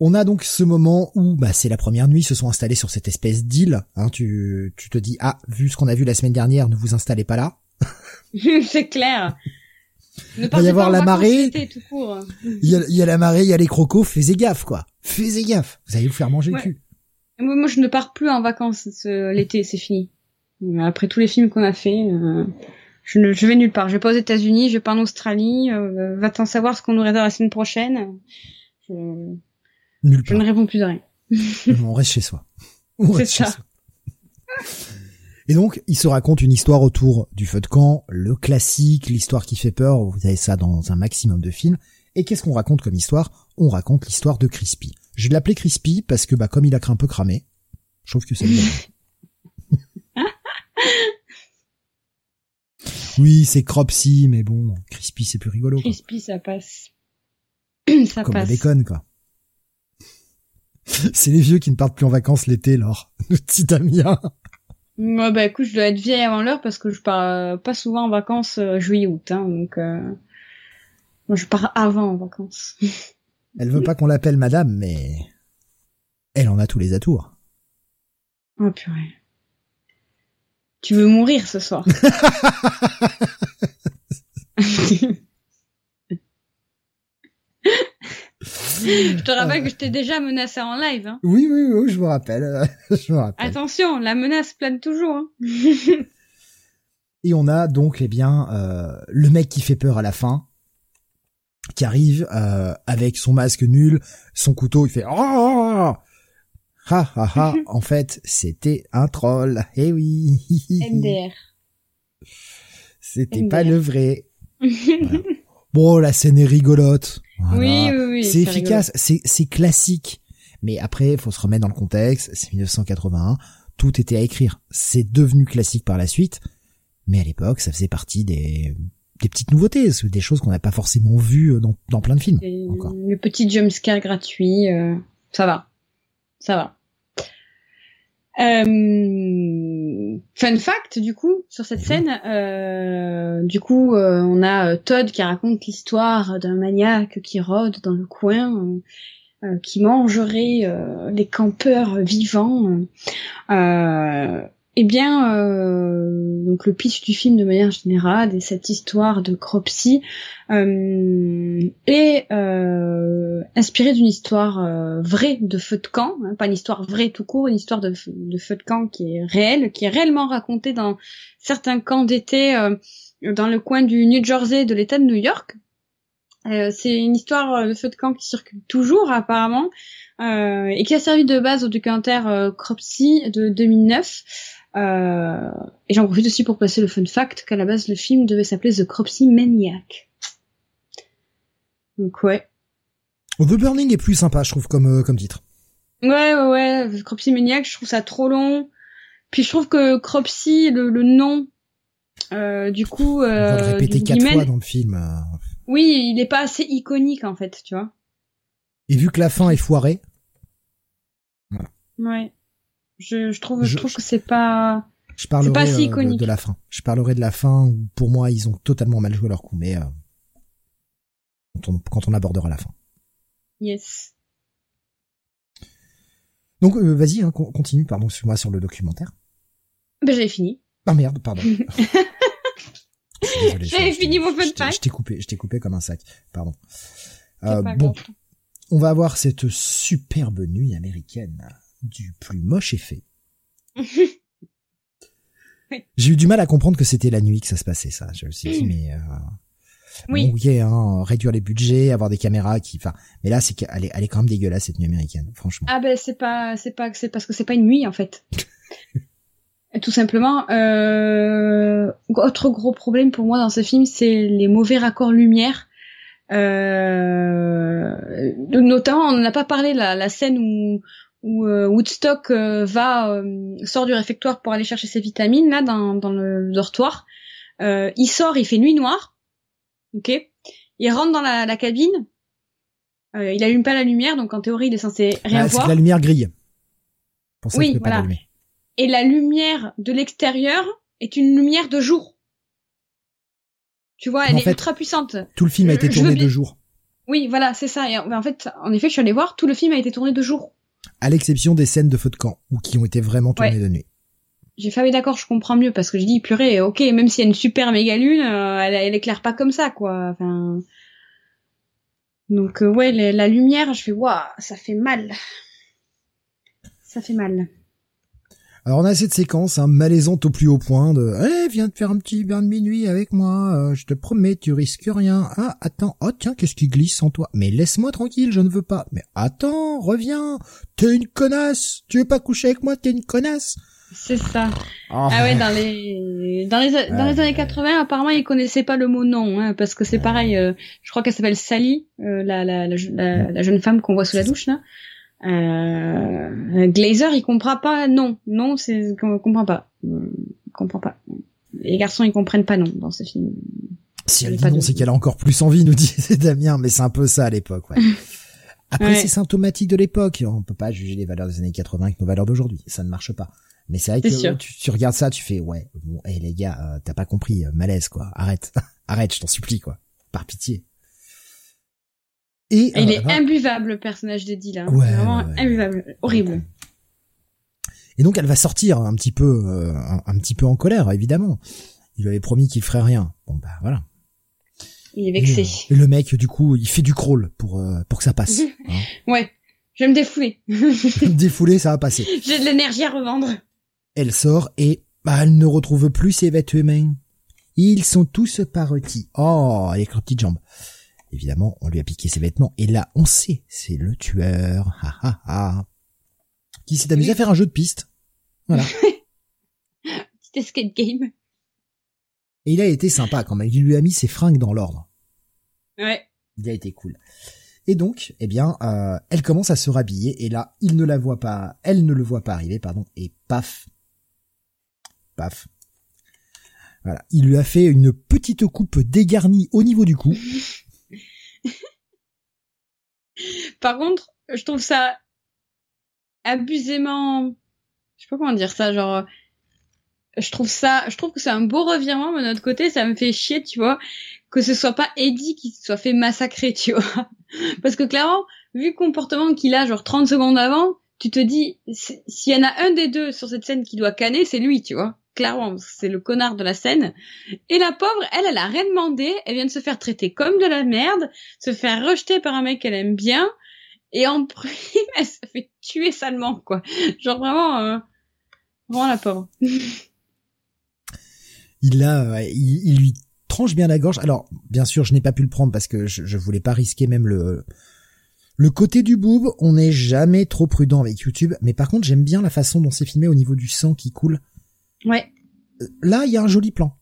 [SPEAKER 1] On a donc ce moment où bah, c'est la première nuit, se sont installés sur cette espèce d'île. Hein, tu, tu te dis ah vu ce qu'on a vu la semaine dernière, ne vous installez pas là.
[SPEAKER 2] c'est clair.
[SPEAKER 1] il va y avoir la marée. Il y a, y a, la marée, il y a les crocos. Fais gaffe quoi. Fais gaffe. Vous allez vous faire manger le cul.
[SPEAKER 2] Moi, je ne pars plus en vacances l'été, c'est fini. Après tous les films qu'on a fait, euh, je, ne, je vais nulle part. Je vais pas aux États-Unis, je vais pas en Australie. Euh, va t'en savoir ce qu'on nous réserve la semaine prochaine. Je, je ne réponds plus de rien.
[SPEAKER 1] on reste chez soi. On reste ça. chez soi. Et donc, il se raconte une histoire autour du feu de camp, le classique, l'histoire qui fait peur. Vous avez ça dans un maximum de films. Et qu'est-ce qu'on raconte comme histoire? On raconte l'histoire de Crispy. Je vais l'appeler Crispy parce que bah comme il a un peu cramé, je trouve que c'est bien. oui, c'est Cropsy, mais bon, Crispy c'est plus rigolo.
[SPEAKER 2] Crispy ça passe.
[SPEAKER 1] ça Comme passe. le bacon quoi. c'est les vieux qui ne partent plus en vacances l'été, Laure. Nous dit Damien.
[SPEAKER 2] Moi, bah écoute, je dois être vieille avant l'heure parce que je pars euh, pas souvent en vacances euh, juillet-août, hein, donc euh, moi je pars avant en vacances.
[SPEAKER 1] Elle veut pas qu'on l'appelle madame, mais elle en a tous les atours.
[SPEAKER 2] Oh purée. Tu veux mourir ce soir. je te rappelle que je t'ai déjà menacé en live. Hein.
[SPEAKER 1] Oui, oui, oui, je me rappelle. je me rappelle.
[SPEAKER 2] Attention, la menace plane toujours. Hein.
[SPEAKER 1] Et on a donc, eh bien, euh, le mec qui fait peur à la fin, qui arrive euh, avec son masque nul, son couteau, il fait oh, ha ha ha. en fait, c'était un troll. Eh oui.
[SPEAKER 2] MDR.
[SPEAKER 1] C'était pas le vrai. Bon, la scène est rigolote.
[SPEAKER 2] Oui, oui, oui.
[SPEAKER 1] C'est efficace, c'est c'est classique. Mais après, faut se remettre dans le contexte. C'est 1981. Tout était à écrire. C'est devenu classique par la suite. Mais à l'époque, ça faisait partie des des petites nouveautés, des choses qu'on n'a pas forcément vues euh, dans, dans plein de films. encore.
[SPEAKER 2] Le petit jumpscare gratuit, euh, ça va, ça va. Euh, fun fact du coup sur cette scène, euh, du coup on a Todd qui raconte l'histoire d'un maniaque qui rôde dans le coin, qui mangerait les campeurs vivants. Eh bien, euh, donc le pitch du film de manière générale et cette histoire de Cropsy euh, est euh, inspirée d'une histoire euh, vraie de feu de camp, hein, pas une histoire vraie tout court, une histoire de, de, feu de camp qui est réelle, qui est réellement racontée dans certains camps d'été euh, dans le coin du New Jersey de l'État de New York. C'est une histoire de feu de camp qui circule toujours apparemment et qui a servi de base au documentaire Cropsy de 2009. Euh, et j'en profite aussi pour passer le fun fact qu'à la base le film devait s'appeler The Cropsy Maniac. Donc ouais.
[SPEAKER 1] The Burning est plus sympa, je trouve, comme, euh, comme titre.
[SPEAKER 2] Ouais, ouais, ouais. Cropsy Maniac, je trouve ça trop long. Puis je trouve que Cropsy, le, le nom, euh, du coup... Euh,
[SPEAKER 1] On va le répéter quatre fois dans le film.
[SPEAKER 2] Oui, il est pas assez iconique, en fait, tu vois.
[SPEAKER 1] Et vu que la fin est foirée...
[SPEAKER 2] Ouais. Je, je trouve, je, trouve que c'est pas.
[SPEAKER 1] Je parlerai pas si iconique. Euh, de, la fin. Je parlerai de la fin où, pour moi, ils ont totalement mal joué leur coup, mais euh, quand, on, quand on abordera la fin.
[SPEAKER 2] Yes.
[SPEAKER 1] Donc, euh, vas-y, hein, continue, pardon, suis-moi sur le documentaire.
[SPEAKER 2] Ben, j'avais fini.
[SPEAKER 1] Ah merde, pardon.
[SPEAKER 2] J'avais fini mon fun
[SPEAKER 1] Je t'ai coupé, je t'ai coupé comme un sac. Pardon. Euh, bon, on va avoir cette superbe nuit américaine du plus moche effet. J'ai eu du mal à comprendre que c'était la nuit que ça se passait, ça. Je me suis dit, mais... Euh...
[SPEAKER 2] Oui.
[SPEAKER 1] Bon, hein, réduire les budgets, avoir des caméras qui, enfin, mais là, c'est qu'elle est, elle est quand même dégueulasse cette nuit américaine, franchement.
[SPEAKER 2] Ah ben c'est pas, c'est pas, c'est parce que c'est pas une nuit en fait. Tout simplement. Euh... Autre gros problème pour moi dans ce film, c'est les mauvais raccords lumière. Euh... Notamment, on n'a pas parlé la, la scène où où euh, Woodstock euh, va euh, sort du réfectoire pour aller chercher ses vitamines là dans, dans le dortoir. il sort, il fait nuit noire. Ok. Il rentre dans la, la cabine. il allume pas la lumière, donc en théorie il est censé rien
[SPEAKER 1] ah,
[SPEAKER 2] voir.
[SPEAKER 1] C'est la lumière grille.
[SPEAKER 2] Pour ça oui, voilà. Et la lumière de l'extérieur est une lumière de jour. Tu vois, elle est ultra puissante.
[SPEAKER 1] Tout le film a été tourné de jour.
[SPEAKER 2] Oui, voilà, c'est ça. Et en fait, en effet, je suis allée voir, tout le film a été tourné de jour
[SPEAKER 1] à l'exception des scènes de feu de camp, ou qui ont été vraiment tournées de nuit.
[SPEAKER 2] J'ai fait, oui, d'accord, je comprends mieux, parce que je dis, purée, ok, même s'il y a une super méga lune, euh, elle, elle, éclaire pas comme ça, quoi. Enfin... Donc, euh, ouais, la lumière, je fais, waouh, ça fait mal. Ça fait mal.
[SPEAKER 1] Alors on a cette séquence hein, malaisante au plus haut point de Eh, viens te faire un petit bain de minuit avec moi, euh, je te promets, tu risques rien. Ah, attends, oh tiens, qu'est-ce qui glisse en toi? Mais laisse-moi tranquille, je ne veux pas. Mais attends, reviens, t'es une connasse, tu veux pas coucher avec moi, t'es une connasse.
[SPEAKER 2] C'est ça. Oh. Ah ouais, dans les dans les dans les années 80, apparemment ils connaissaient pas le mot non, hein, parce que c'est pareil. Euh, je crois qu'elle s'appelle Sally, euh, la, la, la, la, jeune femme qu'on voit sous la douche là. Euh, Glazer, il comprend pas non. Non, c'est comprend pas. Il comprend pas. Les garçons, ils comprennent pas non dans ce film.
[SPEAKER 1] Si elle dit non, c'est qu'elle a encore plus envie, nous dit Damien, mais c'est un peu ça à l'époque, ouais. Après, c'est symptomatique de l'époque. On peut pas juger les valeurs des années 80 avec nos valeurs d'aujourd'hui. Ça ne marche pas. Mais c'est vrai que tu, regardes ça, tu fais, ouais, bon, hey, les gars, euh, t'as pas compris, euh, malaise, quoi. Arrête. Arrête, je t'en supplie, quoi. Par pitié.
[SPEAKER 2] Et, il est imbuvable le personnage de. Ouais, vraiment imbuvable, horrible.
[SPEAKER 1] Et donc elle va sortir un petit peu, euh, un, petit peu en colère évidemment. Il lui avait promis qu'il ferait rien. Bon bah voilà.
[SPEAKER 2] Il est vexé.
[SPEAKER 1] Et, le mec du coup il fait du crawl pour euh, pour que ça passe.
[SPEAKER 2] Hein. ouais. Je vais me défouler.
[SPEAKER 1] défouler ça va passer.
[SPEAKER 2] J'ai de l'énergie à revendre.
[SPEAKER 1] Elle sort et bah, elle ne retrouve plus ses vêtements. Ils sont tous partis. Oh, avec leurs petites jambes. Évidemment, on lui a piqué ses vêtements et là, on sait, c'est le tueur. Ha ha ha. Qui s'est amusé à faire un jeu de piste. Voilà.
[SPEAKER 2] Petit escape game.
[SPEAKER 1] Et il a été sympa quand même. Il lui a mis ses fringues dans l'ordre.
[SPEAKER 2] Ouais.
[SPEAKER 1] Il a été cool. Et donc, eh bien, euh, elle commence à se rhabiller et là, il ne la voit pas, elle ne le voit pas arriver, pardon, et paf, paf. Voilà, il lui a fait une petite coupe dégarnie au niveau du cou.
[SPEAKER 2] Par contre, je trouve ça abusément, je sais pas comment dire ça, genre, je trouve ça, je trouve que c'est un beau revirement, mais de notre côté, ça me fait chier, tu vois, que ce soit pas Eddie qui soit fait massacrer, tu vois. Parce que clairement, vu le comportement qu'il a, genre 30 secondes avant, tu te dis, s'il y en a un des deux sur cette scène qui doit canner, c'est lui, tu vois. Clairement, c'est le connard de la scène. Et la pauvre, elle, elle a rien demandé. Elle vient de se faire traiter comme de la merde, se faire rejeter par un mec qu'elle aime bien. Et en prime, elle se fait tuer salement, quoi. Genre vraiment, euh, vraiment la pauvre.
[SPEAKER 1] il a, il, lui tranche bien la gorge. Alors, bien sûr, je n'ai pas pu le prendre parce que je, je voulais pas risquer même le, le côté du boob. On n'est jamais trop prudent avec YouTube, mais par contre, j'aime bien la façon dont c'est filmé au niveau du sang qui coule.
[SPEAKER 2] Ouais.
[SPEAKER 1] Euh, là, il y a un joli plan.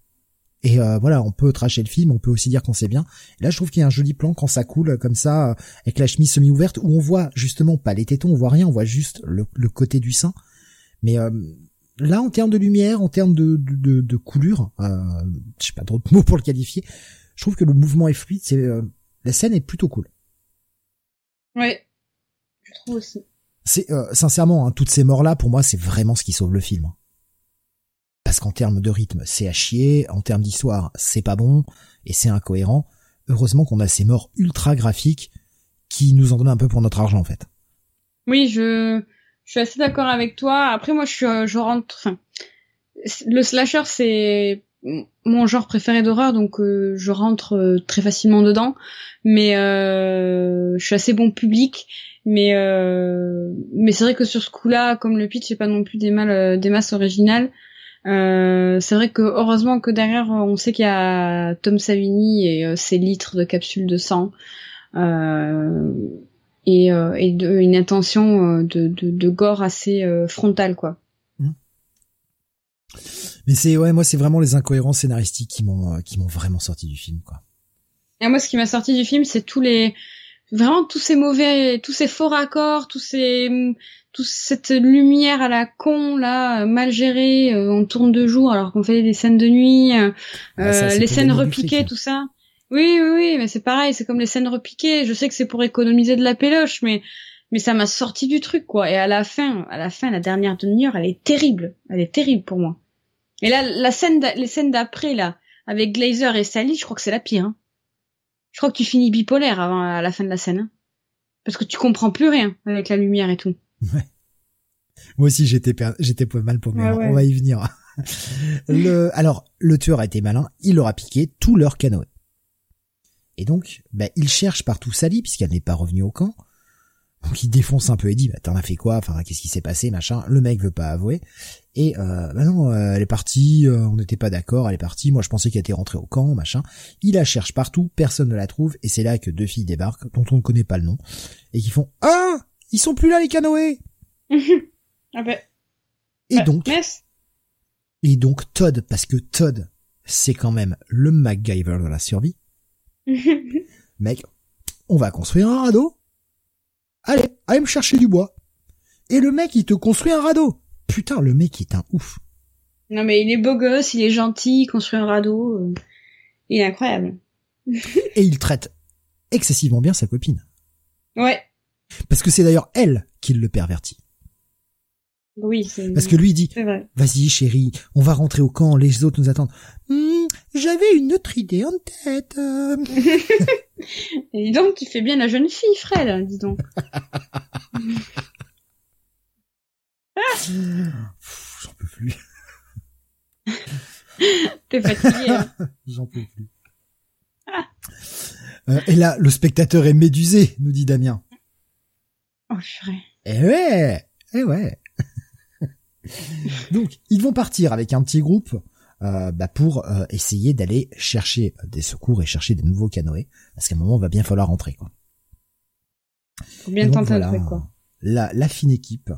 [SPEAKER 1] Et euh, voilà, on peut tracher le film, on peut aussi dire qu'on sait bien. là, je trouve qu'il y a un joli plan quand ça coule comme ça, euh, avec la chemise semi-ouverte, où on voit justement pas les tétons, on voit rien, on voit juste le, côté du sein. Mais là, en termes de lumière, en termes de, de, de, coulure, euh, je sais pas d'autres mots pour le qualifier, je trouve que le mouvement est fluide, c'est la scène est plutôt cool.
[SPEAKER 2] Ouais, je trouve aussi.
[SPEAKER 1] C'est sincèrement, hein, toutes ces morts-là, pour moi, c'est vraiment ce qui sauve le film parce qu'en termes de rythme, c'est à chier, en termes d'histoire, c'est pas bon, et c'est incohérent. Heureusement qu'on a ces morts ultra graphiques qui nous en donnent un peu pour notre argent, en fait.
[SPEAKER 2] Oui, je, je suis assez d'accord avec toi. Après, moi, je suis, je rentre, enfin, le slasher, c'est mon genre préféré d'horreur, donc euh, je rentre euh, très facilement dedans. Mais euh, je suis assez bon public. Mais mais c'est vrai que sur ce coup-là, comme le pitch, c'est pas non plus des mal des masses originales. Euh, c'est vrai que heureusement que derrière on sait qu'il y a Tom Savini et euh, ses litres de capsules de sang euh, et, euh, et de, une intention de, de, de gore assez frontale quoi. Mmh.
[SPEAKER 1] Mais c'est ouais moi c'est vraiment les incohérences scénaristiques qui m'ont qui m'ont vraiment sorti du film quoi.
[SPEAKER 2] Et moi ce qui m'a sorti du film c'est tous les vraiment tous ces mauvais tous ces faux raccords tous ces toute cette lumière à la con là mal gérée euh, on tourne de jour alors qu'on fait des scènes de nuit euh, ah, les scènes repiquées tout ça. Oui oui oui mais c'est pareil c'est comme les scènes repiquées. Je sais que c'est pour économiser de la péloche mais mais ça m'a sorti du truc quoi. Et à la fin à la fin la dernière demi-heure elle est terrible. Elle est terrible pour moi. Et là la scène les scènes d'après là avec Glazer et Sally je crois que c'est la pire hein. Je crois que tu finis bipolaire avant à la fin de la scène hein. parce que tu comprends plus rien avec la lumière et tout
[SPEAKER 1] Ouais. Moi aussi, j'étais j'étais pas mal pour moi. On va y venir. le, alors, le tueur a été malin. Il leur a piqué tout leur canoë. Et donc, bah, il cherche partout Sally puisqu'elle n'est pas revenue au camp. Donc il défonce un peu Eddie, bah t'en as fait quoi? Enfin qu'est-ce qui s'est passé, machin. Le mec veut pas avouer. Et euh, bah non, euh, elle est partie, euh, on n'était pas d'accord, elle est partie. Moi je pensais qu'elle était rentrée au camp, machin. Il la cherche partout, personne ne la trouve, et c'est là que deux filles débarquent, dont on ne connaît pas le nom, et qui font Ah ils sont plus là les canoës.
[SPEAKER 2] ah ben.
[SPEAKER 1] Et bah, donc. Et donc Todd, parce que Todd, c'est quand même le MacGyver de la survie. Mec, on va construire un radeau. Allez, allez me chercher du bois. Et le mec, il te construit un radeau. Putain, le mec est un ouf.
[SPEAKER 2] Non mais il est beau gosse, il est gentil, il construit un radeau. Euh, il est incroyable.
[SPEAKER 1] Et il traite excessivement bien sa copine.
[SPEAKER 2] Ouais.
[SPEAKER 1] Parce que c'est d'ailleurs elle qui le pervertit.
[SPEAKER 2] Oui, c'est
[SPEAKER 1] Parce que lui dit, vas-y chérie, on va rentrer au camp, les autres nous attendent. J'avais une autre idée en tête.
[SPEAKER 2] Et dis donc, tu fais bien la jeune fille, Fred, hein, dis donc.
[SPEAKER 1] J'en peux plus.
[SPEAKER 2] T'es fatigué. Hein.
[SPEAKER 1] J'en peux plus. Euh, et là, le spectateur est médusé, nous dit Damien.
[SPEAKER 2] Oh, purée.
[SPEAKER 1] Eh ouais, eh ouais. Donc, ils vont partir avec un petit groupe euh, bah, pour euh, essayer d'aller chercher des secours et chercher des nouveaux canoës, parce qu'à un moment, il va bien falloir rentrer, quoi.
[SPEAKER 2] Faut bien tenter voilà, quoi.
[SPEAKER 1] La, la fine équipe.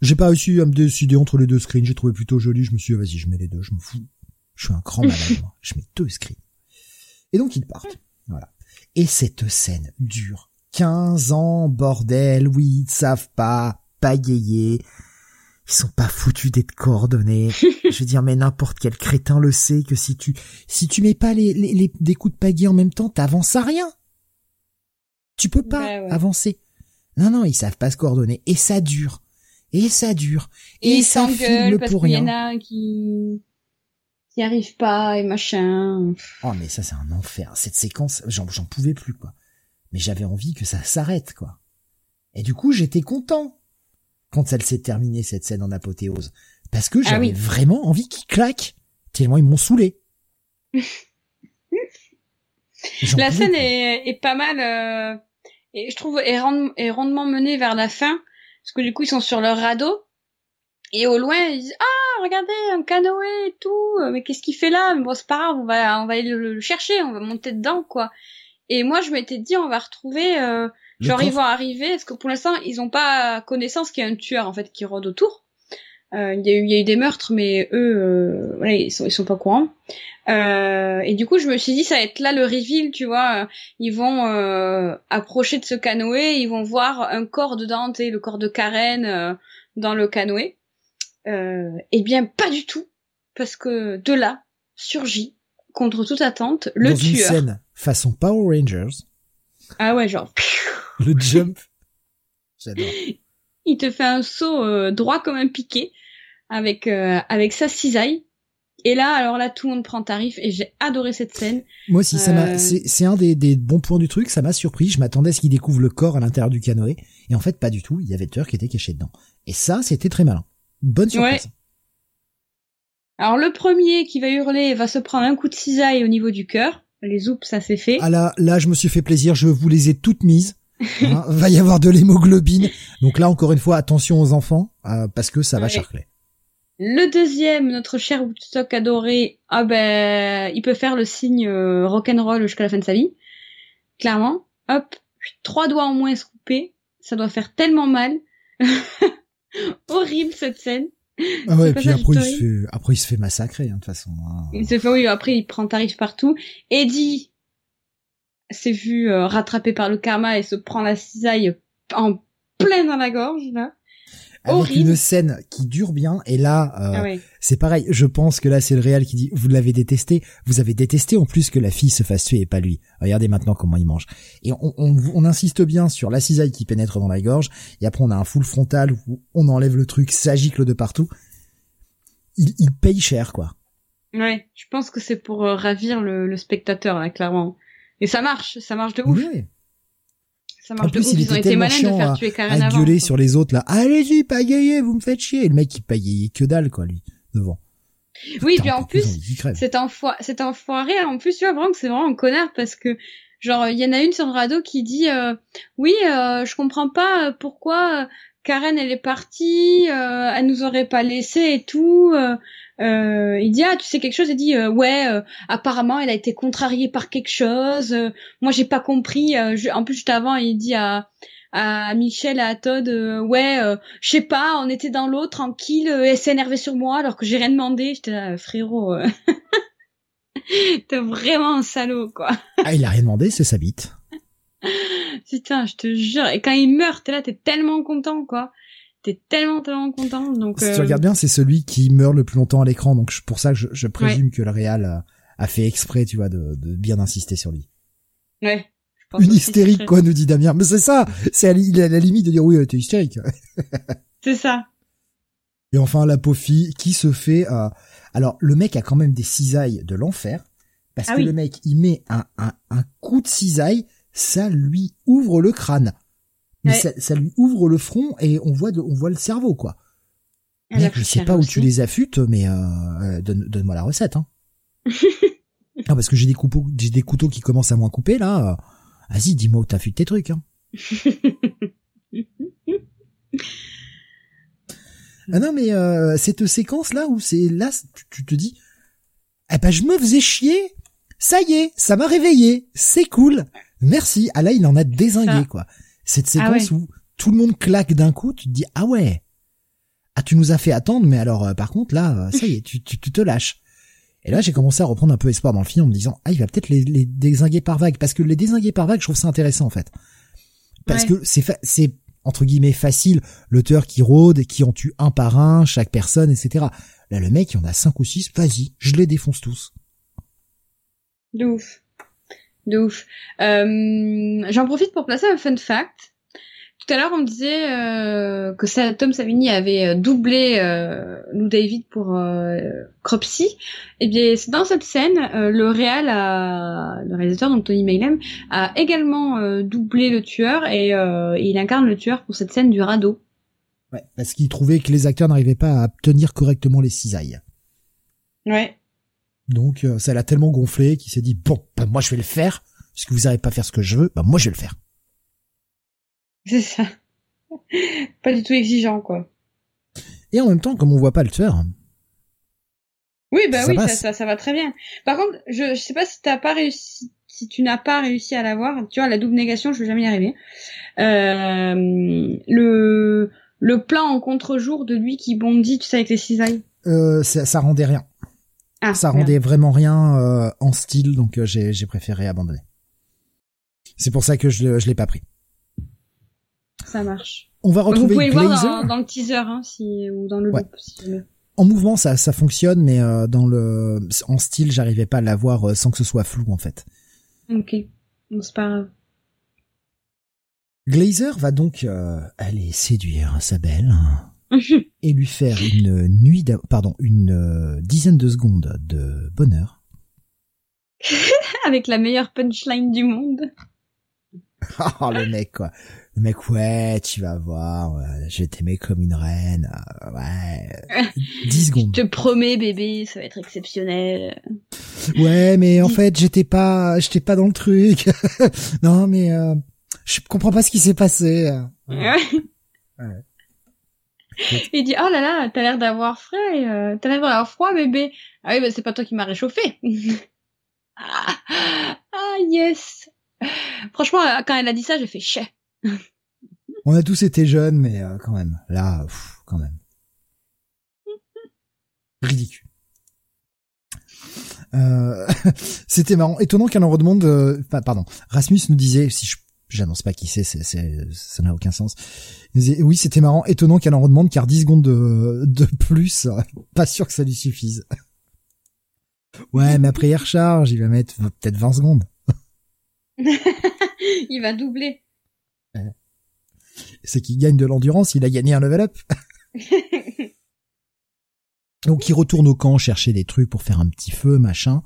[SPEAKER 1] J'ai pas réussi à me décider entre les deux screens, j'ai trouvé plutôt joli, je me suis dit, vas-y, je mets les deux, je m'en fous. Je suis un grand malade, moi. Je mets deux screens. Et donc, ils partent. Voilà. Et cette scène dure 15 ans, bordel, oui, ils savent pas pagayer. Ils sont pas foutus d'être coordonnés. Je veux dire, mais n'importe quel crétin le sait que si tu, si tu mets pas les, les, des coups de pagaie en même temps, t'avances à rien. Tu peux pas bah avancer. Non, non, ils savent pas se coordonner. Et ça dure. Et ça dure.
[SPEAKER 2] Et, ils s'engueulent parce qu'il y en a qui, n'y arrive pas et machin.
[SPEAKER 1] Oh mais ça c'est un enfer. Cette séquence, j'en j'en pouvais plus quoi. Mais j'avais envie que ça s'arrête quoi. Et du coup j'étais content quand elle s'est terminée cette scène en apothéose parce que ah j'avais vraiment envie qu'ils claquent tellement ils m'ont saoulé.
[SPEAKER 2] La scène est, est, pas mal euh, et je trouve est, est rondement menée vers la fin parce que du coup ils sont sur leur radeau et au loin, ils disent ah regardez un canoë et tout, mais qu'est-ce qu'il fait là? Mais bon c'est pas grave, on va on va aller le, chercher, on va monter dedans quoi. Et moi je m'étais dit on va retrouver, euh, genre ils vont arriver, parce que pour l'instant ils ont pas connaissance qu'il y a un tueur en fait qui rôde autour. Euh, il y a eu il y a eu des meurtres, mais eux euh, voilà ils sont ils sont pas courants. Euh, et du coup je me suis dit ça va être là le reveal, tu vois. Ils vont euh, approcher de ce canoë, ils vont voir un corps dedans, tu le corps de Karen dans le canoë. Euh, eh bien, pas du tout, parce que de là surgit, contre toute attente, le
[SPEAKER 1] Dans
[SPEAKER 2] tueur.
[SPEAKER 1] Une scène façon Power Rangers.
[SPEAKER 2] Ah ouais, genre.
[SPEAKER 1] Le jump. J'adore.
[SPEAKER 2] Il te fait un saut euh, droit comme un piqué avec euh, avec sa cisaille. Et là, alors là, tout le monde prend tarif et j'ai adoré cette scène.
[SPEAKER 1] Moi aussi, ça m'a, c'est un des, des bons points du truc. Ça m'a surpris. Je m'attendais à ce qu'il découvre le corps à l'intérieur du canoë, et en fait, pas du tout. Il y avait le tueur qui était caché dedans. Et ça, c'était très malin. Bonne surprise.
[SPEAKER 2] Alors le premier qui va hurler va se prendre un coup de cisaille au niveau du cœur. Les oups, ça s'est fait.
[SPEAKER 1] Ah là, là, je me suis fait plaisir. Je vous les ai toutes mises. Hein, va y avoir de l'hémoglobine. Donc là, encore une fois, attention aux enfants euh, parce que ça va charcler.
[SPEAKER 2] Le deuxième, notre cher Woodstock adoré, ah ben, il peut faire le signe euh, rock'n'roll jusqu'à la fin de sa vie. Clairement. Hop, trois doigts en moins se couper. Ça doit faire tellement mal. horrible cette scène.
[SPEAKER 1] Ah ouais, et puis après il, se fait, après il se fait massacrer, hein, de toute façon. Hein.
[SPEAKER 2] Il se fait, oui, après il prend tarif partout. Eddie s'est vu euh, rattrapé par le karma et se prend la cisaille en plein dans la gorge, là
[SPEAKER 1] avec une scène qui dure bien. Et là, euh, ah c'est pareil. Je pense que là, c'est le réel qui dit vous l'avez détesté. Vous avez détesté en plus que la fille se fasse tuer et pas lui. Regardez maintenant comment il mange. Et on, on, on insiste bien sur la cisaille qui pénètre dans la gorge. Et après, on a un full frontal où on enlève le truc, ça gicle de partout. Il, il paye cher, quoi.
[SPEAKER 2] Ouais, je pense que c'est pour euh, ravir le, le spectateur, là, clairement. Et ça marche, ça marche de ouf. Oui.
[SPEAKER 1] Ça marche en plus, il était tellement chiant à, à gueuler sur les autres là. Allez-y, pagayez, vous me faites chier. Et le mec, il pagayait que dalle quoi, lui, devant.
[SPEAKER 2] Oui, puis en plus, cet enfoiré, cet enfoiré, en plus, tu vois vraiment que c'est vraiment un connard parce que, genre, il y en a une sur le radeau qui dit, euh, oui, euh, je comprends pas euh, pourquoi Karen elle est partie, euh, elle nous aurait pas laissé et tout. Euh, euh, il dit ah tu sais quelque chose? Il dit euh, ouais euh, apparemment elle a été contrariée par quelque chose. Moi j'ai pas compris. En plus juste avant il dit à à Michel à Todd ouais je sais pas on était dans l'eau tranquille elle s'est énervée sur moi alors que j'ai rien demandé. J'étais là frérot t'es vraiment un salaud quoi.
[SPEAKER 1] Ah il a rien demandé c'est sa bite.
[SPEAKER 2] Putain je te jure. Et quand il meurt t'es là t'es tellement content quoi t'es tellement tellement content. Donc
[SPEAKER 1] si tu regardes bien, c'est celui qui meurt le plus longtemps à l'écran. Donc pour ça, je, je présume que le Real a, fait exprès, tu vois, de, de bien insister sur lui.
[SPEAKER 2] Ouais.
[SPEAKER 1] Une hystérique, quoi, nous dit Damien. Mais c'est ça. C'est à, la limite de dire oui, t'es hystérique.
[SPEAKER 2] c'est ça.
[SPEAKER 1] Et enfin, la pauvre fille qui se fait. Euh... Alors, le mec a quand même des cisailles de l'enfer. Parce ah que le mec, il met un, un, un coup de cisaille, ça lui ouvre le crâne mais ça, ça, lui ouvre le front et on voit, on voit le cerveau, quoi. Mec, je sais pas où tu les affûtes, mais euh, euh donne, donne-moi la recette. Hein. ah, parce que j'ai des couteaux, j'ai des couteaux qui commencent à moins couper là. Vas-y, dis-moi où t'affûtes tes trucs. Hein. ah non, mais euh, cette séquence là où c'est là, tu, te dis, eh ben je me faisais chier. Ça y est, ça m'a réveillé. C'est cool. Merci. Ah là, il en a désingué quoi. Cette ah séquence où tout le monde claque d'un coup, tu te dis ah ouais, ah tu nous as fait attendre, mais alors euh, par contre là, euh, ça y est, tu, tu, te lâches. Et là j'ai commencé à reprendre un peu espoir dans le film en me disant ah il va peut-être les, les désinguer par vague parce que les désinguer par vague je trouve ça intéressant en fait. Parce que c'est c'est entre guillemets facile. L'auteur qui rôde qui en tue un par un chaque personne etc. Là le mec il y en a cinq ou six, vas-y je les défonce tous.
[SPEAKER 2] De ouf de ouf. Euh, J'en profite pour placer un fun fact. tout à l'heure, on me disait euh, que ça, Tom Savini avait euh, doublé euh, Lou David pour euh, Cropsy. Eh bien, c'est dans cette scène, euh, le réal, a, le réalisateur, donc Tony Mayhem, a également euh, doublé le tueur et, et, il incarne le tueur pour cette scène du radeau.
[SPEAKER 1] Ouais, parce qu'il trouvait que les acteurs n'arrivaient pas à tenir correctement les cisailles.
[SPEAKER 2] Ouais.
[SPEAKER 1] Donc, ça l'a tellement gonflé qu'il s'est dit bon, bah, moi je vais le faire, puisque vous n'arrivez pas à faire ce que je veux, bah moi je vais le faire.
[SPEAKER 2] C'est ça. pas du tout exigeant, quoi.
[SPEAKER 1] Et en même temps, comme on voit pas le tueur.
[SPEAKER 2] Oui, bah oui, ça, ça, va très bien. Par contre, je, je sais pas si t'as pas réussi, si tu n'as pas réussi à l'avoir. Tu vois, la double négation, je vais jamais y arriver. Euh, le, le plan en contre-jour de lui qui bondit, tu sais, avec les cisailles.
[SPEAKER 1] Euh, ça, ça rendait rien. Ah, ça rendait vraiment rien euh, en style, donc euh, j'ai, j'ai préféré abandonner. C'est pour ça que je, je l'ai pas pris.
[SPEAKER 2] Ça marche.
[SPEAKER 1] On va retrouver
[SPEAKER 2] Vous pouvez le voir dans, le teaser hein, si, ou dans le
[SPEAKER 1] ouais.
[SPEAKER 2] loop. Si.
[SPEAKER 1] En mouvement, ça, ça fonctionne, mais euh, dans le, en style, j'arrivais pas à l'avoir euh, sans que ce soit flou en fait.
[SPEAKER 2] Ok, bon, c'est pas grave.
[SPEAKER 1] Glazer va donc euh, aller séduire sa belle et lui faire une nuit, pardon, une euh, dizaine de secondes de bonheur.
[SPEAKER 2] Avec la meilleure punchline du monde.
[SPEAKER 1] oh le mec quoi. Le mec ouais, tu vas voir, ouais, je vais t'aimer comme une reine. euh, ouais. 10 secondes.
[SPEAKER 2] Je te promets bébé, ça va être exceptionnel.
[SPEAKER 1] Ouais, mais en fait, j'étais pas j'étais pas dans le truc. non, mais euh, je comprends pas ce qui s'est passé.
[SPEAKER 2] Ouais.
[SPEAKER 1] ouais.
[SPEAKER 2] Il dit oh là là, t'as l'air d'avoir froid, euh, t'as l'air d'avoir froid bébé. Ah oui, bah c'est pas toi qui m'as réchauffé. ah, ah yes. Franchement, quand elle a dit ça, j'ai fait chais.
[SPEAKER 1] On a tous été jeunes, mais euh, quand même, là, pff, quand même. Ridicule. Euh, C'était marrant. Étonnant qu'elle en redemande... Euh, pardon. Rasmus nous disait, si je j'annonce pas qui c'est, c'est, ça n'a aucun sens. Disait, oui, c'était marrant. Étonnant qu'elle en redemande, car 10 secondes de, de plus, pas sûr que ça lui suffise. ouais, mais après il recharge, il va mettre peut-être 20 secondes.
[SPEAKER 2] il va doubler.
[SPEAKER 1] C'est qu'il gagne de l'endurance, il a gagné un level up. Donc il retourne au camp chercher des trucs pour faire un petit feu, machin.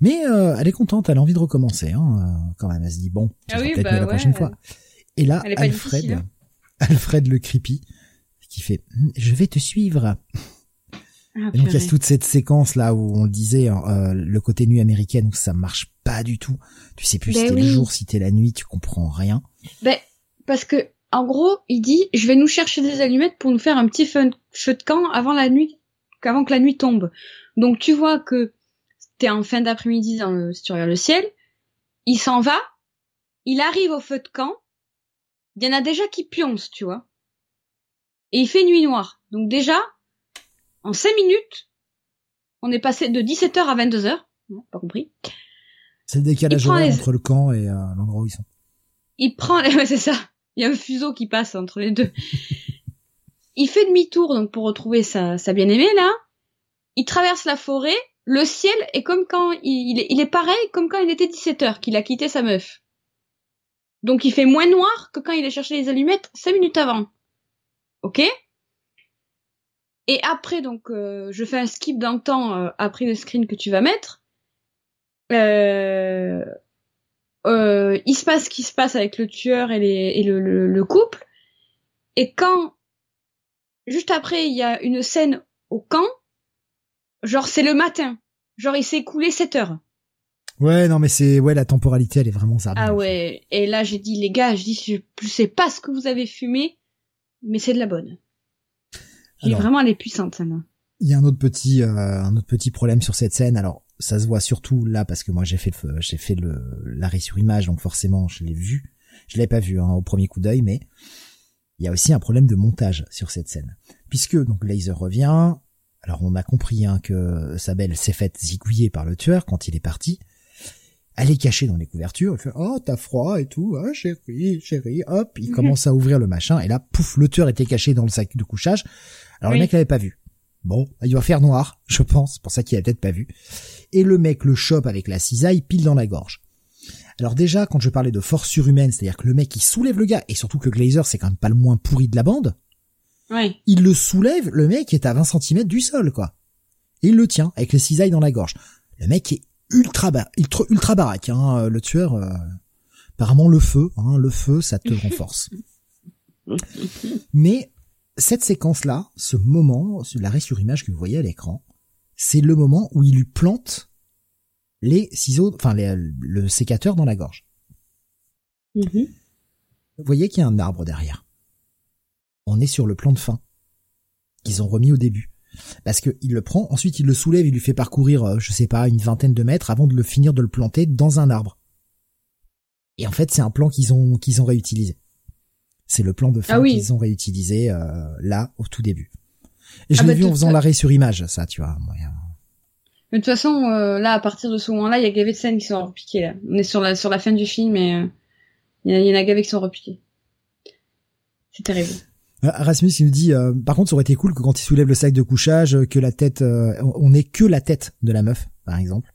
[SPEAKER 1] Mais euh, elle est contente, elle a envie de recommencer. Hein, quand même, elle se dit bon,
[SPEAKER 2] ah oui,
[SPEAKER 1] peut-être
[SPEAKER 2] bah
[SPEAKER 1] la
[SPEAKER 2] ouais,
[SPEAKER 1] prochaine fois. Et là, Alfred,
[SPEAKER 2] hein.
[SPEAKER 1] Alfred le creepy, qui fait je vais te suivre.
[SPEAKER 2] Ah,
[SPEAKER 1] et donc il y a toute cette séquence là où on le disait, euh, le côté nuit américaine où ça marche pas du tout. Tu sais plus
[SPEAKER 2] ben
[SPEAKER 1] si t'es
[SPEAKER 2] oui.
[SPEAKER 1] le jour, si t'es la nuit, tu comprends rien.
[SPEAKER 2] Ben parce que en gros, il dit je vais nous chercher des allumettes pour nous faire un petit feu, feu de camp avant la nuit, avant que la nuit tombe. Donc tu vois que t'es en fin d'après-midi dans le, si tu regardes le ciel, il s'en va, il arrive au feu de camp, il y en a déjà qui pioncent, tu vois. Et il fait nuit noire. Donc déjà, en 5 minutes, on est passé de 17h à 22h. Non, pas compris.
[SPEAKER 1] C'est le décalage les... entre le camp et euh, l'endroit où ils sont.
[SPEAKER 2] Il prend, ouais, c'est ça. Il y a un fuseau qui passe entre les deux. il fait demi-tour donc pour retrouver sa, sa bien-aimée là. Il traverse la forêt. Le ciel est comme quand il, il, est, il est pareil comme quand il était 17h qu'il a quitté sa meuf. Donc il fait moins noir que quand il a cherché les allumettes 5 minutes avant. Ok? Et après donc euh, je fais un skip dans le temps euh, après le screen que tu vas mettre. Euh, euh, il se passe ce qui se passe avec le tueur et, les, et le, le, le, couple. Et quand, juste après, il y a une scène au camp, genre c'est le matin. Genre il s'est écoulé 7 heures.
[SPEAKER 1] Ouais, non mais c'est ouais la temporalité elle est vraiment ça.
[SPEAKER 2] Ah ouais, et là j'ai dit les gars, je dis je sais pas ce que vous avez fumé, mais c'est de la bonne. Vraiment elle est puissante celle-là.
[SPEAKER 1] Il y a un autre petit euh, un autre petit problème sur cette scène. Alors ça se voit surtout là parce que moi j'ai fait le j'ai fait le l'arrêt sur image donc forcément je l'ai vu. Je l'ai pas vu hein, au premier coup d'œil mais il y a aussi un problème de montage sur cette scène puisque donc Laser revient. Alors on a compris hein, que sa belle s'est faite zigouiller par le tueur quand il est parti. Elle est cachée dans les couvertures. Elle fait oh t'as froid et tout, ah chérie chérie. Hop, il commence à ouvrir le machin et là pouf le tueur était caché dans le sac de couchage. Alors oui. le mec l'avait pas vu. Bon, il va faire noir, je pense, pour ça qu'il a peut-être pas vu. Et le mec le chope avec la cisaille pile dans la gorge. Alors déjà, quand je parlais de force surhumaine, c'est-à-dire que le mec il soulève le gars, et surtout que Glazer c'est quand même pas le moins pourri de la bande, il le soulève, le mec est à 20 cm du sol, quoi. Et il le tient avec les cisailles dans la gorge. Le mec est ultra ba- ultra, ultra baraque, hein, le tueur. euh, apparemment le feu, hein, le feu, ça te renforce. Mais cette séquence-là, ce moment, l'arrêt sur image que vous voyez à l'écran, c'est le moment où il lui plante les ciseaux, enfin les- le sécateur dans la gorge.
[SPEAKER 2] Mhm.
[SPEAKER 1] Vous voyez qu'il y a un arbre derrière. On est sur le plan de fin qu'ils ont remis au début. Parce que il le prend, ensuite il le soulève, il lui fait parcourir, euh, je sais pas, une vingtaine de mètres avant de le finir de le planter dans un arbre. Et en fait, c'est un plan qu'ils ont qu'ils ont réutilisé. C'est le plan de fin
[SPEAKER 2] Ah oui.
[SPEAKER 1] qu'ils ont réutilisé euh, là au tout début. Et je
[SPEAKER 2] Ah
[SPEAKER 1] l'ai
[SPEAKER 2] bah,
[SPEAKER 1] vu en faisant l'arrêt sur image, ça, tu vois.
[SPEAKER 2] Mais de toute façon, euh, là, à partir de ce moment-là, il y a gavé de scènes qui sont repiquées, là. On est sur la, fin du film et euh, il y, en a gavé qui sont repiquées. C'est terrible.
[SPEAKER 1] Euh, Rasmus il nous dit par contre ça aurait été cool que quand il soulève le sac de couchage que la tête on on ait que la tête de la meuf par exemple.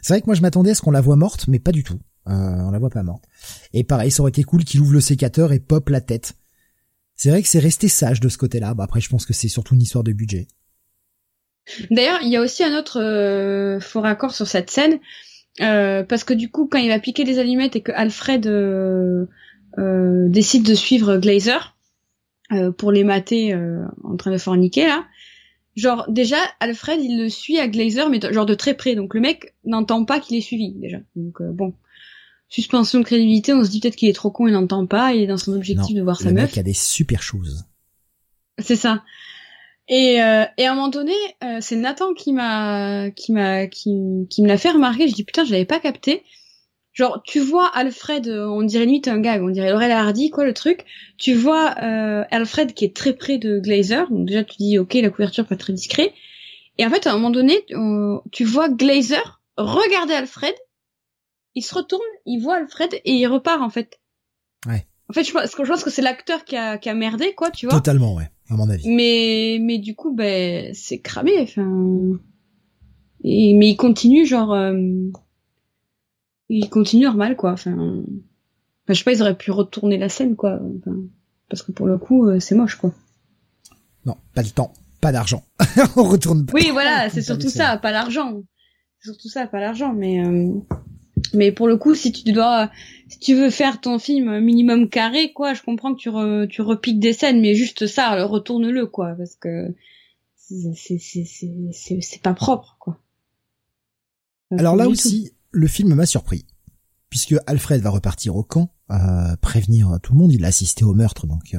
[SPEAKER 1] C'est vrai que moi je m'attendais à ce qu'on la voit morte mais pas du tout. On la voit pas morte. Et pareil ça aurait été cool qu'il ouvre le sécateur et pop la tête. C'est vrai que c'est resté sage de ce côté-là. Bah après je pense que c'est surtout une histoire de budget.
[SPEAKER 2] D'ailleurs, il y a aussi un autre euh, faux raccord sur cette scène, euh, parce que du coup, quand il va piquer les allumettes et que Alfred euh, euh, décide de suivre Glazer euh, pour les mater euh, en train de forniquer là, genre déjà Alfred il le suit à Glazer mais de- genre de très près, donc le mec n'entend pas qu'il est suivi déjà. Donc euh, bon, suspension de crédibilité, on se dit peut-être qu'il est trop con et n'entend pas, il est dans son objectif
[SPEAKER 1] Non,
[SPEAKER 2] de voir sa
[SPEAKER 1] Le
[SPEAKER 2] meuf.
[SPEAKER 1] mec a des super choses.
[SPEAKER 2] C'est ça. Et, euh, et à un moment donné, euh, c'est Nathan qui m'a qui m'a qui, qui me l'a fait remarquer. Je dis putain, je l'avais pas capté. Genre, tu vois Alfred, euh, on dirait limite un gag, on dirait Laurel Hardy, quoi, le truc. Tu vois euh, Alfred qui est très près de Glazer. Donc déjà, tu dis ok, la couverture pas très discret. Et en fait, à un moment donné, euh, tu vois Glazer regarder Alfred. Il se retourne, il voit Alfred et il repart en fait.
[SPEAKER 1] Ouais.
[SPEAKER 2] En fait, je pense, je pense que c'est l'acteur qui a, qui a merdé, quoi, tu vois.
[SPEAKER 1] Totalement ouais, à mon avis.
[SPEAKER 2] Mais mais du coup ben c'est cramé enfin et mais il continue genre euh, il continue normal quoi enfin enfin je sais pas ils auraient pu retourner la scène quoi enfin, parce que pour le coup euh, c'est moche quoi.
[SPEAKER 1] Non, pas le temps, pas d'argent. on retourne pas.
[SPEAKER 2] Oui voilà, c'est surtout ça, pas l'argent. C'est surtout ça, pas l'argent mais euh, mais pour le coup si tu dois si tu veux faire ton film minimum carré quoi, je comprends que tu re- tu repiques des scènes mais juste ça retourne-le quoi parce que c'est pas propre quoi. Pas
[SPEAKER 1] Alors là aussi, le film m'a surpris, puisque Alfred va repartir au camp, euh, prévenir tout le monde. Il a assisté au meurtre, donc euh,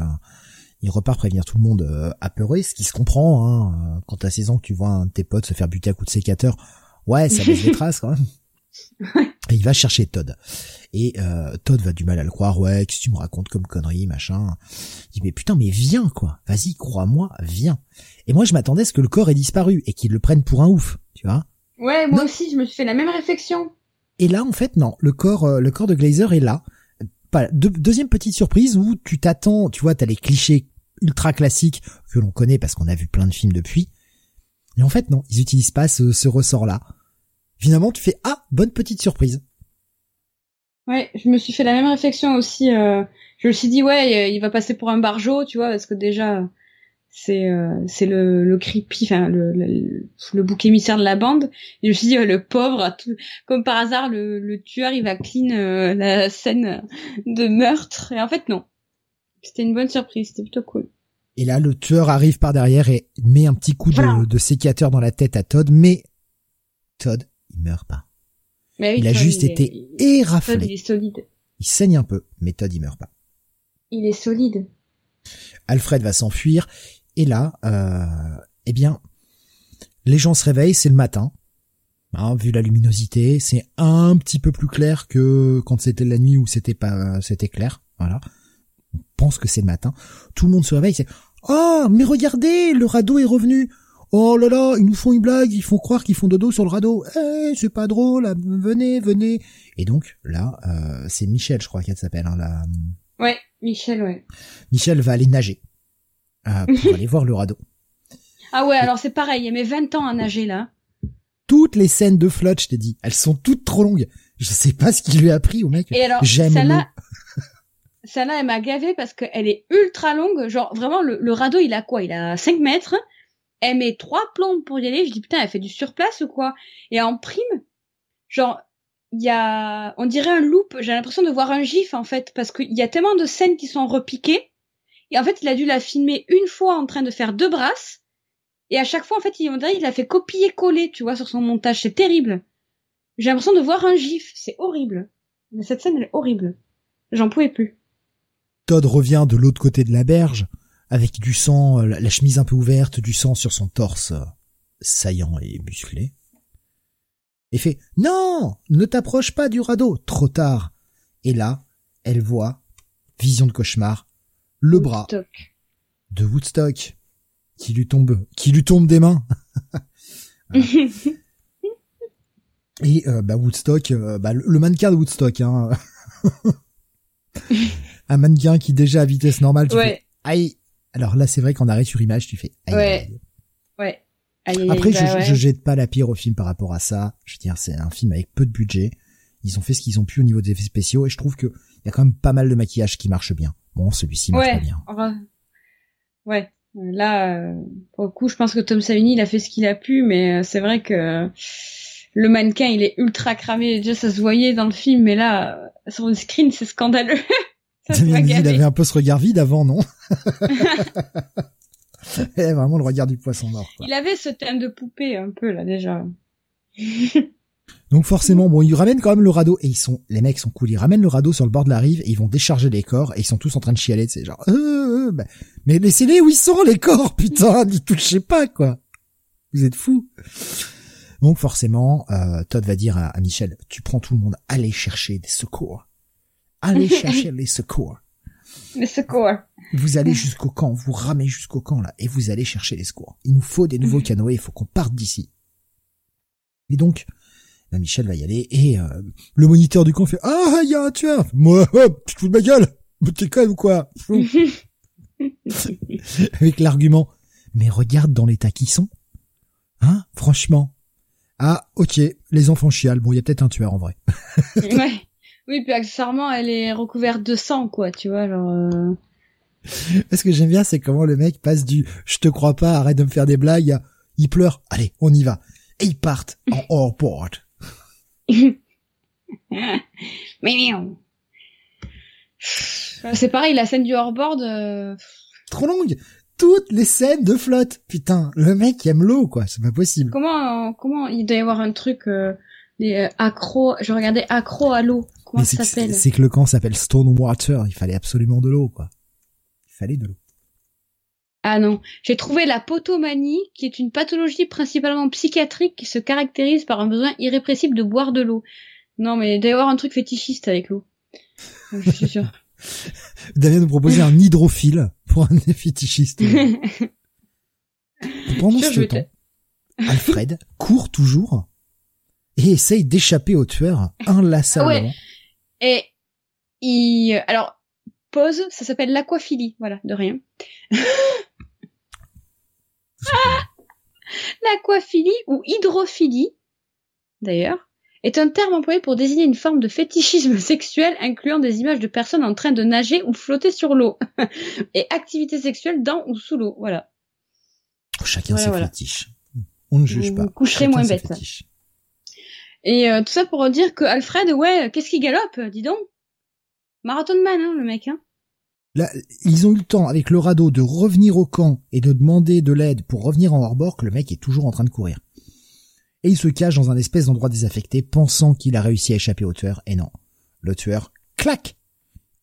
[SPEAKER 1] il repart prévenir tout le monde euh, apeuré, ce qui se comprend. Hein, euh, quand t'as 16 ans que tu vois un de tes potes se faire buter à coups de sécateur, ouais, ça laisse des traces quand même. Et il va chercher Todd. Et euh, Todd va du mal à le croire, ouais, qu'est-ce que tu me racontes comme connerie, machin. Il dit, mais putain, mais viens, quoi. Vas-y, crois-moi, viens. Et moi, je m'attendais à ce que le corps ait disparu et qu'ils le prennent pour un ouf, tu vois.
[SPEAKER 2] Ouais, moi
[SPEAKER 1] Non.
[SPEAKER 2] aussi je me suis fait la même réflexion.
[SPEAKER 1] Et là, en fait, non. Le corps, euh, le corps de Glazer est là. Pas, deuxième petite surprise où tu t'attends, tu vois, t'as les clichés ultra classiques que l'on connaît parce qu'on a vu plein de films depuis. Et en fait, non, ils utilisent pas ce, ce ressort-là. Finalement, tu fais ah, bonne petite surprise.
[SPEAKER 2] Ouais, je me suis fait la même réflexion aussi. euh, je me suis dit ouais, il va passer pour un barjot, tu vois, parce que déjà c'est euh, c'est le, le creepy, enfin le, le le bouc émissaire de la bande. Et je me suis dit ouais, le pauvre, tout- comme par hasard, le, le tueur il va clean euh, la scène de meurtre. Et en fait non, c'était une bonne surprise, c'était plutôt cool.
[SPEAKER 1] Et là, le tueur arrive par derrière et met un petit coup de,
[SPEAKER 2] Voilà.
[SPEAKER 1] de sécateur dans la tête à Todd, mais Todd, meurt pas.
[SPEAKER 2] Mais oui,
[SPEAKER 1] Il a
[SPEAKER 2] Todd,
[SPEAKER 1] juste été
[SPEAKER 2] il- Todd, il
[SPEAKER 1] éraflé.
[SPEAKER 2] est solide.
[SPEAKER 1] Il saigne un peu, mais Todd, il meurt pas.
[SPEAKER 2] Il est solide.
[SPEAKER 1] Alfred va s'enfuir et là, euh, eh bien, les gens se réveillent, c'est le matin. Hein, vu la luminosité, c'est un petit peu plus clair que quand c'était la nuit où c'était pas, c'était clair. Voilà. On pense que c'est le matin. Tout le monde se réveille, c'est oh mais regardez, le radeau est revenu. Oh là là, ils nous font une blague, ils font croire qu'ils font dodo sur le radeau. Eh, c'est pas drôle, ah, venez, venez. Et donc là, euh, c'est Michel, je crois qu'elle s'appelle. Hein, la...
[SPEAKER 2] Ouais, Michel, ouais.
[SPEAKER 1] Michel va aller nager euh, pour aller voir le radeau.
[SPEAKER 2] Ah ouais, alors c'est pareil, il met 20 ans à nager là.
[SPEAKER 1] toutes les scènes de flotte, je t'ai dit, elles sont toutes trop longues. Je sais pas ce qu'il lui a pris au mec.
[SPEAKER 2] Et alors,
[SPEAKER 1] J'aime
[SPEAKER 2] celle-là, celle-là, elle m'a gavé parce qu'elle est ultra longue. Genre, vraiment, le, le radeau, il a quoi? Il a 5 mètres. Elle met trois plombes pour y aller. Je dis, putain, elle fait du surplace ou quoi? Et en prime, genre, il y a, on dirait un loop. J'ai l'impression de voir un gif, en fait, parce qu'il y a tellement de scènes qui sont repiquées. Et en fait, il a dû la filmer une fois en train de faire deux brasses. Et à chaque fois, en fait, il, il a fait copier-coller, tu vois, sur son montage. C'est terrible. J'ai l'impression de voir un gif. C'est horrible. Mais cette scène, elle est horrible. J'en pouvais plus.
[SPEAKER 1] Todd revient de l'autre côté de la berge, avec du sang, euh, la chemise un peu ouverte, du sang sur son torse euh, saillant et musclé. Et fait « Non Ne t'approche pas du radeau Trop tard !» Et là, elle voit, vision de cauchemar, le bras de Woodstock qui lui tombe, qui lui tombe des mains. Et euh, bah Woodstock, euh, bah, le mannequin de Woodstock, hein. un mannequin qui déjà à vitesse normale, tu fais
[SPEAKER 2] ouais,
[SPEAKER 1] aïe. Alors là, c'est vrai qu'en arrêt sur image, tu fais aïe.
[SPEAKER 2] Ouais.
[SPEAKER 1] aïe,
[SPEAKER 2] ouais.
[SPEAKER 1] Après,
[SPEAKER 2] bah
[SPEAKER 1] je,
[SPEAKER 2] ouais.
[SPEAKER 1] je jette pas la pierre au film par rapport à ça. Je veux dire, c'est un film avec peu de budget. Ils ont fait ce qu'ils ont pu au niveau des effets spéciaux et je trouve que il y a quand même pas mal de maquillage qui marche bien. Bon, celui-ci marche
[SPEAKER 2] Ouais.
[SPEAKER 1] pas bien.
[SPEAKER 2] Enfin, ouais. Là, euh, pour le coup, je pense que Tom Savini, il a fait ce qu'il a pu, mais euh, c'est vrai que le mannequin, il est ultra cramé. Déjà, ça se voyait dans le film, mais là, euh, sur le screen, c'est scandaleux.
[SPEAKER 1] Damien il avait un peu ce regard vide avant, non Il avait vraiment le regard du poisson mort. quoi.
[SPEAKER 2] Il avait ce thème de poupée, un peu, là, déjà.
[SPEAKER 1] Donc forcément, bon, ils ramènent quand même le radeau et ils sont, les mecs sont cool. Ils ramènent le radeau sur le bord de la rive et ils vont décharger les corps et ils sont tous en train de chialer. C'est genre, euh, euh, bah, mais laissez-les où ils sont les corps, putain, n'y touchez pas quoi. Vous êtes fous. Donc forcément, euh, Todd va dire à, à Michel, tu prends tout le monde, allez chercher des secours. Allez chercher les secours.
[SPEAKER 2] Le secours.
[SPEAKER 1] Vous allez jusqu'au camp, vous ramez jusqu'au camp là, et vous allez chercher les secours. Il nous faut des nouveaux canoës, il faut qu'on parte d'ici. Et donc, là, Michel va y aller, et euh, le moniteur du camp fait « Ah, il y a un tueur !» Moi, hop, tu te fous de ma gueule Mais T'es con ou quoi? Avec l'argument « Mais regarde dans l'état qu'ils sont. Hein Franchement. Ah, ok, les enfants chialent. Bon, il y a peut-être un tueur en vrai.
[SPEAKER 2] ouais. Oui, puis accessoirement, elle est recouverte de sang, quoi, tu vois, genre... euh,
[SPEAKER 1] Ce que j'aime bien, c'est comment le mec passe du « je te crois pas, arrête de me faire des blagues » à « il pleure, allez, on y va ». Et ils partent en hors-board.
[SPEAKER 2] Miaou. Euh, C'est pareil, la scène du hors-board, euh,
[SPEAKER 1] Trop longue Toutes les scènes de flotte Putain, le mec aime l'eau, quoi, c'est pas possible.
[SPEAKER 2] comment, comment, il doit y avoir un truc, euh, les euh, accros, je regardais accro à l'eau, comment
[SPEAKER 1] Mais
[SPEAKER 2] ça
[SPEAKER 1] c'est
[SPEAKER 2] s'appelle
[SPEAKER 1] que, c'est que le camp s'appelle Stonewater, il fallait absolument de l'eau, quoi. Il fallait de l'eau.
[SPEAKER 2] Ah non, j'ai trouvé la potomanie, qui est une pathologie principalement psychiatrique qui se caractérise par un besoin irrépressible de boire de l'eau. Non, mais il doit y avoir un truc fétichiste avec l'eau. Je suis sûre.
[SPEAKER 1] Damien nous proposait un hydrophile pour un fétichiste. Pendant ce temps, Alfred court toujours et essaye d'échapper au tueur inlassablement.
[SPEAKER 2] Ah ouais. Et il, alors, pause, ça s'appelle l'aquaphilie, voilà, de rien. L'aquaphilie ou hydrophilie, d'ailleurs, est un terme employé pour désigner une forme de fétichisme sexuel incluant des images de personnes en train de nager ou flotter sur l'eau et activités sexuelles dans ou sous l'eau. Voilà.
[SPEAKER 1] Chacun
[SPEAKER 2] Voilà,
[SPEAKER 1] ses
[SPEAKER 2] voilà.
[SPEAKER 1] fétiches. On ne juge
[SPEAKER 2] Vous
[SPEAKER 1] pas.
[SPEAKER 2] vous coucherez
[SPEAKER 1] Chacun
[SPEAKER 2] moins bête.
[SPEAKER 1] fétiches.
[SPEAKER 2] Et euh, tout ça pour dire que Alfred, ouais, qu'est-ce qu'il galope, dis donc. Marathon man, hein, le mec, hein.
[SPEAKER 1] Là, ils ont eu le temps avec le radeau de revenir au camp et de demander de l'aide pour revenir en hors-bord que le mec est toujours en train de courir. Et il se cache dans un espèce d'endroit désaffecté, pensant qu'il a réussi à échapper au tueur, et non. Le tueur, clac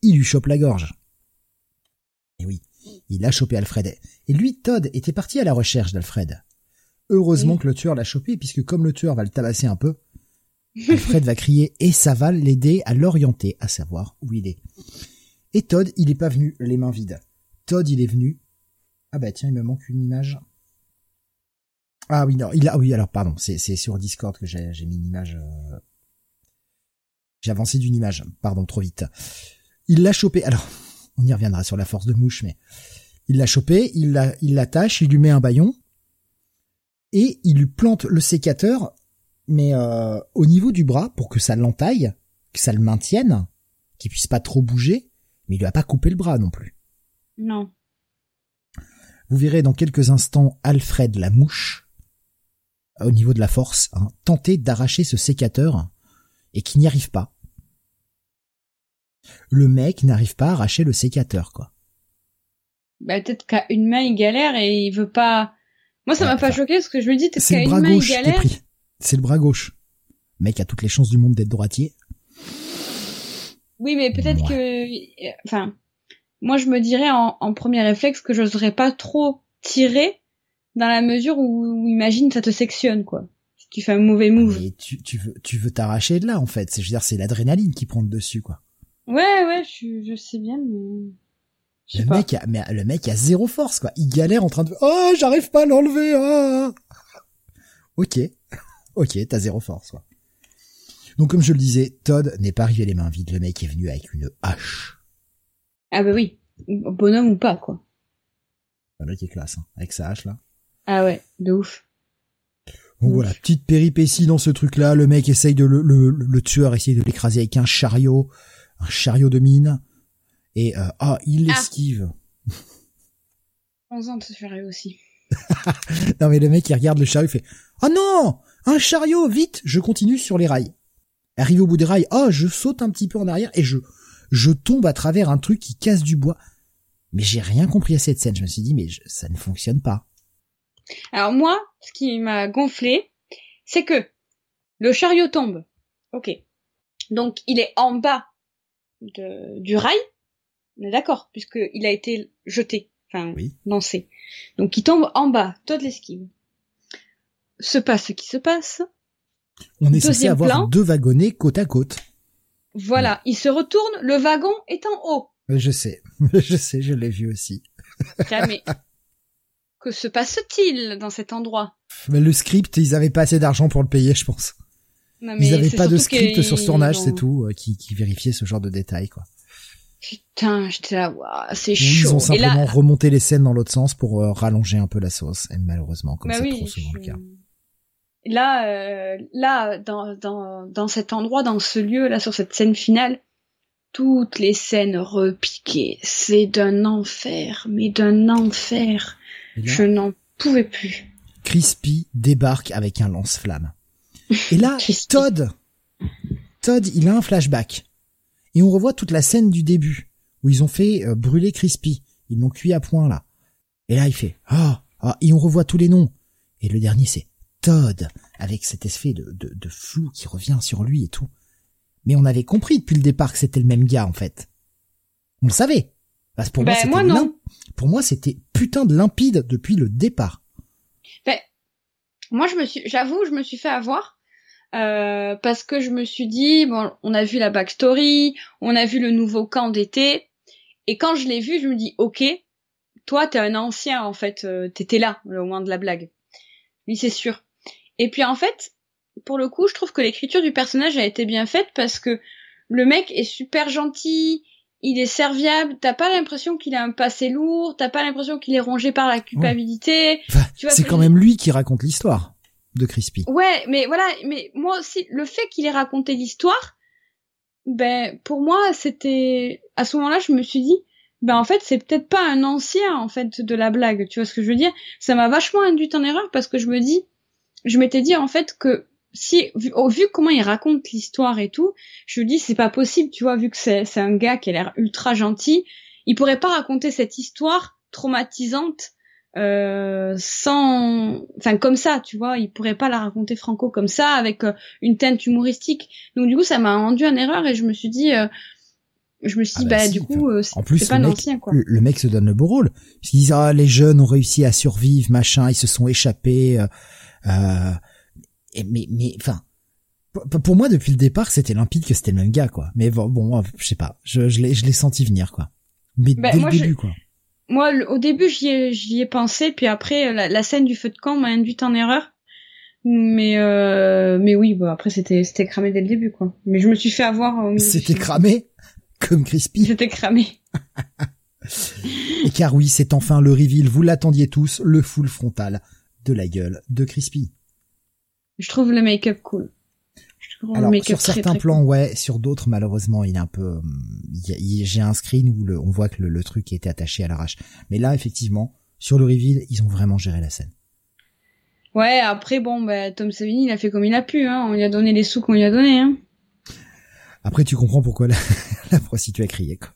[SPEAKER 1] Il lui chope la gorge. Et oui, il a chopé Alfred. Et lui, Todd, était parti à la recherche d'Alfred. Heureusement
[SPEAKER 2] Oui.
[SPEAKER 1] que le tueur l'a chopé, puisque comme le tueur va le tabasser un peu, Alfred va crier et ça va l'aider à l'orienter, à savoir où il est. Et Todd, il est pas venu les mains vides. Todd, il est venu. Ah bah tiens, il me manque une image. Ah oui, non, il a, oui, alors pardon, c'est, sur Discord que j'ai, mis une image. euh, J'ai avancé d'une image, pardon, trop vite. Il l'a chopé. Alors, on y reviendra sur la force de mouche, mais il l'a chopé, il il l'attache, il lui met un baillon et il lui plante le sécateur mais euh, au niveau du bras, pour que ça l'entaille, que ça le maintienne, qu'il puisse pas trop bouger, mais il lui a pas coupé le bras non plus.
[SPEAKER 2] Non.
[SPEAKER 1] Vous verrez dans quelques instants Alfred la mouche, au niveau de la force, hein, tenter d'arracher ce sécateur et qui n'y arrive pas. Le mec n'arrive pas à arracher le sécateur, quoi.
[SPEAKER 2] Bah, peut-être qu'à une main il galère et il veut pas. Moi, ça
[SPEAKER 1] Ouais,
[SPEAKER 2] m'a pas choqué parce que je me dis peut-être qu'à une main il
[SPEAKER 1] gauche
[SPEAKER 2] galère.
[SPEAKER 1] pris. C'est le bras gauche. Le mec a toutes les chances du monde d'être droitier.
[SPEAKER 2] Oui, mais peut-être que, enfin, moi je me dirais en, en premier réflexe que j'oserais pas trop tirer dans la mesure où, où, imagine ça te sectionne quoi. Si tu fais un mauvais move.
[SPEAKER 1] Et tu, tu veux, tu veux t'arracher de là, en fait. C'est, je veux dire, c'est l'adrénaline qui prend le dessus, quoi.
[SPEAKER 2] Ouais, ouais, je, je sais bien, mais je
[SPEAKER 1] Le
[SPEAKER 2] pas.
[SPEAKER 1] mec a, mais le mec a zéro force, quoi. Il galère en train de, oh, j'arrive pas à l'enlever, ah. Ok. Ok, t'as zéro force, quoi. Donc, comme je le disais, Todd n'est pas arrivé les mains vides. Le mec est venu avec une hache.
[SPEAKER 2] Ah bah oui, bonhomme ou pas quoi.
[SPEAKER 1] Le mec est classe, hein, avec sa hache, là.
[SPEAKER 2] Ah ouais, de ouf.
[SPEAKER 1] Donc voilà, petite péripétie dans ce truc-là. Le mec essaye de le, le, le tueur essaye de l'écraser avec un chariot, un chariot de mine. Et euh, ah, il
[SPEAKER 2] Ah.
[SPEAKER 1] l'esquive.
[SPEAKER 2] 11 ans de se faire aussi.
[SPEAKER 1] Non mais le mec il regarde le chariot, il fait "Ah non, un chariot, vite, je continue sur les rails." Arrivé au bout des rails, oh, je saute un petit peu en arrière et je je tombe à travers un truc qui casse du bois. Mais j'ai rien compris à cette scène. Je me suis dit mais je- ça ne fonctionne pas.
[SPEAKER 2] Alors moi, ce qui m'a gonflé, c'est que le chariot tombe. Ok. Donc il est en bas de, du rail. On est d'accord, puisqu'il a été jeté, enfin
[SPEAKER 1] Oui.
[SPEAKER 2] lancé. Donc il tombe en bas, toi de l'esquive. Se passe ce qui se passe.
[SPEAKER 1] On est censé avoir
[SPEAKER 2] plan.
[SPEAKER 1] deux wagonnets côte à côte.
[SPEAKER 2] Voilà, il se retourne, le wagon est en haut.
[SPEAKER 1] Euh, Je sais, je sais, je l'ai vu aussi.
[SPEAKER 2] Mais que se passe-t-il dans cet endroit?
[SPEAKER 1] Mais le script, ils avaient pas assez d'argent pour le payer, je pense.
[SPEAKER 2] Non,
[SPEAKER 1] Ils
[SPEAKER 2] mais
[SPEAKER 1] avaient
[SPEAKER 2] c'est
[SPEAKER 1] pas de script sur ce tournage,
[SPEAKER 2] ont-
[SPEAKER 1] c'est tout, euh, qui, qui vérifiait ce genre de détails, quoi.
[SPEAKER 2] Putain, j'étais là, waouh, c'est chaud.
[SPEAKER 1] ils ont simplement
[SPEAKER 2] là,
[SPEAKER 1] remonté les scènes dans l'autre sens pour euh, rallonger un peu la sauce, et malheureusement, comme
[SPEAKER 2] bah
[SPEAKER 1] c'est
[SPEAKER 2] oui,
[SPEAKER 1] trop souvent le cas.
[SPEAKER 2] Là, euh, là, dans, dans, dans cet endroit, dans ce lieu, là, sur cette scène finale, toutes les scènes repiquées, c'est d'un enfer, mais d'un enfer.
[SPEAKER 1] Là,
[SPEAKER 2] Je n'en pouvais plus.
[SPEAKER 1] Crispy débarque avec un lance-flamme. Et là. Todd, Todd, il a un flashback. Et on revoit toute la scène du début, où ils ont fait euh, brûler Crispy. Ils l'ont cuit à point, là. Et là, il fait, ah, ah, et on revoit tous les noms. Et le dernier, c'est Todd, avec cet effet de, de, de flou qui revient sur lui et tout. Mais on avait compris depuis le départ que c'était le même gars, en fait. On le savait. Parce que pour moi,
[SPEAKER 2] Ben,
[SPEAKER 1] c'était
[SPEAKER 2] moi, non.
[SPEAKER 1] Pour moi, c'était putain de limpide depuis le départ.
[SPEAKER 2] Ben, moi, je me suis, j'avoue, je me suis fait avoir. euh, parce que je me suis dit, bon, on a vu la backstory, on a vu le nouveau camp d'été, et quand je l'ai vu, je me dis, ok, toi, t'es un ancien, en fait, euh, t'étais là, au moment de la blague. Oui, c'est sûr. Et puis, en fait, pour le coup, je trouve que l'écriture du personnage a été bien faite parce que le mec est super gentil, il est serviable, t'as pas l'impression qu'il a un passé lourd, t'as pas l'impression qu'il est rongé par la culpabilité.
[SPEAKER 1] Enfin, c'est
[SPEAKER 2] je-
[SPEAKER 1] quand même lui qui raconte l'histoire de Crispy.
[SPEAKER 2] Ouais, mais voilà, mais moi aussi, le fait qu'il ait raconté l'histoire, ben pour moi, c'était à ce moment-là, je me suis dit, ben en fait, c'est peut-être pas un ancien en fait de la blague. Tu vois ce que je veux dire? Ça m'a vachement induit en erreur parce que je me dis, je m'étais dit en fait que si vu, au vu comment il raconte l'histoire et tout, je me dis c'est pas possible, tu vois, vu que c'est c'est un gars qui a l'air ultra gentil, il pourrait pas raconter cette histoire traumatisante euh, sans, enfin comme ça, tu vois, il pourrait pas la raconter franco comme ça avec euh, une teinte humoristique. Donc du coup, ça m'a rendu en erreur et je me suis dit, euh, je me suis
[SPEAKER 1] Ah
[SPEAKER 2] dit,
[SPEAKER 1] bah
[SPEAKER 2] bah,
[SPEAKER 1] si,
[SPEAKER 2] du coup, euh, c'est pas
[SPEAKER 1] le
[SPEAKER 2] un
[SPEAKER 1] mec,
[SPEAKER 2] ancien quoi.
[SPEAKER 1] le, le mec se donne le beau rôle. Ils disent ah les jeunes ont réussi à survivre, machin, ils se sont échappés. Euh, euh, mais mais enfin pour- moi depuis le départ c'était limpide que c'était le même gars quoi. Mais bon, bon je sais pas, je je l'ai je l'ai senti venir quoi. Mais
[SPEAKER 2] Bah,
[SPEAKER 1] dès
[SPEAKER 2] moi,
[SPEAKER 1] le
[SPEAKER 2] je-
[SPEAKER 1] début quoi.
[SPEAKER 2] Moi, au début, j'y ai, j'y ai pensé, puis après, la, la scène du feu de camp m'a induite en erreur. Mais euh, mais oui, bah après c'était c'était cramé dès le début quoi. Mais je me suis fait avoir. du
[SPEAKER 1] C'était cramé comme Crispy.
[SPEAKER 2] C'était cramé.
[SPEAKER 1] Et car oui, c'est enfin le reveal, vous l'attendiez tous, le full frontal de la gueule de Crispy.
[SPEAKER 2] Je trouve le make-up cool.
[SPEAKER 1] Alors sur certains plans, ouais, sur d'autres, malheureusement, il est un peu. J'ai un screen où le, on voit que le, le truc était attaché à l'arrache. Mais là, effectivement, sur le reveal, ils ont vraiment géré la scène.
[SPEAKER 2] Ouais, après bon, bah, Tom Savini, il a fait comme il a pu. Hein. On lui a donné les sous qu'on lui a donné. Hein.
[SPEAKER 1] Après, tu comprends pourquoi la, la prostituée a crié. Quoi.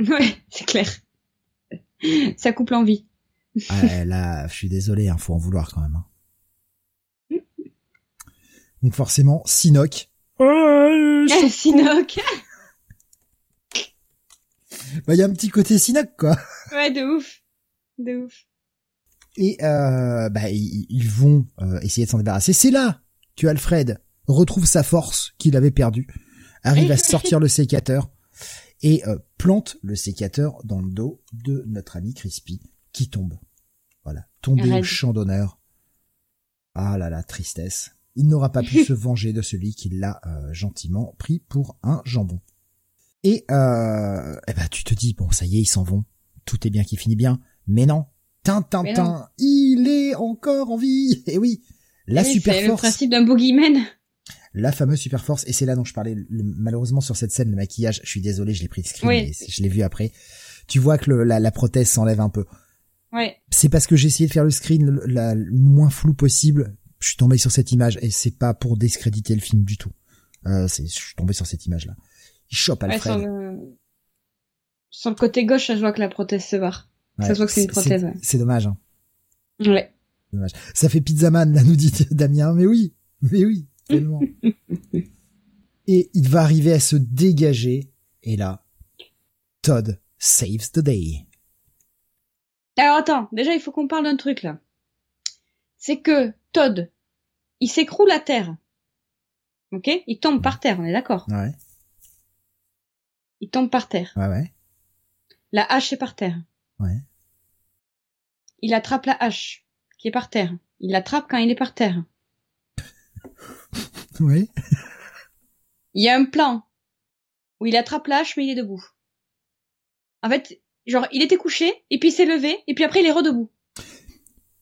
[SPEAKER 2] Ouais, c'est clair. Ça coupe l'envie.
[SPEAKER 1] ah, là, je suis désolé, hein, faut en vouloir quand même. Hein. Donc forcément, Sinoc.
[SPEAKER 2] Sinoc.
[SPEAKER 1] bah il y a un petit côté Sinoc quoi.
[SPEAKER 2] Ouais, de ouf, de ouf.
[SPEAKER 1] Et euh, bah ils, vont euh, essayer de s'en débarrasser. C'est là que Alfred retrouve sa force qu'il avait perdue, arrive à sortir le sécateur et euh, plante le sécateur dans le dos de notre ami Crispy qui tombe. Voilà, tombé au champ d'honneur. Ah là là, tristesse il n'aura pas pu se venger de celui qui l'a euh, gentiment pris pour un jambon. Et euh, eh ben, tu te dis, bon, ça y est, ils s'en vont. Tout est bien qui finit bien. Mais non. Tintintin, il est encore en vie. Et oui, la super force. C'est le
[SPEAKER 2] principe d'un boogeyman.
[SPEAKER 1] La fameuse super force. Et c'est là dont je parlais. malheureusement, sur cette scène, le maquillage, je suis désolé, je l'ai pris de screen, je l'ai vu après. Tu vois que la, la prothèse s'enlève un peu.
[SPEAKER 2] Ouais.
[SPEAKER 1] C'est parce que j'ai essayé de faire le screen le moins flou possible je suis tombé sur cette image et c'est pas pour discréditer le film du tout. Euh, c'est, je suis tombé sur cette image-là. Il chope Alfred.
[SPEAKER 2] Ouais, sur, le... sur, le... côté gauche, ça se voit que la prothèse se barre. ça se voit que c'est une prothèse. Ouais.
[SPEAKER 1] C'est dommage. Hein.
[SPEAKER 2] Ouais.
[SPEAKER 1] Dommage. Ça fait pizzaman, là, nous dit Damien. Mais oui, mais oui, tellement. et il va arriver à se dégager. Et là, Todd saves the day.
[SPEAKER 2] Alors attends, déjà il faut qu'on parle d'un truc là. C'est que Todd, il s'écroule à terre. Ok? Il tombe par terre, on est d'accord?
[SPEAKER 1] Ouais.
[SPEAKER 2] Il tombe par terre.
[SPEAKER 1] Ouais, ouais.
[SPEAKER 2] La hache est par terre.
[SPEAKER 1] Ouais.
[SPEAKER 2] Il attrape la hache qui est par terre. Il l'attrape quand il est par terre.
[SPEAKER 1] oui.
[SPEAKER 2] Il y a un plan où il attrape la hache mais il est debout. En fait, genre, il était couché, et puis il s'est levé, et puis après il est redebout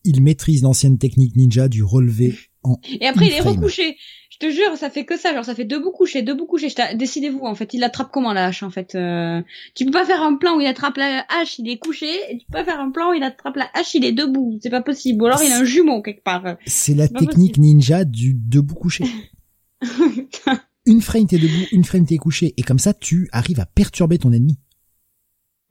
[SPEAKER 1] il maîtrise l'ancienne technique ninja du relevé en
[SPEAKER 2] Et après, il est recouché. Je te jure, ça fait que ça. Genre, ça fait debout couché, debout couché. Décidez-vous, en fait. Il attrape comment, la hache, en fait euh... Tu peux pas faire un plan où il attrape la hache, il est couché. Et tu peux pas faire un plan où il attrape la hache, il est debout. C'est pas possible. Ou alors, il a un jumeau, quelque part.
[SPEAKER 1] C'est la technique ninja du debout couché. une frame t'es debout, une frame t'es couché. Et comme ça, tu arrives à perturber ton ennemi.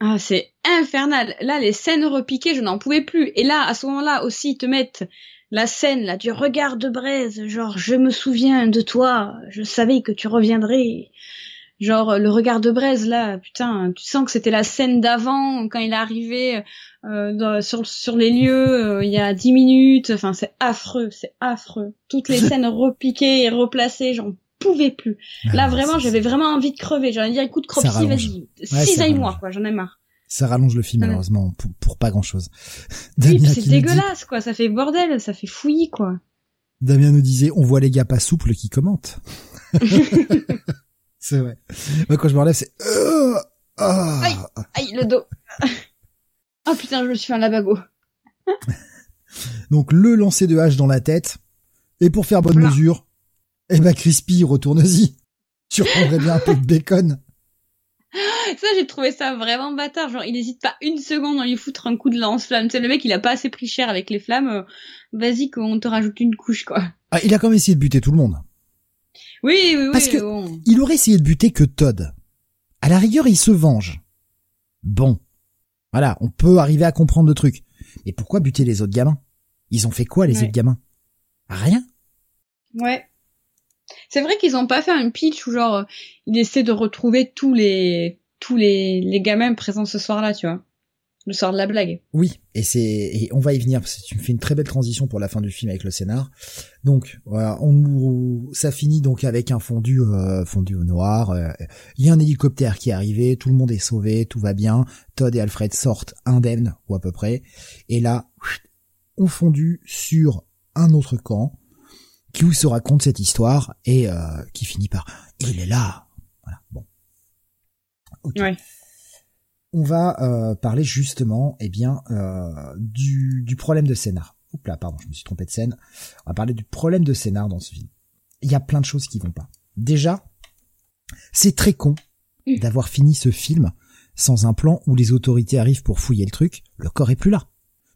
[SPEAKER 2] Ah, c'est infernal. Là, les scènes repiquées, je n'en pouvais plus. Et là, à ce moment-là aussi, ils te mettent la scène là du regard de braise, genre je me souviens de toi, je savais que tu reviendrais. Genre le regard de braise là, putain, tu sens que c'était la scène d'avant quand il est arrivé euh, sur sur les lieux euh, il y a dix minutes. Enfin, c'est affreux, c'est affreux. Toutes les scènes repiquées et replacées, j'en pouvais plus. Ah, Là, vraiment, j'avais vraiment envie de crever. J'allais dire, écoute, crop-ci, vas-y. Cisaille-moi, quoi, j'en ai marre.
[SPEAKER 1] Ça rallonge le film, malheureusement, pour, pas grand chose.
[SPEAKER 2] Oui, c'est dégueulasse, quoi. Ça fait bordel, ça fait fouillis, quoi.
[SPEAKER 1] Damien nous disait, on voit les gars pas souples qui commentent. c'est vrai. Moi, quand je me relève, c'est, euh,
[SPEAKER 2] ah. aïe, aïe, le dos. oh putain, je me suis fait un labago.
[SPEAKER 1] Donc, le lancer de hache dans la tête. Et pour faire bonne mesure, eh ben Crispy, retourne-y. Tu reprendrais bien un peu de bacon.
[SPEAKER 2] Ça, j'ai trouvé ça vraiment bâtard. Genre, il n'hésite pas une seconde à lui foutre un coup de lance-flamme. C'est le mec, il a pas assez pris cher avec les flammes. Euh, vas-y, qu'on te rajoute une couche, quoi.
[SPEAKER 1] Ah, il a quand même essayé de buter tout le monde.
[SPEAKER 2] Oui, oui, oui.
[SPEAKER 1] Parce que il aurait essayé de buter que Todd. À la rigueur, il se venge. Bon. Voilà, on peut arriver à comprendre le truc. Mais pourquoi buter les autres gamins? Ils ont fait quoi, les autres gamins? Rien.
[SPEAKER 2] Ouais. C'est vrai qu'ils ont pas fait un pitch où genre euh, il essaie de retrouver tous les tous les, les gamins présents ce soir-là, tu vois. Le soir de la blague.
[SPEAKER 1] Oui, et c'est et on va y venir parce que tu me fais une très belle transition pour la fin du film avec le scénar. Donc voilà, on ça finit donc avec un fondu euh, fondu au noir. Euh, il y a un hélicoptère qui est arrivé, tout le monde est sauvé, tout va bien. Todd et Alfred sortent indemnes ou à peu près. Et là, on fondu sur un autre camp qui se raconte cette histoire et euh, qui finit par il est là. Voilà. Bon. On va euh, parler justement, eh bien, euh, du, du, problème de scénar. là, pardon, je me suis trompé de scène. On va parler du problème de scénar dans ce film. Il y a plein de choses qui vont pas. Déjà, c'est très con d'avoir fini ce film sans un plan où les autorités arrivent pour fouiller le truc. Le corps est plus là.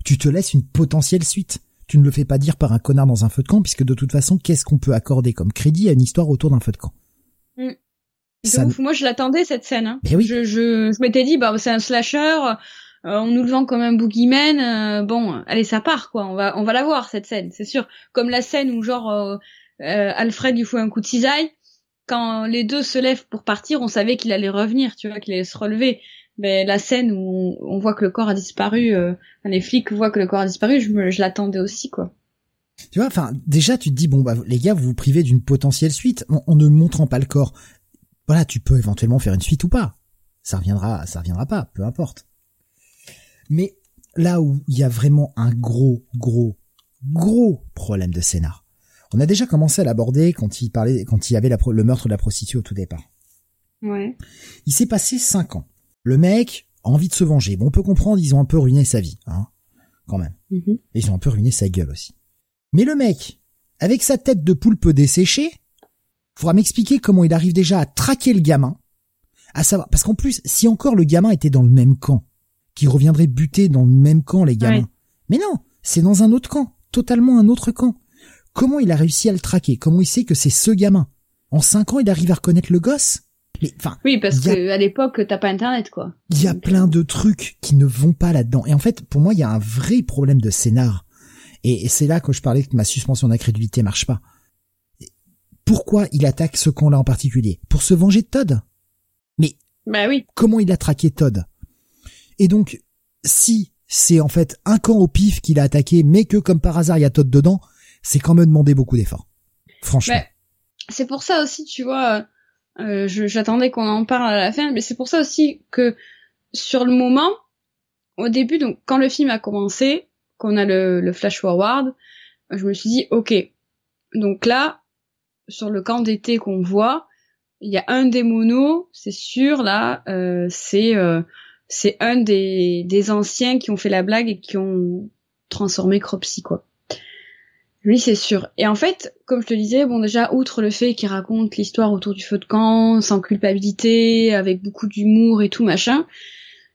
[SPEAKER 1] Tu te laisses une potentielle suite. Tu ne le fais pas dire par un connard dans un feu de camp, puisque de toute façon, qu'est-ce qu'on peut accorder comme crédit à une histoire autour d'un feu de camp?
[SPEAKER 2] Moi, je l'attendais cette scène. Hein.
[SPEAKER 1] oui.
[SPEAKER 2] Je, je, je m'étais dit, bah c'est un slasher. Euh, on nous le vend comme un boogeyman. Euh, bon, allez, ça part quoi. On va, on va la voir cette scène, c'est sûr. Comme la scène où genre euh, Alfred lui fout un coup de cisaille. Quand les deux se lèvent pour partir, on savait qu'il allait revenir, tu vois, qu'il allait se relever. Mais la scène où on, voit que le corps a disparu, les flics voient que le corps a disparu, je, je l'attendais aussi quoi.
[SPEAKER 1] Tu vois, enfin, déjà, tu te dis, bon, bah, les gars, vous vous privez d'une potentielle suite en ne montrant pas le corps voilà, tu peux éventuellement faire une suite ou pas. Ça reviendra, ça reviendra pas, peu importe. Mais là où il y a vraiment un gros, gros, gros problème de scénar. On a déjà commencé à l'aborder quand il parlait, quand il y avait le meurtre de la prostituée au tout départ.
[SPEAKER 2] Ouais.
[SPEAKER 1] Il s'est passé cinq ans. Le mec a envie de se venger. Bon, on peut comprendre, ils ont un peu ruiné sa vie, hein, quand même.
[SPEAKER 2] Mm-hmm.
[SPEAKER 1] Et ils ont un peu ruiné sa gueule aussi. Mais le mec, avec sa tête de poulpe desséchée, faudra m'expliquer comment il arrive déjà à traquer le gamin, à savoir, parce qu'en plus, si encore le gamin était dans le même camp, qui reviendrait buter dans le même camp les gamins. Mais non, c'est dans un autre camp, totalement un autre camp. Comment il a réussi à le traquer? Comment il sait que c'est ce gamin? En cinq ans, il arrive à reconnaître le gosse?
[SPEAKER 2] Oui, parce que à l'époque, t'as pas internet, quoi.
[SPEAKER 1] Il y a plein de trucs qui ne vont pas là-dedans. Et en fait, pour moi, il y a un vrai problème de scénar. Et, c'est là que je parlais que ma suspension d'incrédulité marche pas. Pourquoi il attaque ce camp-là en particulier? Pour se venger de Todd? Mais
[SPEAKER 2] bah oui.
[SPEAKER 1] comment il a traqué Todd? Et donc, si c'est en fait un camp au pif qu'il a attaqué, mais que comme par hasard il y a Todd dedans, c'est quand même demander beaucoup d'efforts. Franchement. Bah,
[SPEAKER 2] c'est pour ça aussi, tu vois, euh, j'attendais qu'on en parle à la fin, mais c'est pour ça aussi que sur le moment, au début, donc quand le film a commencé, qu'on a le, le flash forward, je me suis dit, ok, donc là, sur le camp d'été qu'on voit, il y a un des monos, c'est sûr là, euh, c'est euh, c'est un des, des anciens qui ont fait la blague et qui ont transformé Cropsy quoi. Lui c'est sûr. Et en fait, comme je te disais, bon déjà outre le fait qu'il raconte l'histoire autour du feu de camp, sans culpabilité, avec beaucoup d'humour et tout machin,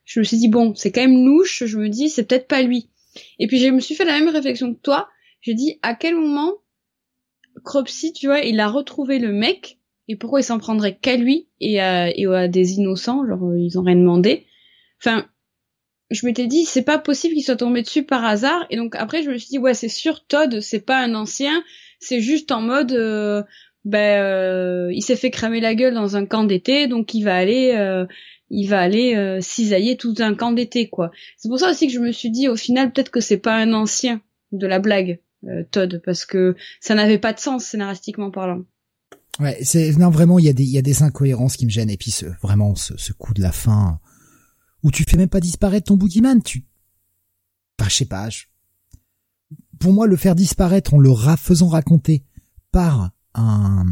[SPEAKER 2] je me suis dit bon, c'est quand même louche. Je me dis c'est peut-être pas lui. Et puis je me suis fait la même réflexion que toi. J'ai dit à quel moment Cropsy, tu vois, il a retrouvé le mec, et pourquoi il s'en prendrait qu'à lui et à, et à des innocents, genre ils ont rien demandé. Enfin, je m'étais dit c'est pas possible qu'il soit tombé dessus par hasard, et donc après je me suis dit ouais c'est sûr Todd c'est pas un ancien, c'est juste en mode euh, ben euh, il s'est fait cramer la gueule dans un camp d'été, donc il va aller il va aller cisailler tout un camp d'été quoi. C'est pour ça aussi que je me suis dit au final peut-être que c'est pas un ancien de la blague. Euh, Todd parce que ça n'avait pas de sens scénaristiquement parlant.
[SPEAKER 1] Ouais, c'est non vraiment il y a des il y a des incohérences qui me gênent et puis ce, vraiment ce, ce coup de la fin où tu fais même pas disparaître ton boogeyman, tu enfin je sais pas. Pour moi le faire disparaître en le faisant raconter par un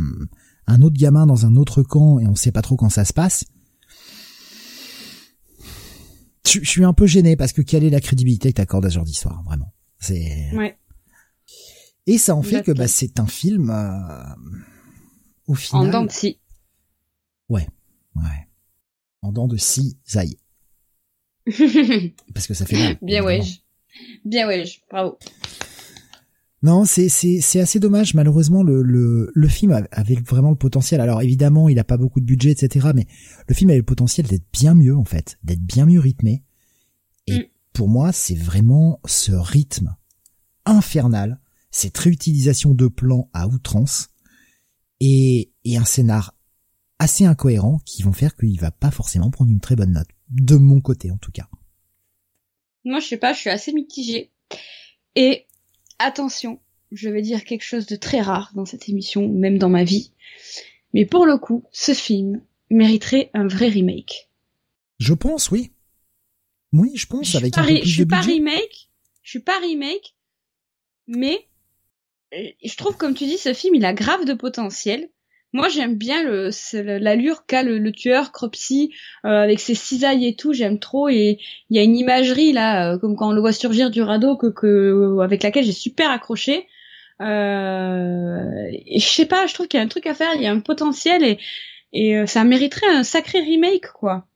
[SPEAKER 1] un autre gamin dans un autre camp et on sait pas trop quand ça se passe. Je, suis un peu gêné parce que quelle est la crédibilité que t'accordes à ce genre d'histoire, vraiment? C'est.
[SPEAKER 2] Ouais.
[SPEAKER 1] Et ça en fait que bah, c'est un film euh, au final.
[SPEAKER 2] En dents de scie.
[SPEAKER 1] Ouais, ouais. En dents de scie, zaï. Parce que ça fait mal.
[SPEAKER 2] Bien ouais. Bien ouais, bravo.
[SPEAKER 1] Non, c'est c'est c'est assez dommage. Malheureusement, le le le film avait vraiment le potentiel. Alors évidemment, il a pas beaucoup de budget, etc. Mais le film avait le potentiel d'être bien mieux en fait, d'être bien mieux rythmé. Et mm. pour moi, c'est vraiment ce rythme infernal cette réutilisation de plans à outrance et, et un scénar assez incohérent qui vont faire qu'il va pas forcément prendre une très bonne note. De mon côté, en tout cas.
[SPEAKER 2] Moi, je sais pas, je suis assez mitigée. Et attention, je vais dire quelque chose de très rare dans cette émission, même dans ma vie. Mais pour le coup, ce film mériterait un vrai remake.
[SPEAKER 1] Je pense, oui. Oui, je pense, avec un peu
[SPEAKER 2] Je suis pas remake, je suis pas remake, mais je trouve, comme tu dis, ce film, il a grave de potentiel Moi, j'aime bien le l'allure qu'a le, tueur Cropsy euh, avec ses cisailles et tout. J'aime trop et il y a une imagerie là, euh, comme quand on le voit surgir du radeau, que, avec laquelle j'ai super accroché. Euh, je sais pas, je trouve qu'il y a un truc à faire, il y a un potentiel et et ça mériterait un sacré remake quoi.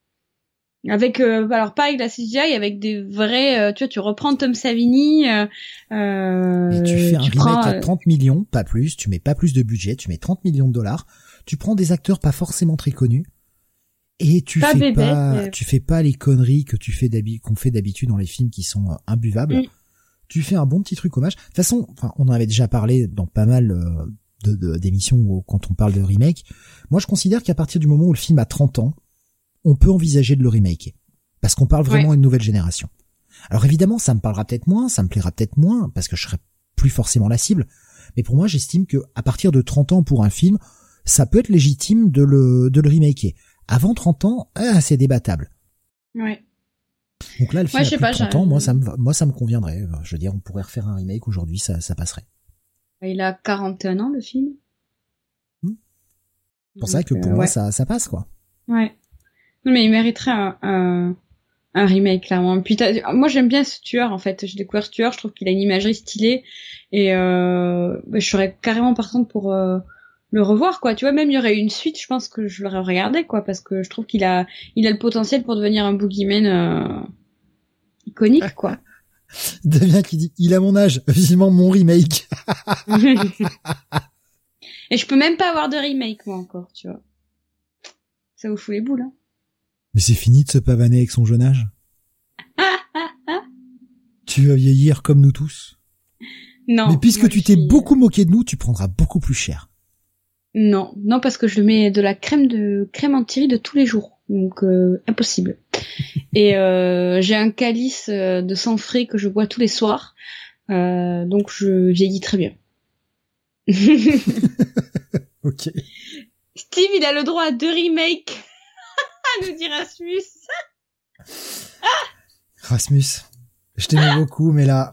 [SPEAKER 2] Avec euh, alors pas avec la CGI, avec des vrais. Euh, tu vois, tu reprends Tom Savini. Euh,
[SPEAKER 1] et tu fais un remake à 30 millions, pas plus. Tu mets pas plus de budget, tu mets 30 millions de dollars. Tu prends des acteurs pas forcément très connus et tu fais pas, tu fais pas les conneries que tu fais qu'on fait d'habitude dans les films qui sont imbuvables. Mm. Tu fais un bon petit truc hommage. De toute façon, enfin, on en avait déjà parlé dans pas mal de d'émissions quand on parle de remake. Moi, je considère qu'à partir du moment où le film a 30 ans, on peut envisager de le remaker. Parce qu'on parle vraiment à une nouvelle génération. Alors évidemment, ça me parlera peut-être moins, ça me plaira peut-être moins, parce que je serai plus forcément la cible. Mais pour moi, j'estime que à partir de 30 ans pour un film, ça peut être légitime de le, de le remaker. Avant 30 ans, ah, c'est débattable.
[SPEAKER 2] Ouais.
[SPEAKER 1] Donc là, le film a plus 30 ans, moi ça me, moi ça me conviendrait. Je veux dire, on pourrait refaire un remake aujourd'hui, ça, ça passerait.
[SPEAKER 2] Il a 41 ans le film.
[SPEAKER 1] Hmm. Pour ça que pour euh, moi ça, ça passe quoi.
[SPEAKER 2] Ouais. Non, mais il mériterait un, un, remake, clairement. Puis moi, j'aime bien ce tueur, en fait. J'ai découvert ce tueur, je trouve qu'il a une imagerie stylée. Et euh, bah, je serais carrément partante pour euh, le revoir, quoi. Tu vois, même il y aurait une suite, je pense que je l'aurais regardé, quoi. Parce que je trouve qu'il a, il a le potentiel pour devenir un boogeyman euh, iconique, quoi.
[SPEAKER 1] Damien qui dit, il a mon âge, vivement mon remake.
[SPEAKER 2] Et je peux même pas avoir de remake, moi, encore, tu vois. Ça vous fout les boules, hein.
[SPEAKER 1] Mais c'est fini de se pavaner avec son jeune âge. tu vas vieillir comme nous tous.
[SPEAKER 2] Non.
[SPEAKER 1] Mais puisque tu t'es beaucoup moqué de nous, tu prendras beaucoup plus cher.
[SPEAKER 2] Non, non parce que je mets de la crème de crème anti de tous les jours, donc euh, impossible. Et euh, j'ai un calice euh, de sang frais que je bois tous les soirs, donc je vieillis très bien.
[SPEAKER 1] ok.
[SPEAKER 2] Steve, il a le droit à deux remakes. Nous dit Rasmus.
[SPEAKER 1] Rasmus, je t'aimais beaucoup, mais là,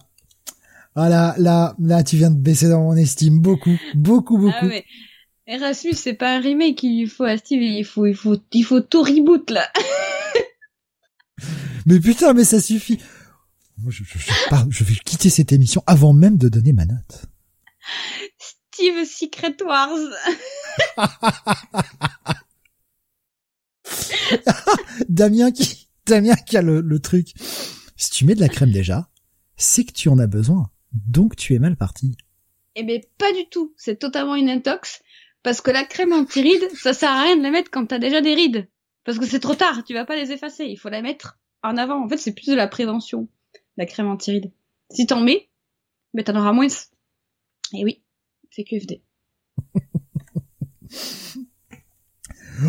[SPEAKER 1] ah là, là, là, tu viens de baisser dans mon estime beaucoup, beaucoup, beaucoup. Ah mais
[SPEAKER 2] Erasmus, c'est pas un remake qu'il lui faut à Steve, il faut, il faut, il faut tout reboot là.
[SPEAKER 1] mais putain, mais ça suffit. Je, je, je vais quitter cette émission avant même de donner ma note.
[SPEAKER 2] Steve Secret Wars.
[SPEAKER 1] Damien qui, Damien qui a le, truc. Si tu mets de la crème déjà, c'est que tu en as besoin. Donc tu es mal parti.
[SPEAKER 2] Eh ben pas du tout. C'est totalement une intox. Parce que la crème anti-rides, ça sert à rien de la mettre quand t'as déjà des rides. Parce que c'est trop tard, tu vas pas les effacer. Il faut la mettre en avant. En fait, c'est plus de la prévention, la crème anti-rides. Si t'en mets, mais t'en auras moins. Et oui, c'est QFD.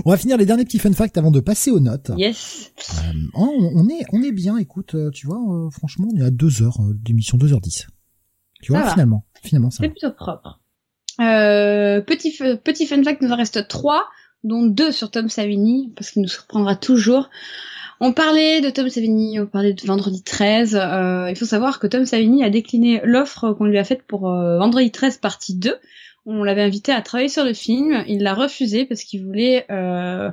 [SPEAKER 1] On va finir les derniers petits fun facts avant de passer aux notes.
[SPEAKER 2] Yes.
[SPEAKER 1] Euh, on, est on est bien. Écoute, euh, tu vois, euh, franchement, on est à deux heures d'émission, 2h10. Tu vois, finalement, finalement,
[SPEAKER 2] ça. C'est plutôt propre. petit petit fun fact, il nous en reste trois, dont deux sur Tom Savini, parce qu'il nous surprendra toujours. On parlait de Tom Savini, on parlait de Vendredi 13. il faut savoir que Tom Savini a décliné l'offre qu'on lui a faite pour Vendredi 13 partie 2, on l'avait invité à travailler sur le film, il l'a refusé parce qu'il voulait euh,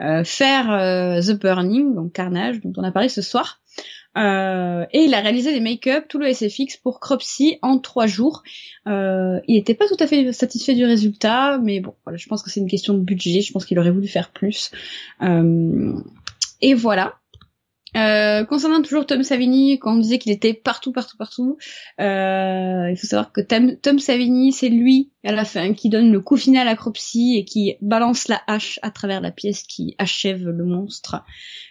[SPEAKER 2] euh, faire euh, The Burning, donc Carnage, dont on a parlé ce soir. et il a réalisé des make-up, tout le SFX pour Cropsy en trois jours. il n'était pas tout à fait satisfait du résultat, mais bon, voilà, je pense que c'est une question de budget. Je pense qu'il aurait voulu faire plus. et voilà. Euh, concernant toujours Tom Savini, quand on disait qu'il était partout, partout, partout, euh, il faut savoir que Tom, Savini, c'est lui à la fin qui donne le coup final à Cropsy et qui balance la hache à travers la pièce qui achève le monstre.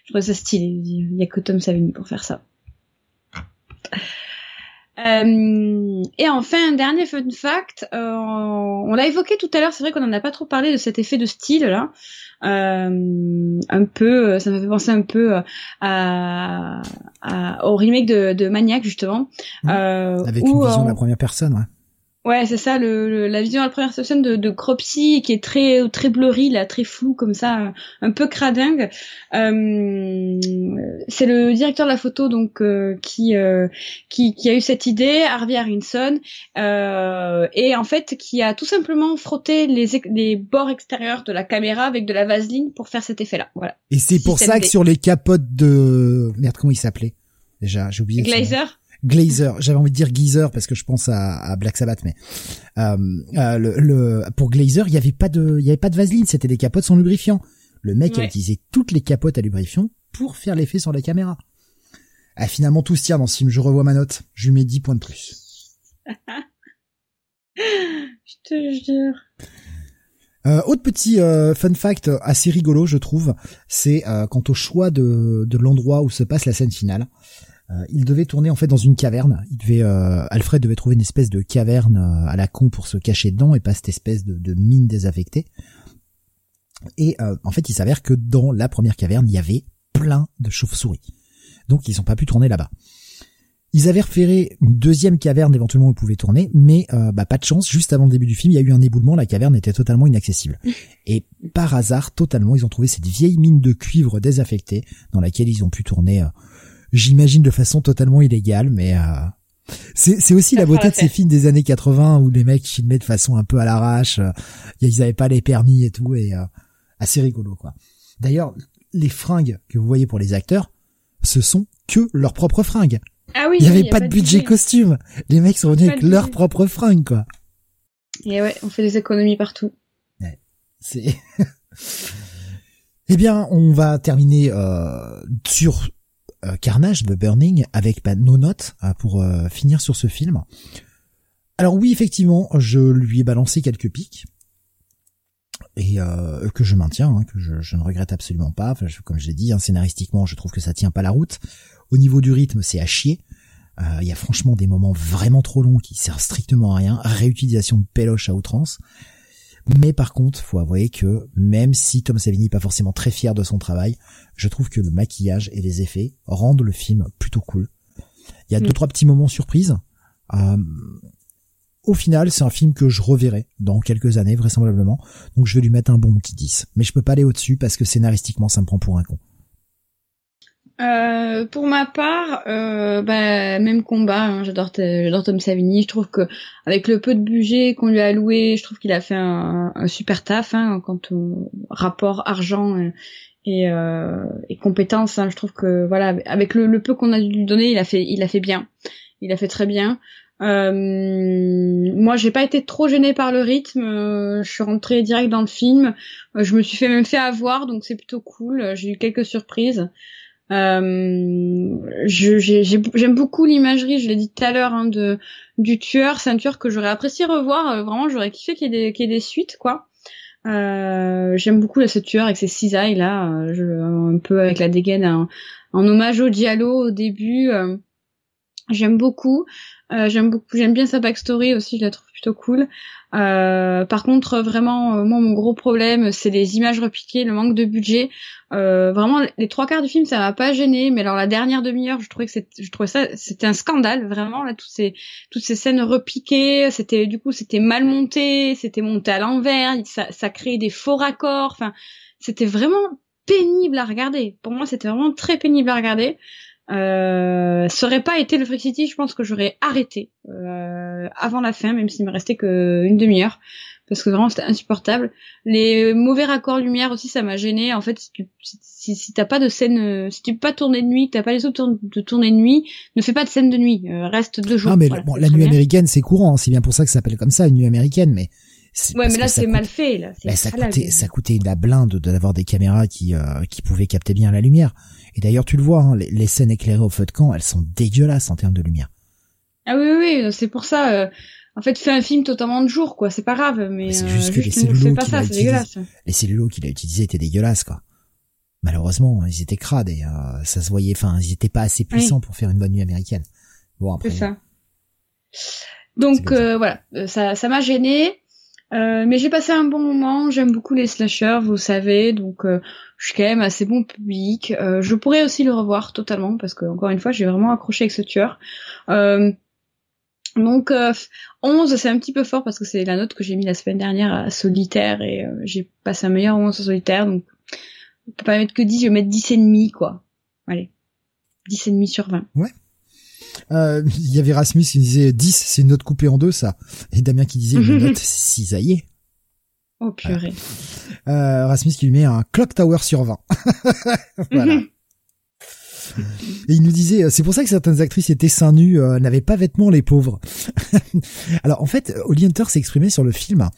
[SPEAKER 2] Je trouve ça stylé. Il n'y a que Tom Savini pour faire ça. Euh, et enfin, un dernier fun fact, euh, on l'a évoqué tout à l'heure, c'est vrai qu'on en a pas trop parlé de cet effet de style là. Euh, un peu, ça m'a fait penser un peu à, à, au remake de, de Maniac justement.
[SPEAKER 1] Avec une vision de la première personne, ouais.
[SPEAKER 2] Ouais, c'est ça, le, la vision à la première personne de, de Cropsy qui est très très blurry, là, très flou comme ça, un peu cradingue. Euh, c'est le directeur de la photo donc euh, qui, euh, qui, qui a eu cette idée, Harvey Harrison, euh, et en fait qui a tout simplement frotté les, les bords extérieurs de la caméra avec de la vaseline pour faire cet effet-là. Voilà.
[SPEAKER 1] Et c'est pour ça que sur les capotes de merde comment il s'appelait? Déjà, j'ai oublié.
[SPEAKER 2] Glazer?
[SPEAKER 1] Glazer, j'avais envie de dire Geezer parce que je pense à, à Black Sabbath, mais euh, euh, le, le, pour Glazer, il y avait pas de, il y avait pas de vaseline, c'était des capotes sans lubrifiant. Le mec a utilisé toutes les capotes à lubrifiant pour faire l'effet sur la caméra. Ah, finalement, tout se tient dans ce film. Je revois ma note. Je lui mets 10 points de plus.
[SPEAKER 2] je te jure.
[SPEAKER 1] Euh, autre petit euh, fun fact assez rigolo, je trouve, c'est euh, quant au choix de, de l'endroit où se passe la scène finale. Euh, il devait tourner en fait dans une caverne. Il devait, euh, Alfred devait trouver une espèce de caverne euh, à la con pour se cacher dedans et pas cette espèce de, mine désaffectée. Et en fait, il s'avère que dans la première caverne, il y avait plein de chauves-souris. Donc, ils n'ont pas pu tourner là-bas. Ils avaient repéré une deuxième caverne éventuellement où ils pouvaient tourner, mais bah, pas de chance. Juste avant le début du film, il y a eu un éboulement, la caverne était totalement inaccessible. Et par hasard, totalement, ils ont trouvé cette vieille mine de cuivre désaffectée dans laquelle ils ont pu tourner j'imagine de façon totalement illégale, mais euh, c'est aussi la beauté de ces films des années 80 où les mecs filmaient de façon un peu à l'arrache, euh, ils avaient pas les permis et tout, et euh, assez rigolo quoi. D'ailleurs, les fringues que vous voyez pour les acteurs, ce sont que leurs propres fringues.
[SPEAKER 2] Ah oui,
[SPEAKER 1] il y avait pas, de budget costume. Les mecs sont venus avec leurs propres fringues quoi.
[SPEAKER 2] Et ouais, on fait des économies partout.
[SPEAKER 1] Ouais, c'est. eh bien, on va terminer euh, sur euh, Carnage de Burning avec bah, nos notes euh, pour euh, finir sur ce film. Alors oui, effectivement, je lui ai balancé quelques pics et que je maintiens, hein, que je, ne regrette absolument pas. comme je l'ai dit, hein, scénaristiquement, je trouve que ça tient pas la route. Au niveau du rythme, c'est à chier. Il y a franchement des moments vraiment trop longs qui servent strictement à rien. Réutilisation de péloche à outrance. Mais par contre, faut avouer que même si Tom Savini n'est pas forcément très fier de son travail, je trouve que le maquillage et les effets rendent le film plutôt cool. Il y a deux mm. trois petits moments surprises. Euh, au final, c'est un film que je reverrai dans quelques années vraisemblablement. Donc je vais lui mettre un bon petit 10. Mais je peux pas aller au-dessus parce que scénaristiquement ça me prend pour un con.
[SPEAKER 2] Euh, pour ma part, euh, bah, même combat. Hein, j'adore, j'adore Tom Savini. Je trouve que avec le peu de budget qu'on lui a alloué, je trouve qu'il a fait un, super taf hein, quant au rapport argent et, euh, et compétences. Hein, je trouve que voilà, avec le, peu qu'on a dû lui donner, il a fait, il a fait bien. Il a fait très bien. Euh, moi, j'ai pas été trop gênée par le rythme. je suis rentrée direct dans le film. je me suis fait même fait avoir, donc c'est plutôt cool. J'ai eu quelques surprises. Euh, J'aime beaucoup l'imagerie, je l'ai dit tout à l'heure, hein, de du tueur. C'est un tueur que j'aurais apprécié revoir. Euh, vraiment, j'aurais kiffé qu'il y, qu'il y ait des suites, quoi. Euh, J'aime beaucoup là, ce tueur avec ses cisailles là, euh, je, un peu avec la dégaine, en, hommage au Diallo au début. Euh, j'aime beaucoup. j'aime beaucoup. J'aime bien sa backstory aussi, je la trouve plutôt cool. Euh, par contre, vraiment, euh, moi, mon gros problème, c'est les images repiquées, le manque de budget. Euh, vraiment, les trois quarts du film, ça m'a pas gêné, mais alors la dernière demi-heure, je trouvais que je ça, c'était un scandale, vraiment là, toutes ces toutes ces scènes repiquées, c'était du coup, c'était mal monté, c'était monté à l'envers, ça, ça créait des faux raccords. Enfin, c'était vraiment pénible à regarder. Pour moi, c'était vraiment très pénible à regarder. Euh, ça aurait pas été le Freak City, je pense que j'aurais arrêté euh, avant la fin, même s'il me restait que une demi-heure, parce que vraiment c'était insupportable. Les mauvais raccords lumière aussi, ça m'a gêné. En fait, si tu si, si t'as pas de scène, si tu peux pas tourner de nuit, que t'as pas les autres de tourner de nuit, ne fais pas de scène de nuit. Euh, reste deux jours.
[SPEAKER 1] Ah mais bon, la nuit américaine c'est courant, c'est bien pour ça que ça s'appelle comme ça, une nuit américaine, mais
[SPEAKER 2] Ouais, mais là c'est mal fait là.
[SPEAKER 1] Bah, ça coûtait, ça coûtait la blinde d'avoir des caméras qui euh, qui pouvaient capter bien la lumière. Et d'ailleurs, tu le vois, hein, les, scènes éclairées au feu de camp, elles sont dégueulasses en termes de lumière.
[SPEAKER 2] Ah oui, oui, oui c'est pour ça. Euh, en fait, fais un film totalement de jour, quoi. C'est pas grave, mais,
[SPEAKER 1] c'est juste euh, que les cellulos qu'il a utilisés, les cellulos qu'il a utilisés étaient dégueulasses, quoi. Malheureusement, ils étaient crades et euh, ça se voyait. Enfin, ils étaient pas assez puissants pour faire une bonne nuit américaine. Bon après.
[SPEAKER 2] C'est ça. Donc voilà, ça, ça m'a gêné. Euh, mais j'ai passé un bon moment, j'aime beaucoup les slashers, vous savez, donc euh, je suis quand même assez bon public. Euh, je pourrais aussi le revoir totalement parce que encore une fois, j'ai vraiment accroché avec ce tueur. Donc euh, 11 c'est un petit peu fort parce que c'est la note que j'ai mis la semaine dernière à solitaire et j'ai passé un meilleur 11 sur solitaire donc on peut pas mettre que 10, je vais mettre 10 et demi quoi. Allez. 10 et demi sur 20.
[SPEAKER 1] Ouais. Euh, il y avait Rasmus qui disait 10, c'est une note coupée en deux ça. Et Damien qui disait une note cisaillée.
[SPEAKER 2] Oh purée.
[SPEAKER 1] Euh, Rasmus qui lui met un clock tower sur 20. voilà. Et il nous disait, c'est pour ça que certaines actrices étaient seins nus, euh, n'avaient pas vêtements les pauvres. Alors en fait, Holly Hunter s'est exprimé sur le film.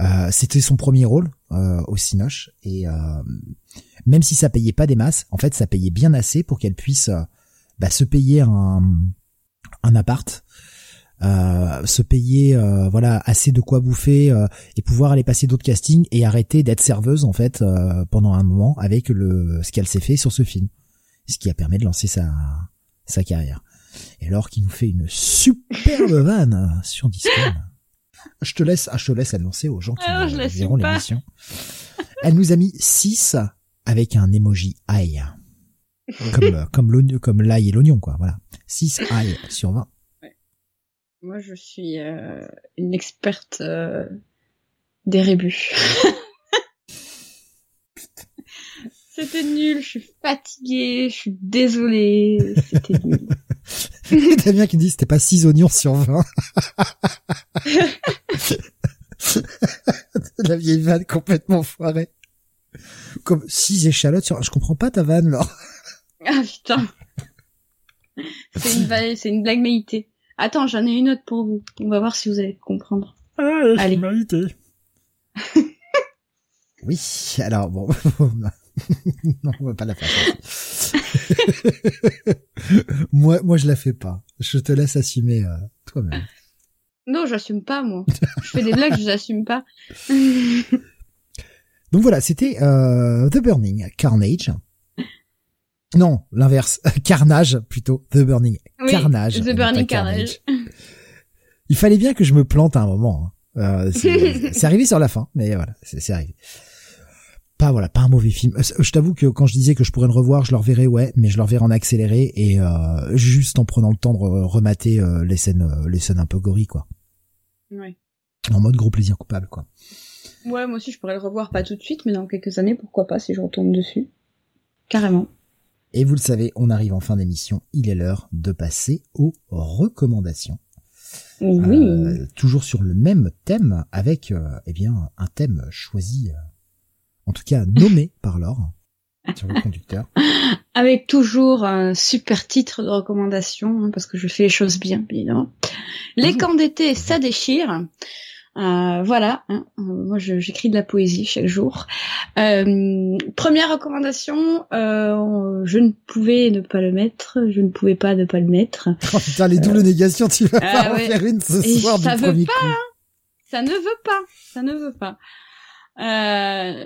[SPEAKER 1] Euh, C'était son premier rôle euh, au Cinoche et euh, même si ça payait pas des masses, en fait ça payait bien assez pour qu'elle puisse euh, bah, se payer un, un appart, euh, se payer voilà assez de quoi bouffer et pouvoir aller passer d'autres castings et arrêter d'être serveuse en fait pendant un moment avec le ce qu'elle s'est fait sur ce film ce qui a permis de lancer sa, sa carrière. Et alors qu'il nous fait une superbe vanne sur Discord. Je te laisse, ah, je te laisse annoncer aux gens qui
[SPEAKER 2] Alors, je
[SPEAKER 1] verront l'émission. Elle nous a mis 6 avec un emoji ail. Comme, comme l'oignon, comme l'ail et l'oignon, quoi, voilà. 6 ail sur 20.
[SPEAKER 2] Moi je suis euh, une experte euh, des rébus. C'était nul, je suis fatiguée, je suis désolée, c'était nul.
[SPEAKER 1] Damien qui dit c'était pas 6 oignons sur 20. La vieille vanne complètement foirée. Comme 6 échalotes sur... Je comprends pas ta vanne, là.
[SPEAKER 2] Ah putain. C'est une, va- c'est une blague. Attends, j'en ai une autre pour vous. On va voir si vous allez comprendre.
[SPEAKER 1] Ah,
[SPEAKER 2] Allez.
[SPEAKER 1] Oui, alors bon... non, on va pas la faire. moi, moi, je la fais pas. Je te laisse assumer euh, toi-même.
[SPEAKER 2] Non, j'assume pas moi. Je fais des blagues, je l'assume pas.
[SPEAKER 1] Donc voilà, c'était euh, The Burning Carnage. Non, l'inverse, Carnage plutôt. The Burning
[SPEAKER 2] Oui,
[SPEAKER 1] Carnage.
[SPEAKER 2] The Burning Carnage.
[SPEAKER 1] Il fallait bien que je me plante à un moment. hein. Euh, c'est arrivé sur la fin, mais voilà, c'est arrivé. Pas voilà, pas un mauvais film. Euh, Je t'avoue que quand je disais que je pourrais le revoir, je le reverrai, ouais, mais je le reverrai en accéléré et euh, juste en prenant le temps de re- remater euh, les scènes, les scènes un peu gory, quoi.
[SPEAKER 2] Ouais.
[SPEAKER 1] En mode gros plaisir coupable, quoi.
[SPEAKER 2] Ouais, moi aussi je pourrais le revoir, pas tout de suite, mais dans quelques années, pourquoi pas si je retourne dessus. Carrément.
[SPEAKER 1] Et vous le savez, on arrive en fin d'émission. Il est l'heure de passer aux recommandations.
[SPEAKER 2] Oui.
[SPEAKER 1] Euh, toujours sur le même thème, avec euh, eh bien un thème choisi, euh, en tout cas nommé par Laure sur le conducteur.
[SPEAKER 2] Avec toujours un super titre de recommandation, hein, parce que je fais les choses bien, évidemment. Les
[SPEAKER 1] Mhm.
[SPEAKER 2] camps d'été, ça déchire. Euh, voilà, hein, euh, moi j'écris de la poésie chaque jour. Euh, première recommandation, euh, je ne pouvais ne pas le mettre, je ne pouvais pas ne pas le mettre.
[SPEAKER 1] Oh putain, les doubles négations, tu vas
[SPEAKER 2] Ah
[SPEAKER 1] pas en faire une ce
[SPEAKER 2] Et
[SPEAKER 1] soir
[SPEAKER 2] ça
[SPEAKER 1] du
[SPEAKER 2] veut
[SPEAKER 1] premier
[SPEAKER 2] pas,
[SPEAKER 1] coup.
[SPEAKER 2] Ça ne veut pas, ça ne veut pas. Euh,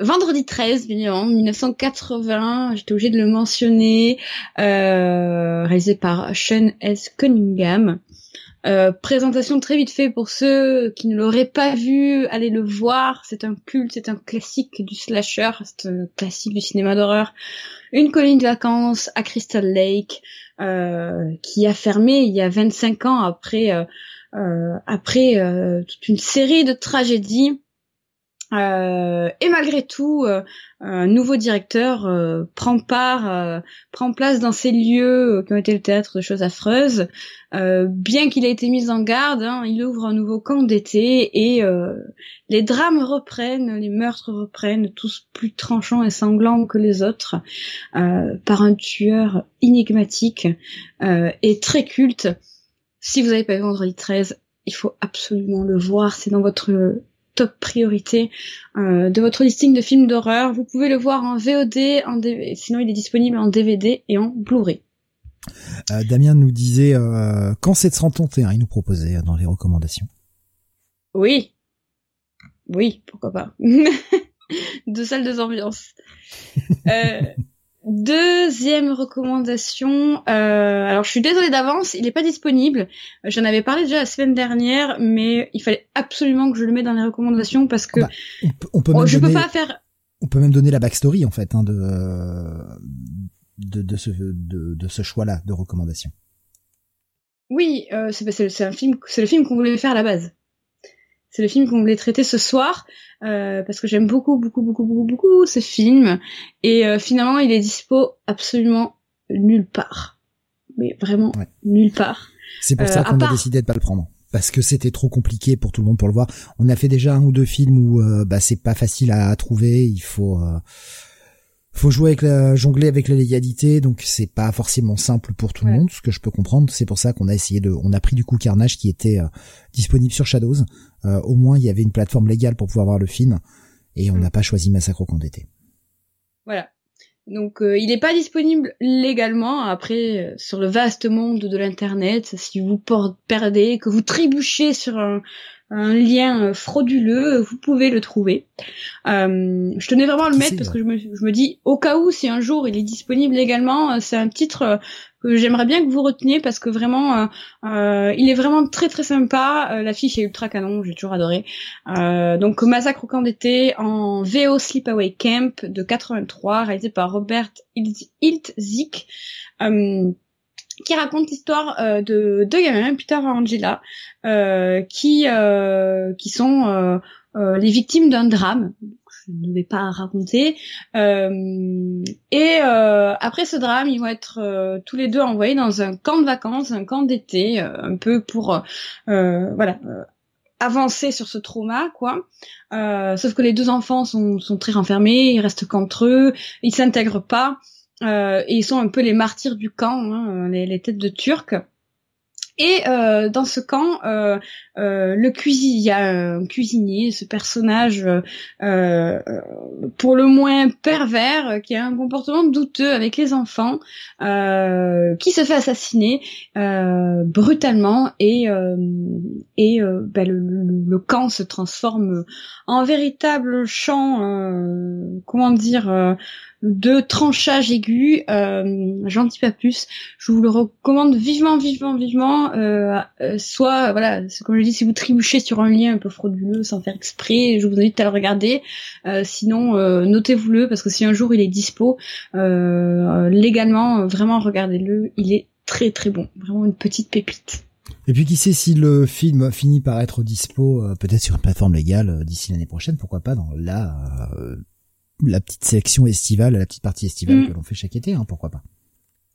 [SPEAKER 2] vendredi 13, bien évidemment, 1980, j'étais obligée de le mentionner, euh, réalisé par Sean S. Cunningham. Euh, présentation très vite fait pour ceux qui ne l'auraient pas vu, allez le voir. C'est un culte, c'est un classique du slasher, c'est un classique du cinéma d'horreur. Une colline de vacances à Crystal Lake, euh, qui a fermé il y a 25 ans après euh, après toute une série de tragédies. Euh, et malgré tout, euh, un nouveau directeur euh, prend part, prend place dans ces lieux qui ont été le théâtre de choses affreuses. Bien qu'il ait été mis en garde, hein, il ouvre un nouveau camp d'été et les drames reprennent, les meurtres reprennent, tous plus tranchants et sanglants que les autres, par un tueur énigmatique et très culte. Si vous n'avez pas vu Vendredi 13, il faut absolument le voir. C'est dans votre top priorité euh, de votre listing de films d'horreur. Vous pouvez le voir en VOD, en sinon il est disponible en DVD et en Blu-ray.
[SPEAKER 1] Euh, Damien nous disait euh, quand 731, il nous proposait euh, dans les recommandations.
[SPEAKER 2] Oui. Oui, pourquoi pas. deux salles, deux ambiances. Deuxième recommandation. euh, alors, je suis désolée d'avance, il n'est pas disponible. Euh, J'en avais parlé déjà la semaine dernière, mais il fallait absolument que je le mette dans les recommandations parce que
[SPEAKER 1] Ah bah, On peut, on peut
[SPEAKER 2] oh,
[SPEAKER 1] même
[SPEAKER 2] je peux
[SPEAKER 1] donner,
[SPEAKER 2] pas faire.
[SPEAKER 1] on peut même donner la backstory en fait hein, de, de de ce de, de ce choix-là de recommandation.
[SPEAKER 2] Oui, euh, c'est un film, c'est le film qu'on voulait faire à la base. C'est le film qu'on voulait traiter ce soir euh, parce que j'aime beaucoup, beaucoup, beaucoup, beaucoup, beaucoup ce film. Et euh, finalement il est dispo absolument nulle part, mais vraiment nulle part.
[SPEAKER 1] C'est pour ça qu'on a décidé de pas le prendre. Parce que c'était trop compliqué pour tout le monde pour le voir. On a fait déjà un ou deux films où bah c'est pas facile à, trouver, il faut faut jouer avec la, jongler avec la légalité, donc c'est pas forcément simple pour tout le monde, ce que je peux comprendre. C'est pour ça qu'on a essayé de, on a pris du coup Carnage qui était euh, disponible sur Shadows. Euh, au moins, il y avait une plateforme légale pour pouvoir voir le film, et on mm. n'a pas choisi Massacre au camp d'été.
[SPEAKER 2] Voilà. Donc, euh, il n'est pas disponible légalement. Après, sur le vaste monde de l'internet, si vous perdez, que vous trébuchez sur un, un lien euh, frauduleux, vous pouvez le trouver. Euh, je tenais vraiment à le mettre parce que je me, je me, dis, au cas où, si un jour il est disponible également, euh, c'est un titre euh, que j'aimerais bien que vous reteniez parce que vraiment, euh, il est vraiment très très sympa. L'affiche est ultra canon, j'ai toujours adoré. donc Massacre au camp d'été en VO Sleepaway Camp de 83, réalisé par Robert Iltzik. Euh, qui raconte l'histoire euh, de deux gamins, Peter et Angela, euh, qui euh, qui sont euh, euh, les victimes d'un drame. Je ne vais pas raconter. et après ce drame, ils vont être tous les deux envoyés dans un camp de vacances, un camp d'été, un peu pour voilà avancer sur ce trauma, quoi. sauf que les deux enfants sont, sont très renfermés, ils restent qu'entre eux, ils s'intègrent pas. Euh, et ils sont un peu les martyrs du camp, hein, les, les, têtes de Turcs. Et euh, dans ce camp, euh, euh, le il y a un cuisinier, ce personnage euh, pour le moins pervers, qui a un comportement douteux avec les enfants, qui se fait assassiner brutalement et et ben, le, le, camp se transforme en véritable champ, comment dire de tranchage aigu. Euh, J'en dis pas plus. Je vous le recommande vivement, vivement, vivement. Euh, euh soit, voilà, comme je dis, si vous trébuchez sur un lien un peu frauduleux sans faire exprès, je vous invite à le regarder. Euh, sinon, euh, notez-vous-le parce que si un jour il est dispo, légalement, vraiment regardez-le. Il est très très bon. Vraiment une petite pépite.
[SPEAKER 1] Et puis qui sait si le film finit par être dispo, peut-être sur une plateforme légale d'ici l'année prochaine, pourquoi pas dans la la petite sélection estivale, la petite partie estivale mm. que l'on fait chaque été, hein, pourquoi pas.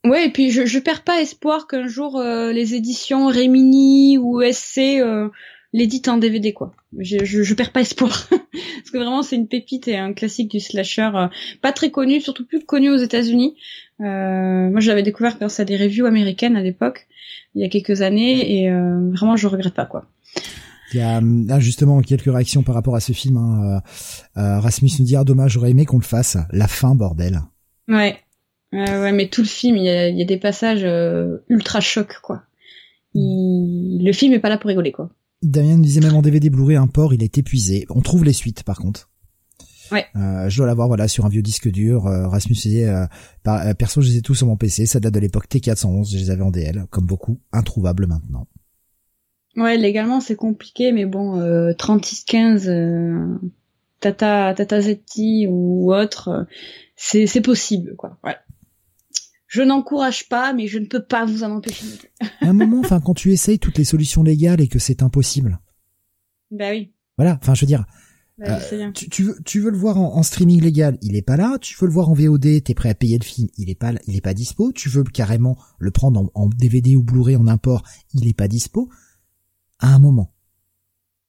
[SPEAKER 2] Ouais, et puis je, je perds pas espoir qu'un jour euh, les éditions Rémini ou SC euh, l'éditent en DVD quoi. Je, je, je, perds pas espoir parce que vraiment c'est une pépite et un classique du slasher, euh, pas très connu, surtout plus connu aux États-Unis. Euh, moi je l'avais découvert grâce à des reviews américaines à l'époque, il y a quelques années, et vraiment je regrette pas quoi.
[SPEAKER 1] Il y a là, justement quelques réactions par rapport à ce film. Hein. Euh, euh, Rasmus nous dit ah dommage, j'aurais aimé qu'on le fasse. La fin, bordel.
[SPEAKER 2] Ouais, ouais, mais tout le film, il y a, il y a des passages euh, ultra chocs quoi. Le film est pas là pour rigoler quoi.
[SPEAKER 1] Damien nous disait même en DVD Blu-ray un port, il est épuisé. On trouve les suites par contre.
[SPEAKER 2] Ouais.
[SPEAKER 1] Euh, je dois l'avoir voilà sur un vieux disque dur. Euh, Rasmus disait par, perso je les ai tous sur mon PC, ça date de l'époque T411, je les avais en DL, comme beaucoup, introuvables maintenant.
[SPEAKER 2] Ouais, légalement c'est compliqué, mais bon, euh, 3615, euh, Tata, Tata Zetti ou autre, euh, c'est c'est possible, quoi. Ouais. Je n'encourage pas, mais je ne peux pas vous en empêcher.
[SPEAKER 1] à un moment, enfin, quand tu essayes toutes les solutions légales et que c'est impossible.
[SPEAKER 2] Bah oui.
[SPEAKER 1] Voilà, enfin, je veux dire. Bah, euh, tu, tu, veux, tu veux le voir en, streaming légal, il est pas là. Tu veux le voir en VOD, t'es prêt à payer le film, il est pas, il est pas dispo. Tu veux carrément le prendre en, en DVD ou Blu-ray en import, il est pas dispo à un moment.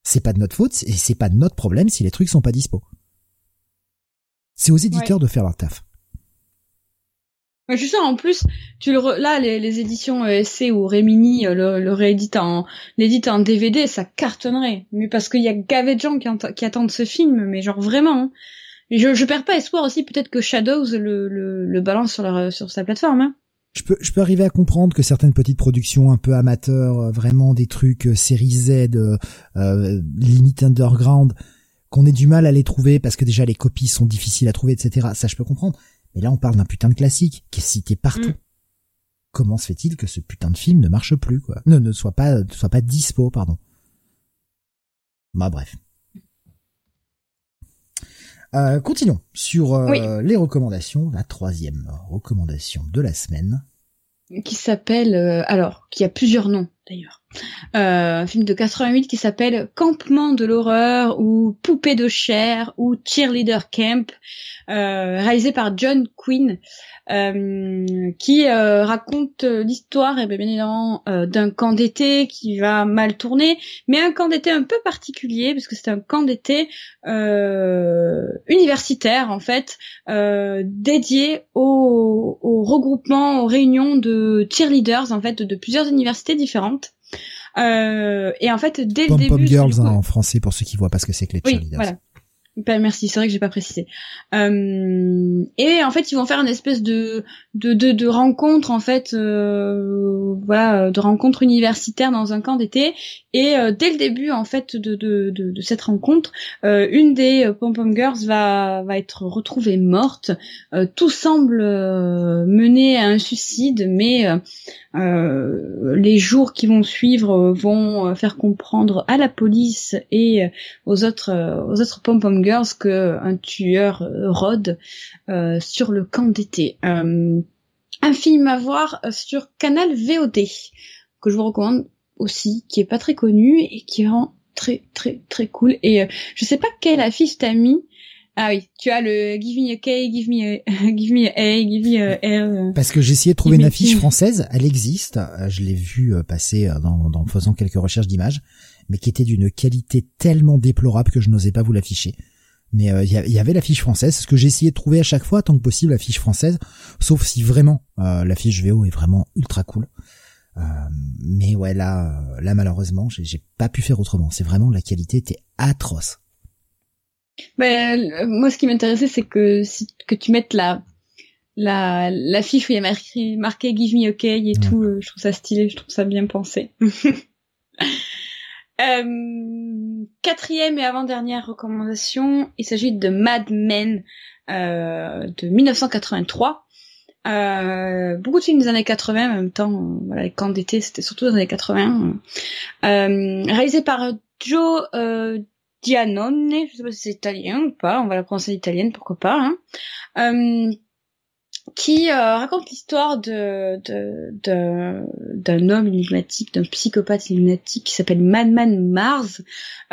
[SPEAKER 1] C'est pas de notre faute et c'est pas de notre problème si les trucs sont pas dispo. C'est aux éditeurs de faire leur taf.
[SPEAKER 2] Ouais, je sais, en plus, tu le là, les, éditions ESC ou Remini euh, le, le réédite en, l'édite en DVD, ça cartonnerait. Mais parce qu'il y a gavé de gens qui, qui, attendent ce film, mais genre vraiment. Hein. Je, je perds pas espoir aussi, peut-être que Shadows le, le, le balance sur, leur, sur sa plateforme. Hein
[SPEAKER 1] je peux, je peux arriver à comprendre que certaines petites productions un peu amateurs, euh, vraiment des trucs euh, série Z, euh, euh, limite underground, qu'on ait du mal à les trouver parce que déjà les copies sont difficiles à trouver, etc. Ça, je peux comprendre. Mais là, on parle d'un putain de classique qui est cité partout. Mm. Comment se fait-il que ce putain de film ne marche plus, quoi? Ne, ne soit pas, ne soit pas dispo, pardon. Bah bref. Euh, continuons sur euh, les recommandations. La troisième recommandation de la semaine.
[SPEAKER 2] Qui s'appelle, euh, alors, qui a plusieurs noms. D'ailleurs. Euh, un film de 88 qui s'appelle Campement de l'horreur ou Poupée de chair ou Cheerleader Camp, euh, réalisé par John Quinn. Euh, qui euh, raconte l'histoire, et eh bien évidemment, euh, d'un camp d'été qui va mal tourner, mais un camp d'été un peu particulier, parce que c'est un camp d'été universitaire, en fait, dédié au, au, regroupement, aux réunions de cheerleaders, en fait, de, plusieurs universités différentes. Et en fait, dès le début...
[SPEAKER 1] Pom Girls hein, en français, pour ceux qui voient pas ce que c'est que les cheerleaders.
[SPEAKER 2] voilà. Ben, merci, c'est vrai que j'ai pas précisé. Euh, et en fait, ils vont faire une espèce de de de, de rencontre en fait, euh, voilà, de rencontre universitaire dans un camp d'été. Et euh, dès le début en fait de de de, de cette rencontre, euh, une des pom pom girls va va être retrouvée morte. Euh, tout semble mener à un suicide, mais euh, les jours qui vont suivre vont faire comprendre à la police et aux autres aux autres pom pom girls que un tueur rôde euh, sur le camp d'été. Euh, un film à voir sur Canal VOD que je vous recommande aussi, qui est pas très connu et qui rend très très très cool. Et je sais pas quelle affiche t'as mis, ah oui, tu as le Give me a K, Give me a, Give me a A, Give me a L.
[SPEAKER 1] Parce que j'ai essayé de trouver une affiche française, elle existe, euh, je l'ai vue euh, passer euh, dans, dans faisant quelques recherches d'images, mais qui était d'une qualité tellement déplorable que je n'osais pas vous l'afficher. Mais il y, avait l'affiche française, ce que j'ai essayé de trouver à chaque fois tant que possible l'affiche française, sauf si vraiment euh, l'affiche VO est vraiment ultra cool. mais ouais là, là malheureusement, j'ai pas pu faire autrement. C'est vraiment la qualité était atroce.
[SPEAKER 2] Ben, moi, ce qui m'intéressait, c'est que si, que tu mettes la, la, la fiche où il y a marqué, marqué Give me OK et tout, euh, je trouve ça stylé, je trouve ça bien pensé. euh, quatrième et avant-dernière recommandation, il s'agit de Mad Men euh, de 1983. Euh, beaucoup de films des années 80 en même temps, voilà, les camps d'été, c'était surtout les années 80. Euh, réalisé par Joe euh, Giannone, je sais pas si c'est italien ou pas, on va la prononcer italienne, pourquoi pas, hein, qui euh, raconte l'histoire de, d'un homme énigmatique, d'un psychopathe énigmatique qui s'appelle Madman Mars,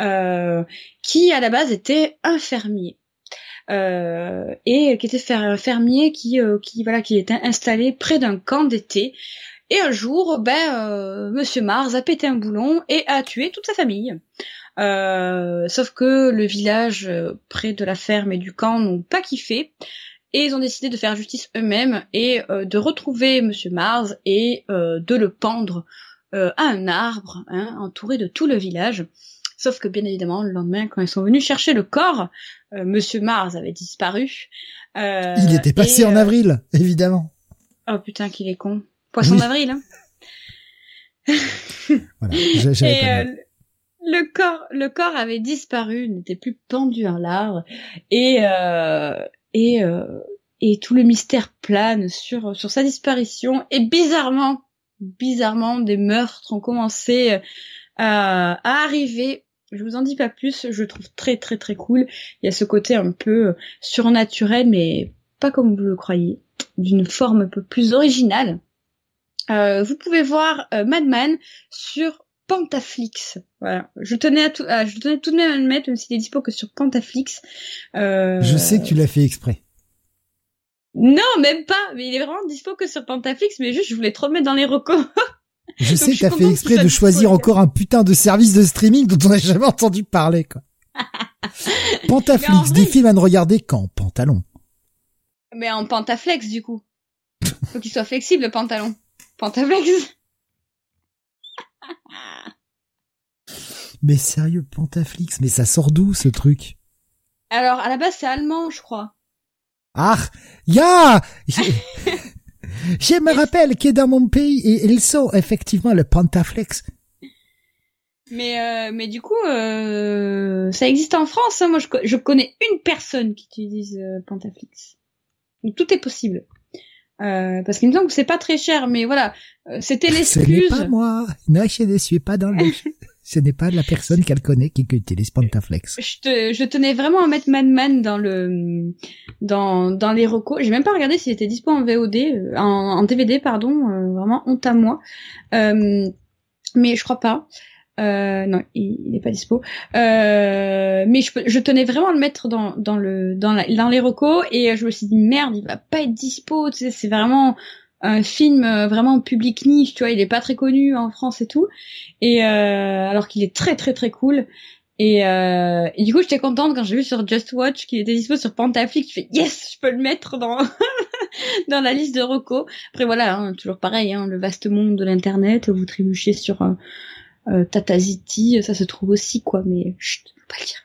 [SPEAKER 2] euh, qui à la base était un fermier. et qui était fermier qui qui voilà qui était installé près d'un camp d'été. Et un jour ben monsieur Mars a pété un boulon et a tué toute sa famille. Euh, sauf que le village euh, près de la ferme et du camp n'ont pas kiffé et ils ont décidé de faire justice eux-mêmes et euh, de retrouver Monsieur Mars et de le pendre à un arbre, hein, entouré de tout le village. Sauf que bien évidemment, le lendemain, quand ils sont venus chercher le corps, Monsieur Mars avait disparu.
[SPEAKER 1] Il était passé en avril, évidemment.
[SPEAKER 2] Oh putain, qu'il est con. Poisson d'avril. Hein.
[SPEAKER 1] voilà,
[SPEAKER 2] le corps, le corps avait disparu, n'était plus pendu à l'arbre, et euh, et euh, et tout le mystère plane sur sur sa disparition. Et bizarrement, bizarrement, des meurtres ont commencé euh, à, à arriver. Je vous en dis pas plus. Je trouve très très très cool. Il y a ce côté un peu surnaturel, mais pas comme vous le croyez, d'une forme un peu plus originale. Euh, vous pouvez voir Madman sur Pantaflix. Voilà. Je tenais à tout, je tenais tout de même à le mettre, même s'il est dispo que sur Pantaflix.
[SPEAKER 1] Euh... Je sais que tu l'as fait exprès.
[SPEAKER 2] Non, même pas. Mais il est vraiment dispo que sur Pantaflix, mais juste, je voulais trop le mettre dans les recos.
[SPEAKER 1] je sais que t'as fait exprès de choisir encore un putain de service de streaming dont on n'a jamais entendu parler, quoi. Pantaflix, des films à ne regarder qu'en pantalon.
[SPEAKER 2] Mais en Pantaflex, du coup. Faut qu'il soit flexible, le pantalon. Pantaflex.
[SPEAKER 1] Mais sérieux, Pantaflix, mais ça sort d'où ce truc?
[SPEAKER 2] Alors, à la base, c'est allemand, je crois.
[SPEAKER 1] Ah, ya Je me rappelle que dans mon pays, ils sont effectivement le Pantaflex.
[SPEAKER 2] Mais euh, mais du coup, euh, ça existe en France. Hein. Moi, je, connais une personne qui utilise euh, Pantaflix. Donc, tout est possible. Euh, parce qu'il me semble que c'est pas très cher, mais voilà, euh, c'était l'excuse. Ce
[SPEAKER 1] n'est pas moi. Non, je ne suis pas dans le. Ce n'est pas la personne qu'elle connaît qui utilise Pantaflex.
[SPEAKER 2] Je, te, je tenais vraiment à mettre Madman dans le dans dans les recos. J'ai même pas regardé s'il était dispo en VOD, euh, en, en DVD pardon. vraiment honte à moi. mais je crois pas. Euh, non, il n'est pas dispo. Euh, mais je, je, tenais vraiment à le mettre dans, dans le dans, la, dans les recos et je me suis dit merde, il va pas être dispo. Tu sais, c'est vraiment un film euh, vraiment public niche. Tu vois, il est pas très connu en France et tout. Et euh, alors qu'il est très très très cool. Et, euh, et du coup, j'étais contente quand j'ai vu sur Just Watch qu'il était dispo sur Pantaflix. Je fais yes, je peux le mettre dans dans la liste de recos. Après voilà, hein, toujours pareil, hein, le vaste monde de l'internet. Vous trébuchez sur euh, euh, Tataziti, ça se trouve aussi quoi, mais chut, faut pas le dire.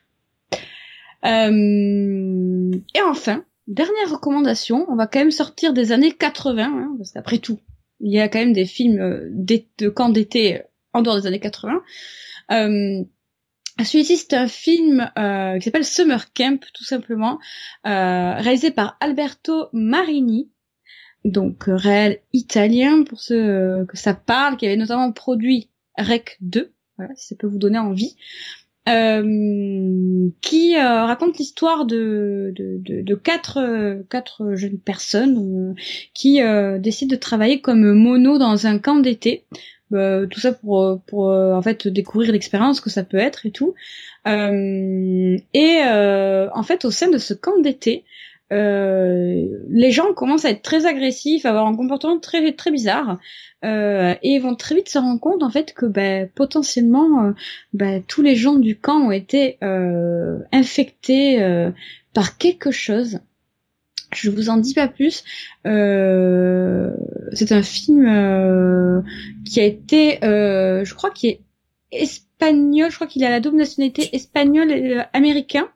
[SPEAKER 2] Euh, et enfin, dernière recommandation, on va quand même sortir des années 80, hein, parce qu'après tout, il y a quand même des films euh, de camp d'été en dehors des années 80. Euh, celui-ci, c'est un film euh, qui s'appelle Summer Camp, tout simplement, euh, réalisé par Alberto Marini, donc réel italien pour ceux que ça parle, qui avait notamment produit Rec 2, voilà, si ça peut vous donner envie, euh, qui euh, raconte l'histoire de, de, quatre, quatre jeunes personnes euh, qui décident de travailler comme mono dans un camp d'été. tout ça pour, pour en fait découvrir l'expérience que ça peut être et tout. et en fait, au sein de ce camp d'été, les gens commencent à être très agressifs, à avoir un comportement très très bizarre, euh, et vont très vite se rendre compte en fait que ben, potentiellement euh, ben, tous les gens du camp ont été euh, infectés euh, par quelque chose. Je vous en dis pas plus. c'est un film qui a été, je crois, qui est espagnol. Je crois qu'il a la double nationalité espagnole et américain.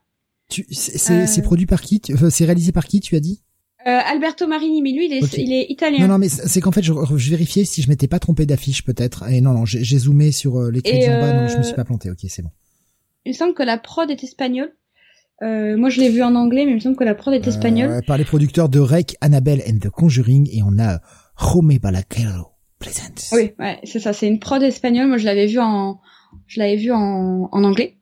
[SPEAKER 1] C'est euh. produit par qui C'est réalisé par qui, tu as dit?
[SPEAKER 2] Euh, Alberto Marini, mais lui, il est, il est italien.
[SPEAKER 1] Non, non, mais c'est qu'en fait, je, je, vérifiais si je m'étais pas trompé d'affiche, peut-être. Et non, non, j'ai zoomé sur euh, les crédits en bas, non, je me suis pas planté. Ok, c'est bon.
[SPEAKER 2] Il me semble que la prod est espagnole. Euh, moi, je l'ai vu en anglais, mais il me semble que la prod est espagnole.
[SPEAKER 1] par les producteurs de Rec, Annabelle and the Conjuring, et on a Jome Balaquero Presents.
[SPEAKER 2] Oui, ouais, c'est ça. C'est une prod espagnole. Moi, je l'avais vu en, je l'avais vu en, en anglais.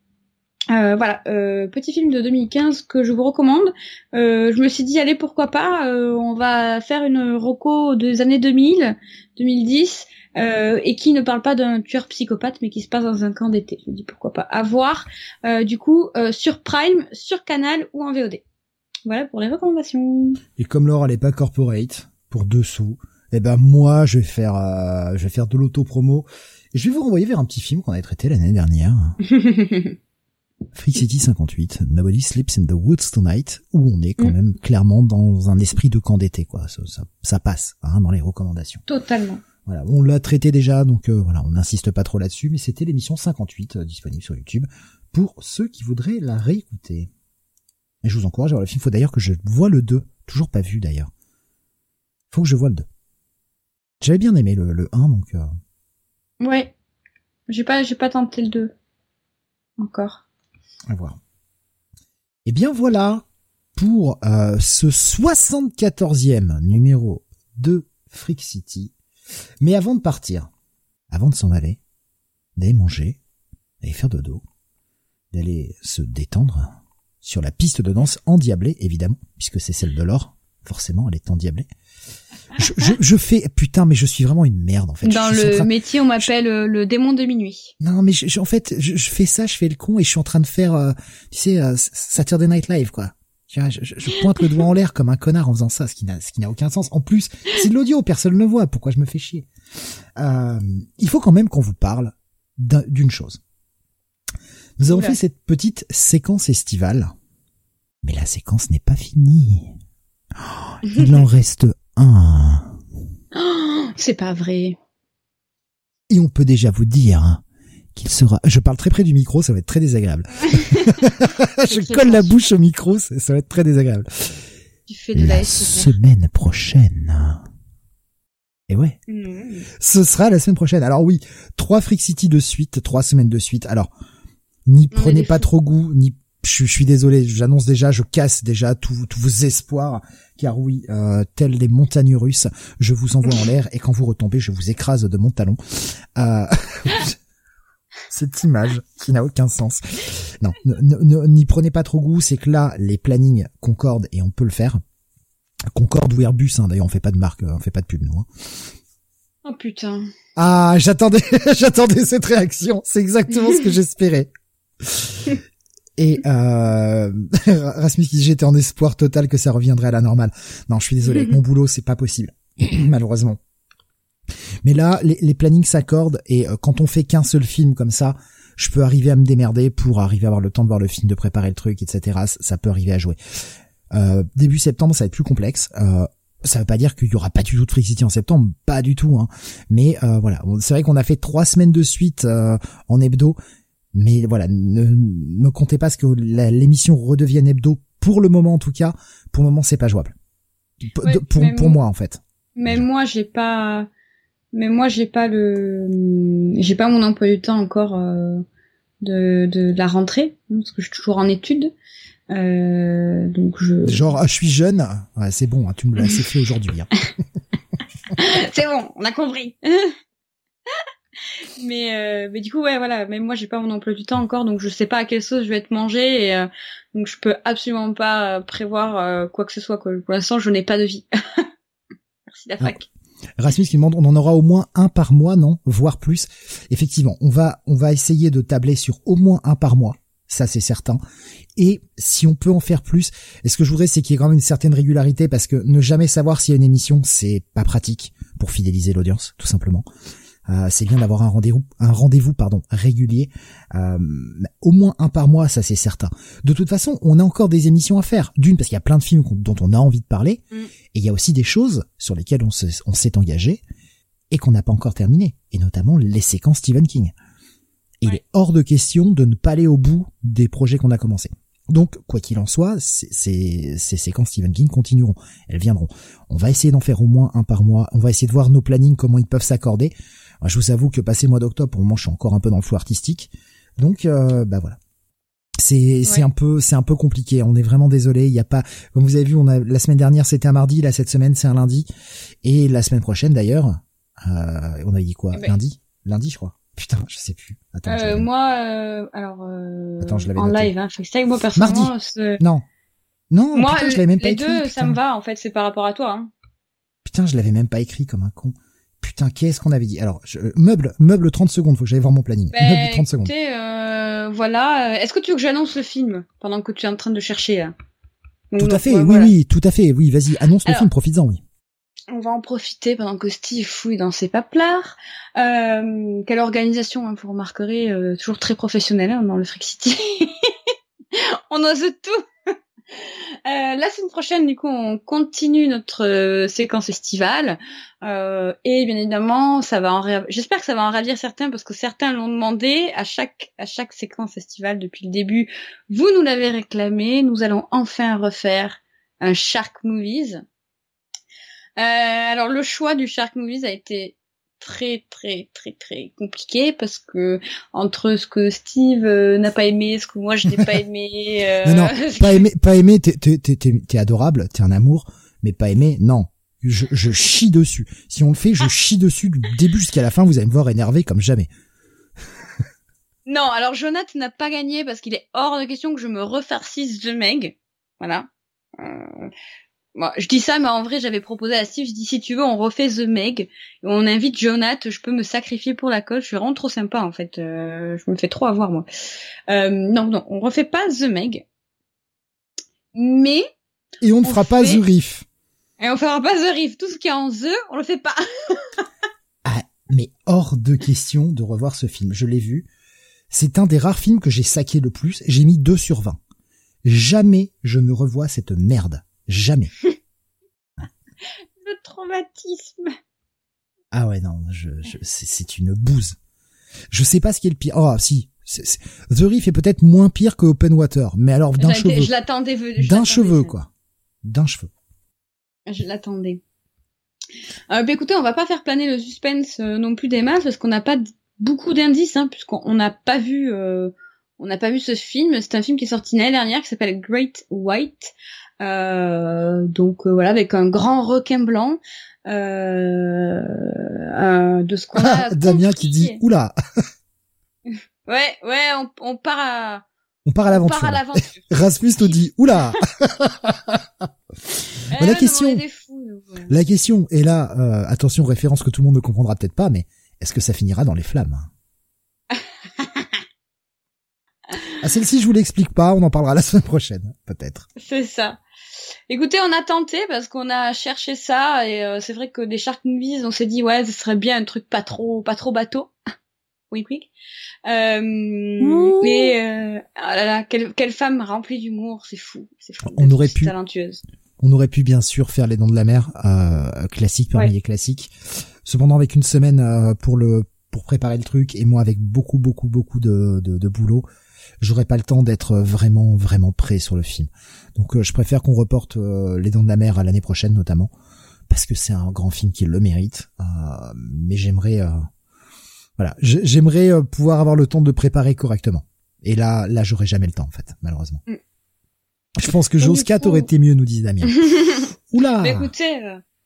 [SPEAKER 2] Euh, voilà, euh, petit film de 2015 que je vous recommande. Euh, je me suis dit allez pourquoi pas, euh, on va faire une roco des années 2000, 2010 euh, et qui ne parle pas d'un tueur psychopathe mais qui se passe dans un camp d'été. Je me dis pourquoi pas. À voir du coup sur Prime, sur Canal ou en VOD. Voilà pour les recommandations.
[SPEAKER 1] Et comme Laure elle est pas corporate pour deux sous, eh ben moi je vais faire je vais faire de l'auto-promo. Je vais vous renvoyer vers un petit film qu'on avait traité l'année dernière. Freak City 58, Nobody Sleeps in the Woods Tonight, où on est quand mm. même clairement dans un esprit de camp d'été, quoi. Ça, ça, ça passe hein, dans les recommandations.
[SPEAKER 2] Totalement.
[SPEAKER 1] Voilà, on l'a traité déjà, donc euh, voilà, on n'insiste pas trop là-dessus, mais c'était l'émission 58 euh, disponible sur YouTube pour ceux qui voudraient la réécouter. Et je vous encourage à voir le film. Faut d'ailleurs que je vois le 2, toujours pas vu d'ailleurs. Faut que je vois le 2. J'avais bien aimé le, le 1, donc. Euh...
[SPEAKER 2] Ouais, j'ai pas, j'ai pas tenté le 2 encore.
[SPEAKER 1] À voir. Et bien voilà pour euh, ce 74e numéro de Freak City. Mais avant de partir, avant de s'en aller, d'aller manger, d'aller faire dodo, d'aller se détendre sur la piste de danse endiablée, évidemment, puisque c'est celle de l'or, forcément, elle est endiablée. Je, je, je, fais putain, mais je suis vraiment une merde en fait.
[SPEAKER 2] Dans le métier, on m'appelle euh, le démon de minuit.
[SPEAKER 1] Non, mais je, en fait, je, fais ça, je fais le con et je suis en train de faire, euh, tu sais, euh, Saturday Night Live quoi. Tu vois, je, pointe le doigt en l'air comme un connard en faisant ça, ce qui n'a, ce qui n'a aucun sens. En plus, c'est de l'audio, personne ne voit. Pourquoi je me fais chier? Euh, Il faut quand même qu'on vous parle d'une chose. Nous avons fait cette petite séquence estivale, mais la séquence n'est pas finie. Oh, il en reste un.
[SPEAKER 2] Oh, c'est pas vrai.
[SPEAKER 1] Et on peut déjà vous dire hein, qu'il sera. Je parle très près du micro, ça va être très désagréable. je colle la bouche au micro, ça, va être très désagréable.
[SPEAKER 2] Tu fais de la,
[SPEAKER 1] semaine prochaine. Et ouais. Mmh. Ce sera la semaine prochaine. Alors oui, trois Freak City de suite, trois semaines de suite. Alors, n'y prenez pas trop goût, ni je, suis désolé, j'annonce déjà, je casse déjà tous vos espoirs, car oui, euh, tels des montagnes russes, je vous envoie en l'air et quand vous retombez, je vous écrase de mon talon. Euh, cette image qui n'a aucun sens. Non, n'y prenez pas trop goût, c'est que là, les plannings concordent et on peut le faire. Concorde ou Airbus, hein, d'ailleurs, on fait pas de marque, on fait pas de pub, nous. Hein.
[SPEAKER 2] Oh putain.
[SPEAKER 1] Ah, j'attendais, j'attendais cette réaction. C'est exactement ce que j'espérais. Et euh, Rasmus qui j'étais en espoir total que ça reviendrait à la normale. Non, je suis désolé, mon boulot c'est pas possible, malheureusement. Mais là, les, les plannings s'accordent et euh, quand on fait qu'un seul film comme ça, je peux arriver à me démerder pour arriver à avoir le temps de voir le film, de préparer le truc, etc. Ça peut arriver à jouer. Euh, début septembre, ça va être plus complexe. Euh, ça veut pas dire qu'il y aura pas du tout de Freak City en septembre, pas du tout. Hein. Mais euh, voilà, c'est vrai qu'on a fait trois semaines de suite euh, en hebdo, mais voilà, ne me comptez pas ce que l'émission redevienne hebdo pour le moment en tout cas. Pour le moment, c'est pas jouable. pour pour moi en fait.
[SPEAKER 2] Mais moi, j'ai pas. Mais moi, j'ai pas le. J'ai pas mon emploi du temps encore euh, de, de, la rentrée parce que je suis toujours en études. Euh, donc je.
[SPEAKER 1] Genre, ah, je suis jeune. Ouais, c'est bon, hein, tu me l'as assez fait aujourd'hui. Hein.
[SPEAKER 2] c'est bon, on a compris. mais euh, mais du coup ouais voilà. Mais moi j'ai pas mon emploi du temps encore donc je sais pas à quelle sauce je vais être mangée et euh, donc je peux absolument pas euh, prévoir euh, quoi que ce soit quoi. pour l'instant je n'ai pas de vie. Merci la fac.
[SPEAKER 1] Rasmus qui demande on en aura au moins un par mois non? Voire plus. Effectivement on va on va essayer de tabler sur au moins un par mois. Ça c'est certain. Et si on peut en faire plus, et ce que je voudrais c'est qu'il y ait quand même une certaine régularité parce que ne jamais savoir s'il y a une émission, c'est pas pratique pour fidéliser l'audience, tout simplement. Euh, c'est bien d'avoir un rendez-vous, un rendez-vous pardon régulier, euh, au moins un par mois, ça c'est certain. De toute façon, on a encore des émissions à faire. D'une parce qu'il y a plein de films dont on a envie de parler, mm. et il y a aussi des choses sur lesquelles on s'est engagé et qu'on n'a pas encore terminé, et notamment les séquences Stephen King il est hors de question de ne pas aller au bout des projets qu'on a commencés. Donc, quoi qu'il en soit, ces, séquences Stephen King continueront. Elles viendront. On va essayer d'en faire au moins un par mois. On va essayer de voir nos plannings, comment ils peuvent s'accorder. Je vous avoue que passé le mois d'octobre, pour le moment, je suis encore un peu dans le flou artistique. Donc, euh, bah voilà. C'est c'est un peu c'est un peu compliqué. On est vraiment désolé. Il y a pas comme vous avez vu, on a la semaine dernière c'était un mardi, là cette semaine c'est un lundi, et la semaine prochaine d'ailleurs, euh, on a dit quoi? Eh ben. Lundi, lundi je crois. Putain, je sais plus.
[SPEAKER 2] Attends, euh, moi, euh, alors, euh, Attends, je l'avais en live, hein, avec moi personnellement.
[SPEAKER 1] Mardi. Non. Non, moi, putain, je l'avais même pas écrit. Les deux,
[SPEAKER 2] ça me va, en fait, c'est par rapport à toi. Hein.
[SPEAKER 1] Putain, je l'avais même pas écrit comme un con. Putain, qu'est-ce qu'on avait dit? Alors, je, meuble, meuble 30 secondes, faut que j'aille voir mon planning. Ben, meuble 30 secondes.
[SPEAKER 2] Euh, voilà. Est-ce que tu veux que j'annonce le film pendant que tu es en train de chercher là?
[SPEAKER 1] Tout à fait, oui, oui, tout à fait, oui, vas-y, annonce le film, profites-en, oui
[SPEAKER 2] on va en profiter pendant que Steve fouille dans ses paplards. Euh, quelle organisation, hein, vous remarquerez, euh, toujours très professionnelle hein, dans le Freak City. on ose tout. Euh, la semaine prochaine, du coup, on continue notre euh, séquence estivale euh, et bien évidemment, ça va en j'espère que ça va en ravir certains parce que certains l'ont demandé à chaque à chaque séquence estivale depuis le début. Vous nous l'avez réclamé, nous allons enfin refaire un Shark Movies. Alors le choix du Shark Movies a été très très très très compliqué parce que entre ce que Steve euh, n'a pas aimé, ce que moi je n'ai pas aimé.
[SPEAKER 1] Euh... non non, pas aimé, pas aimé, t'es t'es t'es t'es adorable, t'es un amour, mais pas aimé, non. Je, je chie dessus. Si on le fait, je ah. chie dessus du début jusqu'à la fin. Vous allez me voir énervé comme jamais.
[SPEAKER 2] non, alors Jonathan n'a pas gagné parce qu'il est hors de question que je me refarcisse The Meg. Voilà. Euh, Bon, je dis ça, mais en vrai, j'avais proposé à Steve, je dis si tu veux, on refait The Meg, on invite Jonathan, je peux me sacrifier pour la cause, je suis vraiment trop sympa en fait, euh, je me fais trop avoir moi. Euh, non, non, on refait pas The Meg, mais...
[SPEAKER 1] Et on ne fera pas The Riff.
[SPEAKER 2] Et on fera pas The Riff, tout ce qui est en The, on le fait pas.
[SPEAKER 1] ah, mais hors de question de revoir ce film, je l'ai vu, c'est un des rares films que j'ai saqué le plus, j'ai mis 2 sur 20. Jamais je ne revois cette merde. Jamais.
[SPEAKER 2] le traumatisme.
[SPEAKER 1] Ah ouais, non, je, c'est une bouse. Je sais pas ce qui est le pire. Oh, si. The Reef est peut-être moins pire que Open Water, mais alors d'un cheveu.
[SPEAKER 2] Je l'attendais.
[SPEAKER 1] D'un cheveu, quoi. D'un cheveu.
[SPEAKER 2] Je l'attendais. Euh, bah écoutez, on va pas faire planer le suspense euh, non plus des masses parce qu'on n'a pas beaucoup d'indices, hein, puisqu'on n'a pas vu, euh, on n'a pas vu ce film. C'est un film qui est sorti l'année dernière qui s'appelle Great White. Euh, donc euh, voilà, avec un grand requin blanc. Euh, de ce qu'on a.
[SPEAKER 1] Damien qui dit oula.
[SPEAKER 2] ouais, ouais, on, on part à.
[SPEAKER 1] On part à l'aventure. Rasmus nous dit oula. la question. la question est là. attention, référence que tout le monde ne comprendra peut-être pas, mais est-ce que ça finira dans les flammes Ah, celle-ci, je vous l'explique pas, on en parlera la semaine prochaine, peut-être.
[SPEAKER 2] C'est ça. Écoutez, on a tenté parce qu'on a cherché ça et euh, c'est vrai que des shark movies, on s'est dit ouais, ce serait bien un truc pas trop, pas trop bateau. oui, oui. Euh, mais euh, ah là là, quelle, quelle femme remplie d'humour, c'est fou, c'est fou.
[SPEAKER 1] On aurait pu,
[SPEAKER 2] talentueuse.
[SPEAKER 1] On aurait pu bien sûr faire les dents de la mer, euh, classique parmi les classiques. Cependant, avec une semaine euh, pour le pour préparer le truc et moi avec beaucoup beaucoup beaucoup de, de, de boulot, j'aurais pas le temps d'être vraiment vraiment prêt sur le film. Donc euh, je préfère qu'on reporte euh, Les Dents de la Mer à l'année prochaine notamment parce que c'est un grand film qui le mérite. Euh, mais j'aimerais voilà, j'aimerais pouvoir avoir le temps de préparer correctement. Et là là j'aurais jamais le temps en fait, malheureusement. Mm. Je pense que 4 aurait été mieux, nous dit Damien. Oula.
[SPEAKER 2] Écoutez,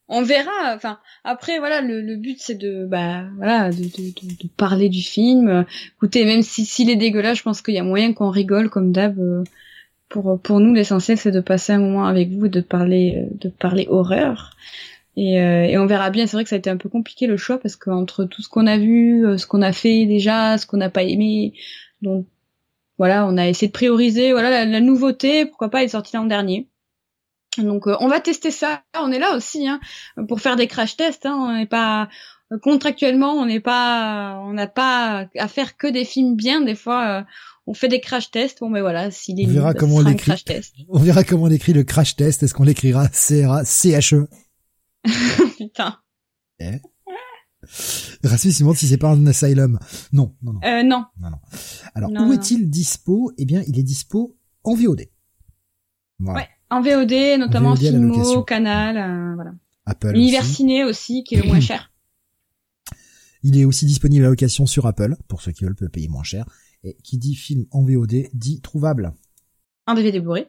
[SPEAKER 2] on verra. Enfin, après, voilà, le, but c'est de, bah, voilà, de, de, de, parler du film. Écoutez, même si s'il est dégueulasse, je pense qu'il y a moyen qu'on rigole comme d'hab. Euh, pour pour nous, l'essentiel c'est de passer un moment avec vous et de parler euh, de parler horreur. Et, euh, et on verra bien. C'est vrai que ça a été un peu compliqué le choix parce qu'entre tout ce qu'on a vu, ce qu'on a fait déjà, ce qu'on n'a pas aimé, donc voilà, on a essayé de prioriser. Voilà, la, nouveauté, pourquoi pas, elle est sortie l'an dernier. Donc euh, on va tester ça. On est là aussi hein, pour faire des crash tests. Hein. On n'est pas contractuellement, on n'est pas, on n'a pas à faire que des films bien. Des fois, euh, on fait des crash tests. Bon, mais voilà, s'il est
[SPEAKER 1] on verra comment on l'écrit. On verra comment on écrit le crash test. Est-ce qu'on l'écrira C R A C H E?
[SPEAKER 2] Putain.
[SPEAKER 1] Eh Rasmus si c'est pas un asylum. Non, non, non.
[SPEAKER 2] Euh, non.
[SPEAKER 1] non, non. Alors où est-il dispo? Eh bien, il est dispo en VOD.
[SPEAKER 2] Voilà. Ouais. En VOD, notamment en Filmo, Canal, euh, voilà.
[SPEAKER 1] Apple.
[SPEAKER 2] L'univers ciné aussi, qui est le moins cher.
[SPEAKER 1] Il est aussi disponible à location sur Apple, pour ceux qui veulent le payer moins cher. Et qui dit film en VOD, dit trouvable.
[SPEAKER 2] En DVD bourré.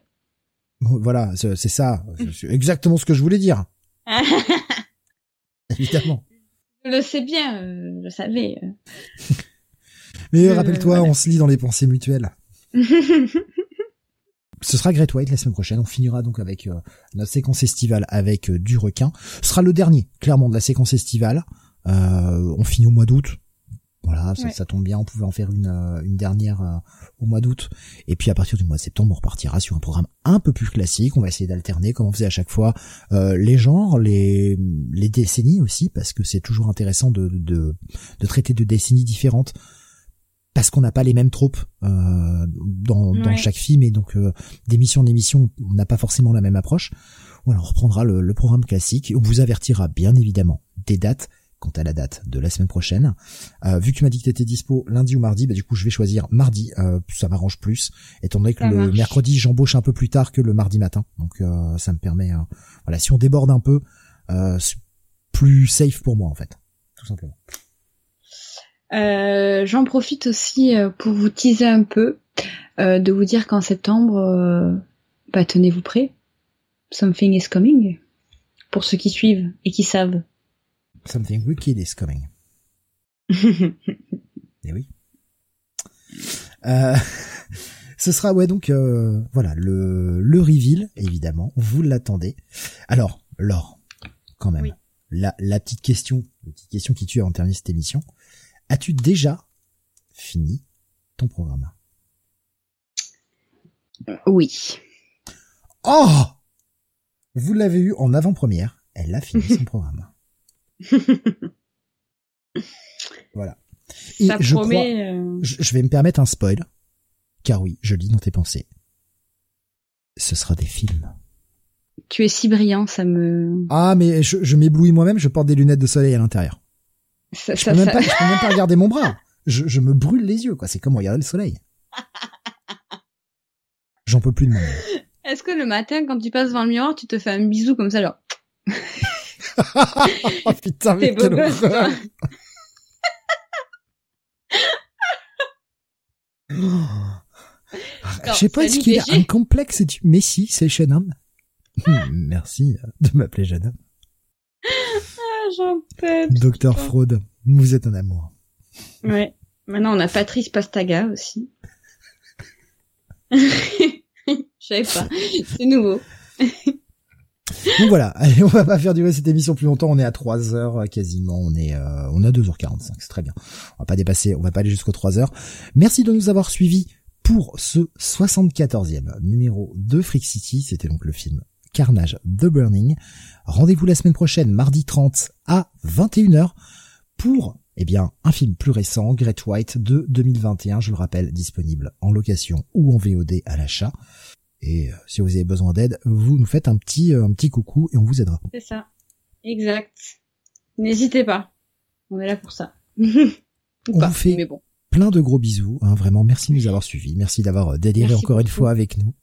[SPEAKER 1] Voilà, c'est ça. C'est exactement ce que je voulais dire. Évidemment.
[SPEAKER 2] Je le sais bien, euh, je savais.
[SPEAKER 1] Mais rappelle-toi, on se lit dans les pensées mutuelles. Ce sera Great White la semaine prochaine. On finira donc avec euh, notre séquence estivale avec euh, du requin. Ce sera le dernier, clairement, de la séquence estivale. Euh, on finit au mois d'août. Voilà, ça, tombe bien. On pouvait en faire une, une dernière au mois d'août. Et puis à partir du mois de septembre, on repartira sur un programme un peu plus classique. On va essayer d'alterner, comme on faisait à chaque fois, les genres, les, les décennies aussi, parce que c'est toujours intéressant de, de, de traiter de décennies différentes parce qu'on n'a pas les mêmes tropes euh, dans, dans chaque film et donc euh, d'émission en émission on n'a pas forcément la même approche. Voilà, on reprendra le, le, programme classique. On vous avertira bien évidemment des dates quant à la date de la semaine prochaine. Euh, vu que tu m'as dit que t'étais dispo lundi ou mardi, bah du coup je vais choisir mardi. Euh, ça m'arrange plus, étant donné que le mercredi j'embauche un peu plus tard que le mardi matin. Donc euh, ça me permet, euh, voilà, si on déborde un peu, plus safe pour moi en fait, tout simplement.
[SPEAKER 2] Euh, j'en profite aussi euh, pour vous teaser un peu, euh, de vous dire qu'en septembre, bah, tenez-vous prêts. Something is coming. Pour ceux qui suivent et qui savent.
[SPEAKER 1] Something wicked is coming. et eh oui. ce sera ouais donc voilà le le reveal évidemment vous l'attendez. Alors Laure quand même la la petite question la petite question qui tue en terminer cette émission As-tu déjà fini ton programme?
[SPEAKER 2] Oui.
[SPEAKER 1] Oh Vous l'avez eu en avant-première, elle a fini son programme. voilà. Et je crois, euh, je, vais me permettre un spoil, car oui, je lis dans tes pensées. Ce sera des films.
[SPEAKER 2] Tu es si brillant, ça me...
[SPEAKER 1] Ah, mais je, je m'éblouis moi-même, je porte des lunettes de soleil à l'intérieur je, peux même pas, je peux même pas regarder mon bras. Je, je me brûle les yeux, quoi. C'est comme regarder le soleil. J'en peux plus de moi.
[SPEAKER 2] Est-ce que le matin, quand tu passes devant le miroir, tu te fais un bisou comme ça, genre
[SPEAKER 1] Oh putain, mais quelle horreur Je sais pas, est-ce qu'il y a un complexe et tu... Mais si, c'est jeune homme. Merci de m'appeler jeune homme. Docteur Fraude, vous êtes un amour.
[SPEAKER 2] Ouais. Maintenant, on a Patrice Pastaga aussi. Je savais pas. C'est nouveau.
[SPEAKER 1] Donc voilà, allez, on va pas faire durer cette émission plus longtemps, on est à 3 heures euh, quasiment, on est euh, on a 2h45, c'est très bien. On va pas dépasser, on va pas aller jusqu'aux 3 heures. Merci de nous avoir suivis pour ce 74e numéro de Freak City, c'était donc le film Carnage The Burning. Rendez-vous la semaine prochaine, mardi 30 à 21h pour eh bien, un film plus récent, Great White de 2021, je le rappelle, disponible en location ou en VOD à l'achat. Et euh, si vous avez besoin d'aide, vous nous faites un petit euh, un petit coucou et on vous aidera.
[SPEAKER 2] C'est ça. Exact. N'hésitez pas. On est là pour ça.
[SPEAKER 1] on vous fait mais bon. Plein de gros bisous. Hein, vraiment, merci de nous avoir suivis. Merci d'avoir euh, déliré encore une fois avec nous.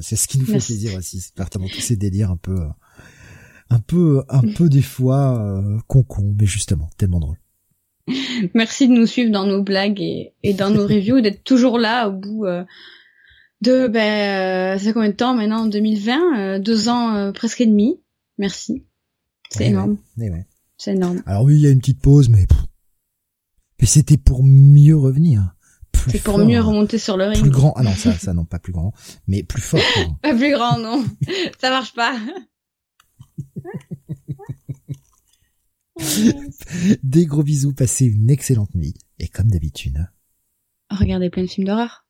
[SPEAKER 1] c'est ce qui nous fait plaisir aussi. C'est partir tous ces délires un peu, un peu, un peu des fois con con, mais justement tellement drôle.
[SPEAKER 2] Merci de nous suivre dans nos blagues et, et dans nos reviews, d'être toujours là au bout euh, de, ben, euh, ça fait combien de temps maintenant? 2020, euh, deux ans euh, presque et demi. Merci. C'est énorme.
[SPEAKER 1] Ouais.
[SPEAKER 2] C'est énorme.
[SPEAKER 1] Alors oui, il y a une petite pause, mais mais c'était pour mieux revenir.
[SPEAKER 2] C'est pour mieux remonter sur le ring.
[SPEAKER 1] Plus grand. Ah non, ça, ça non, pas plus grand, mais plus fort.
[SPEAKER 2] pas plus grand, non. ça marche pas.
[SPEAKER 1] Des gros bisous, passez une excellente nuit. Et comme d'habitude.
[SPEAKER 2] Regardez plein de films d'horreur.